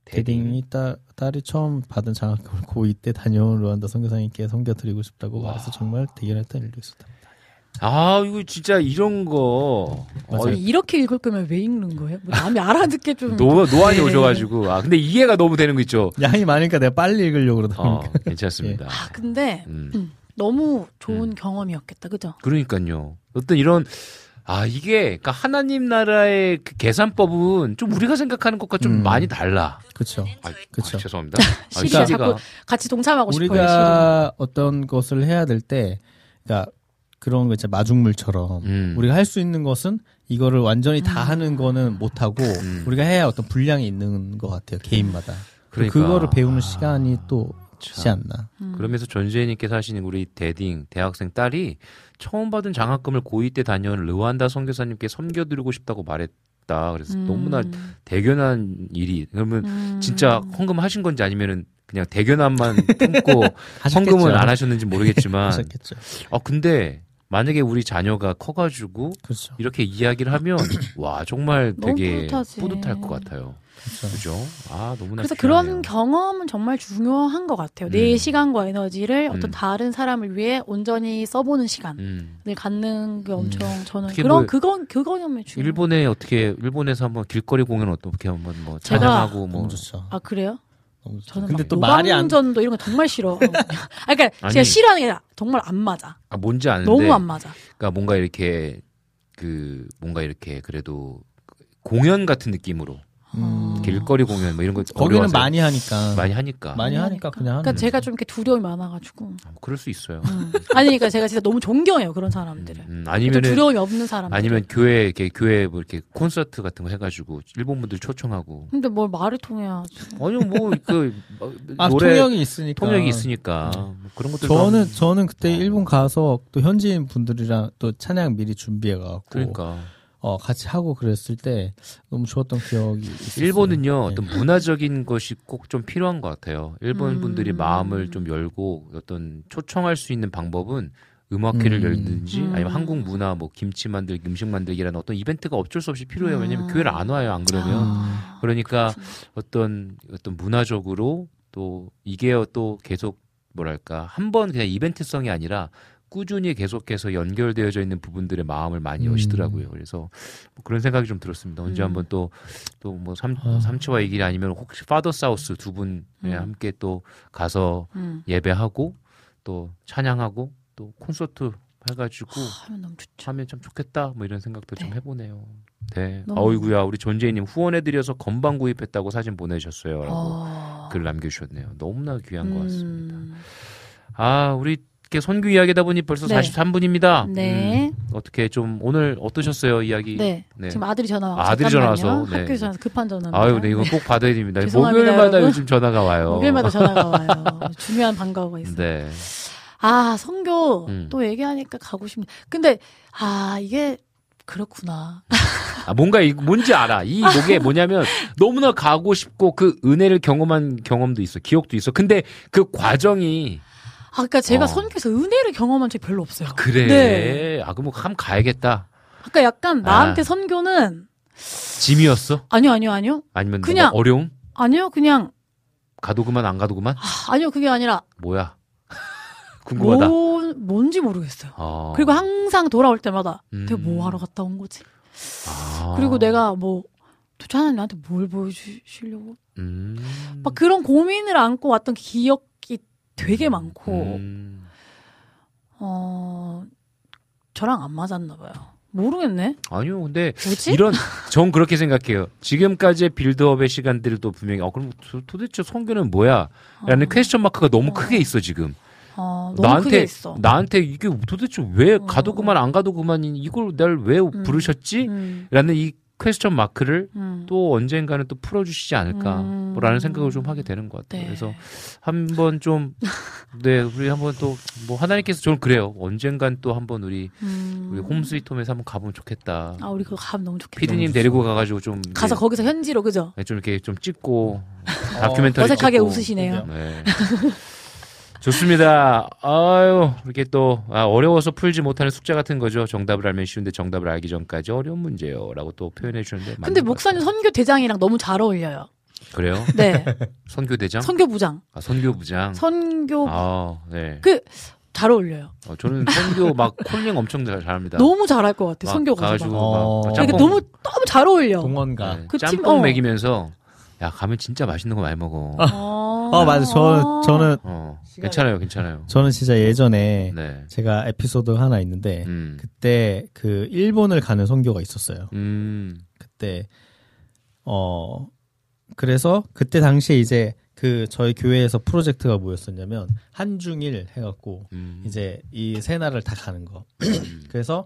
대딩이 딸, 딸이 처음 받은 장학금을 고2 때 다녀온 루안다 선교사님께 섬겨드리고 싶다고 말해서 정말 대견했던 일도 있었다. 아 이거 진짜 이런 거. 아니, 이렇게 읽을 거면 왜 읽는 거예요? 뭐 남이 알아듣게 좀. 노 노안이 네. 오셔가지고 아 근데 이해가 너무 되는 거 있죠. 양이 많으니까 내가 빨리 읽으려고 그러다 어 보니까. 괜찮습니다. 아, 근데 음. 너무 좋은 경험이었겠다. 그죠? 그러니까요. 어떤 이런 아 이게 그러니까 하나님 나라의 그 계산법은 좀 우리가 생각하는 것과 좀 음. 많이 달라. 그쵸. 아, 그쵸. 아, 죄송합니다. 아, 시리가 시리가 자꾸 같이 동참하고 싶어요. 우리가 어떤 것을 해야 될 때, 그러니까 그런 거 있잖아 마중물처럼 음. 우리가 할 수 있는 것은 이거를 완전히 다 하는 거는 못 하고 음. 우리가 해야 어떤 분량이 있는 것 같아요 개인마다. 그러니까. 그거를 배우는 시간이 또 있지 참. 않나. 음. 그러면서 전주혜님께서 하시는 우리 대딩 대학생 딸이 처음 받은 장학금을 고2 때 다녀온 르완다 선교사님께 섬겨드리고 싶다고 말했다. 그래서 음. 너무나 대견한 일이 그러면 음. 진짜 헌금 하신 건지 아니면은 그냥 대견함만 품고. 헌금은 안 하셨는지 모르겠지만 하셨겠죠. 아 근데 만약에 우리 자녀가 커가지고 그렇죠. 이렇게 이야기를 하면 와 정말 너무 되게. 뿌듯할 것 같아요. 그죠? 아 너무나 그래서 귀하네요. 그런 경험은 정말 중요한 것 같아요. 내 음. 시간과 에너지를 어떤 음. 다른 사람을 위해 온전히 써보는 시간을 음. 갖는 게 엄청 저는 그런 뭐 그건 그거념이 중요. 일본에 어떻게 일본에서 한번 길거리 공연 어떻게 한번 뭐 제가- 찬양하고 뭐. 아 그래요? 너무 좋죠. 저는 근데 막또 말이 안 노방전도 이런 거 정말 싫어. 어. 아 그러니까 아니. 제가 싫어하는 게 아니라 정말 안 맞아. 아, 뭔지 아는데 너무 안 맞아. 그러니까 뭔가 이렇게 그 뭔가 이렇게 그래도 공연 같은 느낌으로 음. 길거리 공연 뭐 이런 거 거기는 어려워하세요? 많이 하니까 많이 하니까 많이 하니까 그냥 그러니까. 제가 좀 이렇게 두려움이 많아가지고. 뭐 그럴 수 있어요. 음. 아니 그러니까 제가 진짜 너무 존경해요 그런 사람들을. 음, 좀 아니면 두려움이 없는 사람들. 아니면 교회 이렇게 교회 뭐 이렇게 콘서트 같은 거 해가지고 일본 분들 초청하고 근데 뭘 말을 통해야지. 아니요 뭐그 아, 노래 통역이 있으니까. 통역이 있으니까 뭐 그런 것들 저는 저는 그때 일본 가서 또 현지인 분들이랑 또 찬양 미리 준비해 갖고 그러니까 어 같이 하고 그랬을 때 너무 좋았던 기억이 있어요. 일본은요 네. 어떤 문화적인 것이 꼭 좀 필요한 것 같아요. 일본 음. 분들이 마음을 좀 열고 어떤 초청할 수 있는 방법은 음악회를 음. 열든지 음. 아니면 한국 문화 뭐 김치 만들기 음식 만들기라는 어떤 이벤트가 어쩔 수 없이 필요해요. 왜냐면 음. 교회를 안 와요 안 그러면 아, 그러니까 그렇구나. 어떤 어떤 문화적으로 또 이게 또 계속 뭐랄까 한 번 그냥 이벤트성이 아니라 꾸준히 계속해서 연결되어져 있는 부분들의 마음을 많이 음. 여시더라고요. 그래서 뭐 그런 생각이 좀 들었습니다. 언제 음. 한번 또 또뭐삼 아. 삼치와 이길 아니면 혹시 파더 사우스 두 분에 음. 함께 또 가서 음. 예배하고 또 찬양하고 또 콘서트 해가지고 하면 너무 좋죠. 하면 참 좋겠다 뭐 이런 생각도 좀 네. 해보네요. 네. 어이구야 우리 존재이님 후원해드려서 건방 구입했다고 사진 보내셨어요. 라고 어. 글 남겨주셨네요. 너무나 귀한 것 같습니다. 음. 아 우리 이렇게 선교 이야기다 보니 벌써 네. 43분입니다. 네. 어떻게 좀 오늘 어떠셨어요 이야기? 네. 네. 지금 아들이 전화 와. 아, 아들이 전화 와서, 네. 학교 전화 급한 전화입니다. 아유, 네, 이거 꼭 받아야 됩니다. 목요일마다. 요즘 전화가 와요. 목요일마다 전화가 와요. 중요한 반가워가 있어요. 네. 아, 성교 음. 또 얘기하니까 가고 싶네. 근데 아, 이게 그렇구나. 아, 뭔가 이, 뭔지 알아. 이 목에 뭐냐면 너무나 가고 싶고 그 은혜를 경험한 경험도 있어. 기억도 있어. 근데 그 과정이 아, 그러니까 제가 어. 선교에서 은혜를 경험한 적이 별로 없어요. 그래. 네. 아, 그럼 한번 가야겠다. 아까 약간 나한테 아. 선교는 짐이었어? 아니요, 아니요, 아니요. 아니면 그냥- 어려움? 아니요, 그냥 가도 그만 안 가도 그만? 아, 아니요, 그게 아니라 뭐야? 궁금하다. 뭐, 뭔지 모르겠어요. 어. 그리고 항상 돌아올 때마다 음. 내가 뭐 하러 갔다 온 거지? 아. 그리고 내가 뭐 도대체 하나님 나한테 뭘 보여주시려고? 음. 막 그런 고민을 안고 왔던 기억이 되게 많고 음. 어 저랑 안 맞았나 봐요. 모르겠네. 아니요, 근데 뭐지? 이런 전 그렇게 생각해요. 지금까지의 빌드업의 시간들도 분명히 어 그럼 도- 도대체 성교는 뭐야?라는 어. 퀘스천 마크가 너무 어. 크게 있어 지금. 어, 너무 크게 나한테 있어. 나한테 이게 도대체 왜 어. 가도 그만 안 가도 그만인 이걸 날 왜 부르셨지? 음, 라는 이 퀘스천 마크를 음. 또 언젠가는 또 풀어주시지 않을까라는 음. 생각을 좀 하게 되는 것 같아요. 네. 그래서 한번 좀 네 우리 한번 또 뭐 하나님께서 저는 그래요. 언젠간 또 한번 우리 음. 우리 홈스위트홈에서 한번 가보면 좋겠다. 아 우리 그거 가면 너무 좋겠다. 피디님 데리고 가가지고 좀 가서 거기서 현지로 그죠? 네, 좀 이렇게 좀 찍고 다큐멘터리 어색하게 찍고. 웃으시네요. 네. 좋습니다. 아유, 이렇게 또, 아, 어려워서 풀지 못하는 숙제 같은 거죠. 정답을 알면 쉬운데 정답을 알기 전까지 어려운 문제요. 라고 또 표현해 주셨는데. 근데 목사님 선교 대장이랑 너무 잘 어울려요. 그래요? 네. 선교대장? 선교부장. 아, 선교부장. 선교 아, 네. 그 잘 어울려요. 어, 저는 선교 막 콜링 엄청 잘, 잘합니다. 너무 잘할 것 같아. 막 선교 가가지고 가서. 어. 막 이게 짬뽕, 너무 너무 잘 어울려. 동원가. 네, 그 팀- 짬뽕 어. 먹이면서 야 가면 진짜 맛있는 거 많이 먹어. 어, 어 맞아. 저 저는 어, 괜찮아요, 괜찮아요. 저는 진짜 예전에 네. 제가 에피소드 하나 있는데 음, 그때 그 일본을 가는 선교가 있었어요. 음, 그때 어 그래서 그때 당시에 이제 그 저희 교회에서 프로젝트가 뭐였었냐면 한중일 해갖고 음. 이제 이 세 나라를 다 가는 거. 그래서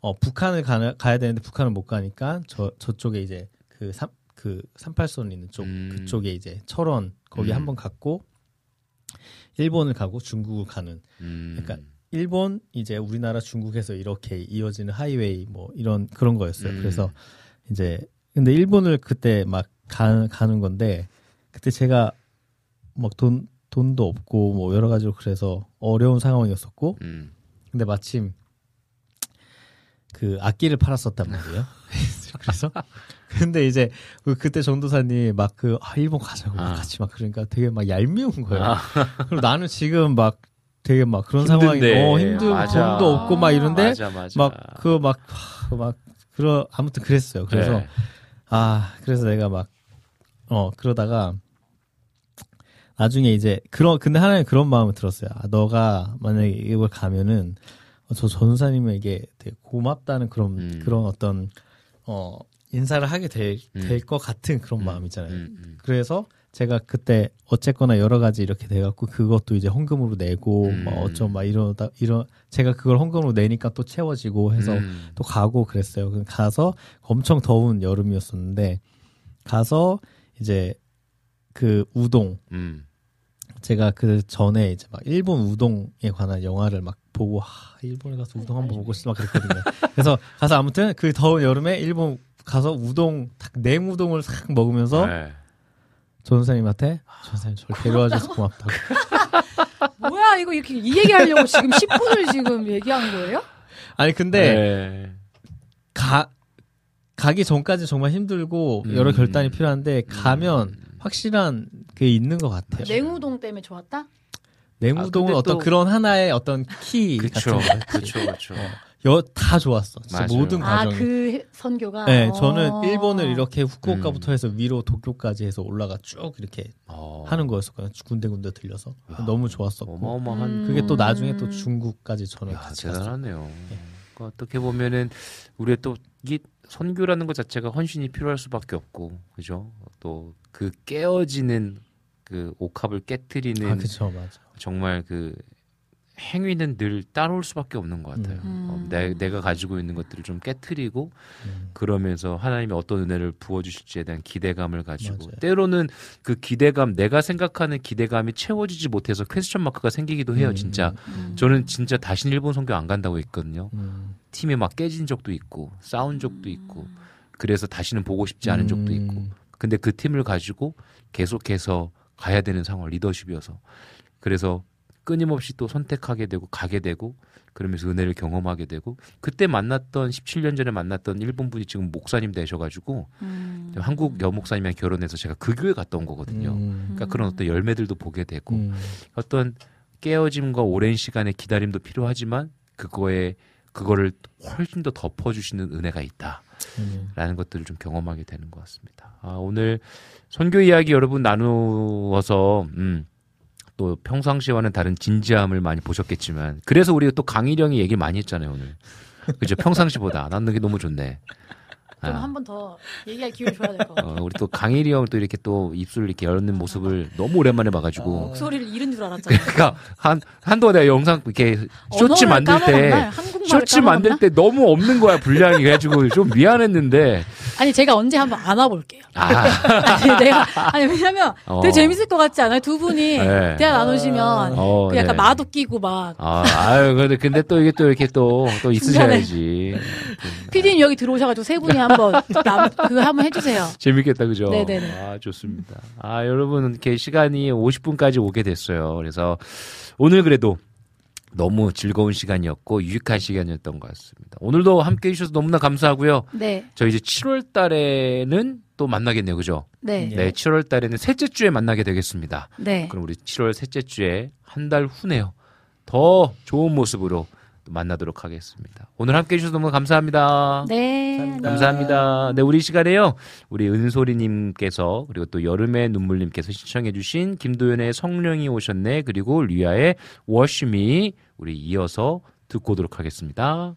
어 북한을 가, 가야 되는데 북한을 못 가니까 저 저쪽에 이제 그 삼 그 38선 있는 쪽 음. 그쪽에 이제 철원 거기 음. 한번 갔고 일본을 가고 중국을 가는 음. 그러니까 일본 이제 우리나라 중국에서 이렇게 이어지는 하이웨이 뭐 이런 그런 거였어요. 음. 그래서 이제 근데 일본을 그때 막 가, 가는 건데 그때 제가 막 돈 돈도 없고 뭐 여러 가지로 그래서 어려운 상황이었었고 음. 근데 마침 그 악기를 팔았었단 말이에요. 그래서 근데 이제 그- 그때 전도사님 막 그 아, 일본 가자고 막 아. 같이 막 그러니까 되게 막 얄미운 거예요. 아. 그리고 나는 지금 막 되게 막 그런. 상황이 어 힘들고 맞아. 돈도 없고 막 이런데 맞아, 맞아. 막그 막 막 그러 아무튼 그랬어요. 그래서 네. 아 그래서 내가 막 어 그러다가 나중에 이제 그런 근데 하나님 그런 마음을 들었어요. 아, 너가 만약에 이걸 가면은 어, 저 전사님에게 되게 고맙다는 그런 음. 그런 어떤 어 인사를 하게 될될것 음. 같은 그런 마음이잖아요. 그래서 제가 그때 어쨌거나 여러 가지 이렇게 돼갖고 그것도 이제 헌금으로 내고 음. 뭐 어쩜 막 이러다 이런 제가 그걸 헌금으로 내니까 또 채워지고 해서 음. 또 가고 그랬어요. 가서 엄청 더운 여름이었었는데 가서 이제 그 우동 음. 제가 그 전에 이제 막 일본 우동에 관한 영화를 막 보고 하, 일본에 가서 우동 한번 먹고 싶어 막 그랬거든요. 그래서 가서 아무튼 그 더운 여름에 일본 가서 우동 딱 냉우동을 싹 먹으면서 네. 전사님한테 전사님 저를 데려와 줘서 고맙다고. 뭐야 이거 이렇게 이 얘기하려고 지금 10분을 지금 얘기한 거예요? 아니 근데 네. 가 가기 전까지 정말 힘들고 여러 음. 결단이 필요한데 가면 확실한 게 있는 것 같아요. 냉우동 때문에 좋았다? 냉우동은 아, 어떤 또- 그런 하나의 어떤 키 그쵸, 같은 그쵸. 여, 다 좋았어. 진짜 맞아요. 모든 아 과정이. 그 선교가. 네, 어. 저는 일본을 이렇게 후쿠오카부터 음. 해서 위로 도쿄까지 해서 올라가 쭉 이렇게 어. 하는 거였었거든요. 군데군데 들려서 너무 좋았었고. 어마어마한 음. 그게 또 나중에 또 중국까지 저는 야, 같이. 대단하네요. 그러니까 어떻게 보면은 우리의 또 이게 선교라는 것 자체가 헌신이 필요할 수밖에 없고, 그죠? 또 그 깨어지는 그 옥합을 깨뜨리는 아, 그쵸, 맞아. 정말 그 행위는 늘 따라올 수밖에 없는 것 같아요. 음. 어, 내, 내가 가지고 있는 것들을 좀 깨뜨리고 음. 그러면서 하나님이 어떤 은혜를 부어주실지에 대한 기대감을 가지고 맞아요. 때로는 그 기대감 내가 생각하는 기대감이 채워지지 못해서 퀘스천 마크가 생기기도 해요. 음. 진짜 음. 저는 진짜 다시는 일본 선교 안 간다고 했거든요. 음. 팀이 막 깨진 적도 있고 싸운 적도 있고 그래서 다시는 보고 싶지 않은 적도 있고 음. 근데 그 팀을 가지고 계속해서 가야 되는 상황 리더십이어서 그래서 끊임없이 또 선택하게 되고 가게 되고 그러면서 은혜를 경험하게 되고 그때 만났던 17년 전에 만났던 일본 분이 지금 목사님 되셔가지고 음. 한국 여목사님이랑 결혼해서 제가 그 교회 갔다 온 거거든요. 음. 그러니까 그런 어떤 열매들도 보게 되고 음. 어떤 깨어짐과 오랜 시간의 기다림도 필요하지만 그거에 그거를 훨씬 더 덮어주시는 은혜가 있다. 음. 라는 것들을 좀 경험하게 되는 것 같습니다. 아, 오늘 선교 이야기 여러분 나누어서 음, 또 평상시와는 다른 진지함을 많이 보셨겠지만 그래서 우리가 또 강일영이 얘기를 많이 했잖아요 오늘. 그죠? 평상시보다 난 그게 너무 좋네. 좀 아. 한번 더 얘기할 기회를 줘야 될 것 같아요. 어, 우리 또 강일이 형 또 이렇게 또 입술 이렇게 열는 모습을 너무 오랜만에 봐가지고 목소리를 잃은 줄 알았잖아요. 그러니까 한 한동안 내가 영상 이렇게 쇼츠 만들 때 쇼츠? 만들 때 너무 없는 거야 분량이 그래가지고 좀 미안했는데 아니 제가 언제 한번 안아볼게요. 아 아니 내가 아니 왜냐면 어. 되게 재밌을 것 같지 않아요? 두 분이 네. 대화 나누시면 어, 그 약간 네. 마도 끼고 막 아, 아유, 근데, 근데 또 이게 또 이렇게 또, 또 있으셔야지. 피디님 여기 들어오셔가지고 세 분이 한번 남, 그거 한번 해주세요. 재밌겠다, 그죠? 네네네. 아, 좋습니다. 아, 여러분, 이렇게 시간이 50분까지 오게 됐어요. 그래서 오늘 그래도 너무 즐거운 시간이었고, 유익한 시간이었던 것 같습니다. 오늘도 함께 해주셔서 너무나 감사하고요. 네, 저 이제 7월 달에는 또 만나겠네요, 그죠? 네, 네, 7월 달에는 셋째 주에 만나게 되겠습니다. 네. 그럼 우리 7월 셋째 주에 한 달 후네요. 더 좋은 모습으로 또 만나도록 하겠습니다. 오늘 함께 해주셔서 너무 감사합니다. 네. 감사합니다. 네, 우리 이 시간에요. 우리 은소리님께서 그리고 또 여름의 눈물님께서 신청해주신 김도연의 성령이 오셨네 그리고 류아의 워시미 우리 이어서 듣고 오도록 하겠습니다.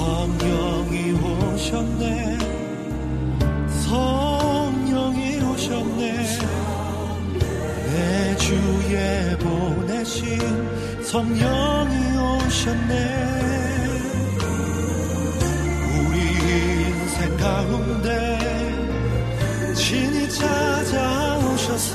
성령이 오셨네. 성령이 오셨네. 내 주에 보내신 성령이 오셨네. 우리 인생 가운데 진이 찾아오셔서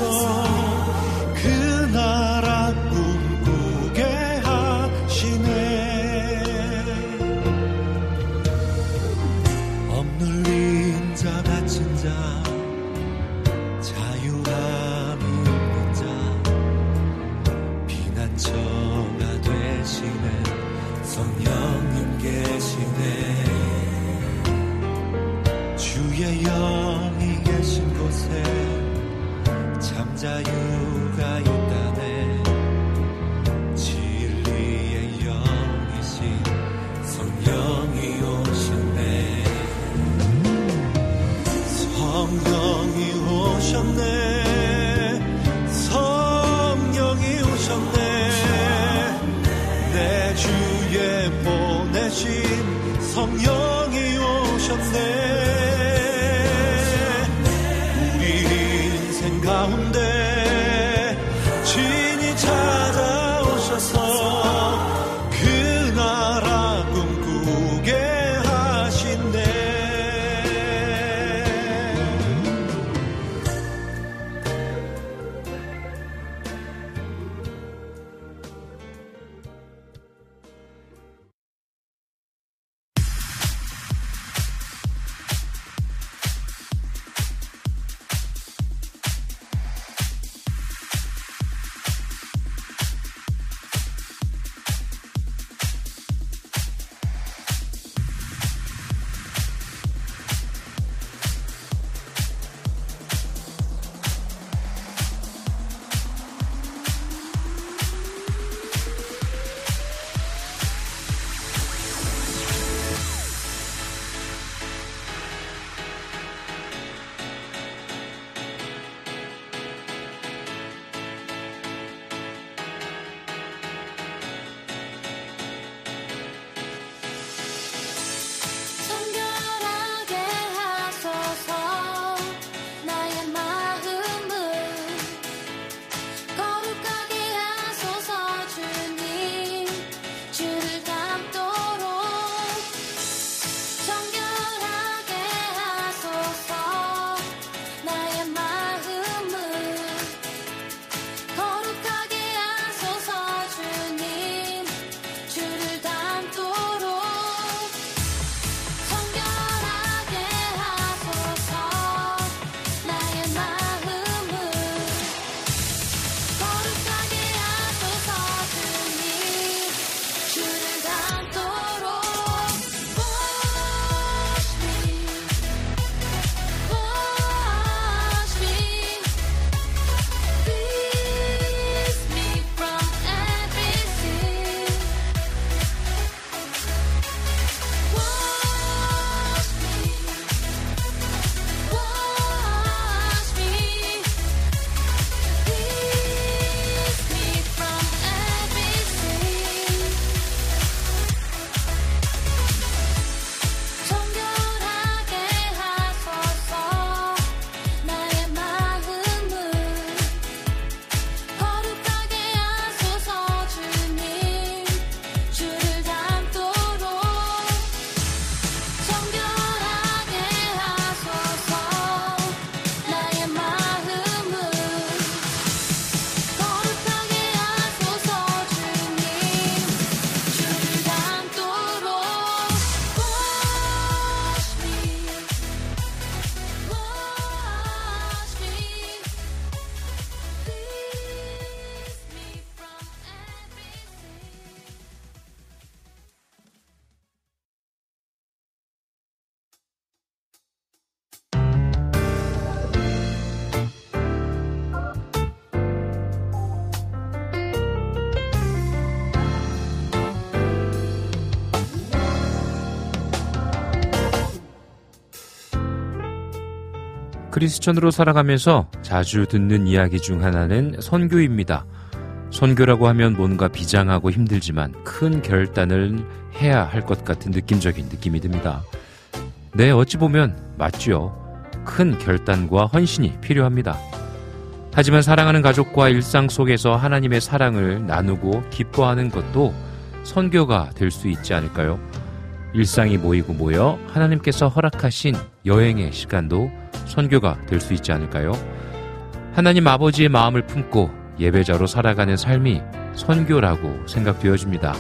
크리스천으로 살아가면서 자주 듣는 이야기 중 하나는 선교입니다. 선교라고 하면 뭔가 비장하고 힘들지만 큰 결단을 해야 할 것 같은 느낌적인 느낌이 듭니다. 네, 어찌 보면 맞죠. 큰 결단과 헌신이 필요합니다. 하지만 사랑하는 가족과 일상 속에서 하나님의 사랑을 나누고 기뻐하는 것도 선교가 될 수 있지 않을까요? 일상이 모이고 모여 하나님께서 허락하신 여행의 시간도 선교가 될 수 있지 않을까요? 하나님 아버지의 마음을 품고 예배자로 살아가는 삶이 선교라고 생각되어집니다.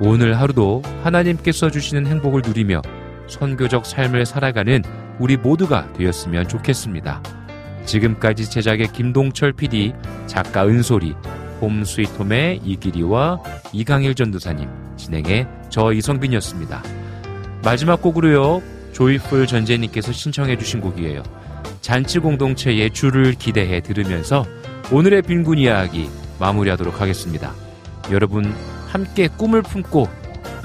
오늘 하루도 하나님께서 주시는 행복을 누리며 선교적 삶을 살아가는 우리 모두가 되었으면 좋겠습니다. 지금까지 제작의 김동철 PD, 작가 은솔이, 홈 스위트홈의 이기리와 이강일 전도사님, 진행의 저 이성빈이었습니다. 마지막 곡으로요, 조이풀 전재님께서 신청해 주신 곡이에요. 잔치 공동체의 주를 기대해 들으면서 오늘의 빈곤 이야기 마무리하도록 하겠습니다. 여러분 함께 꿈을 품고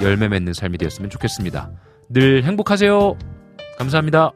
열매 맺는 삶이 되었으면 좋겠습니다. 늘 행복하세요. 감사합니다.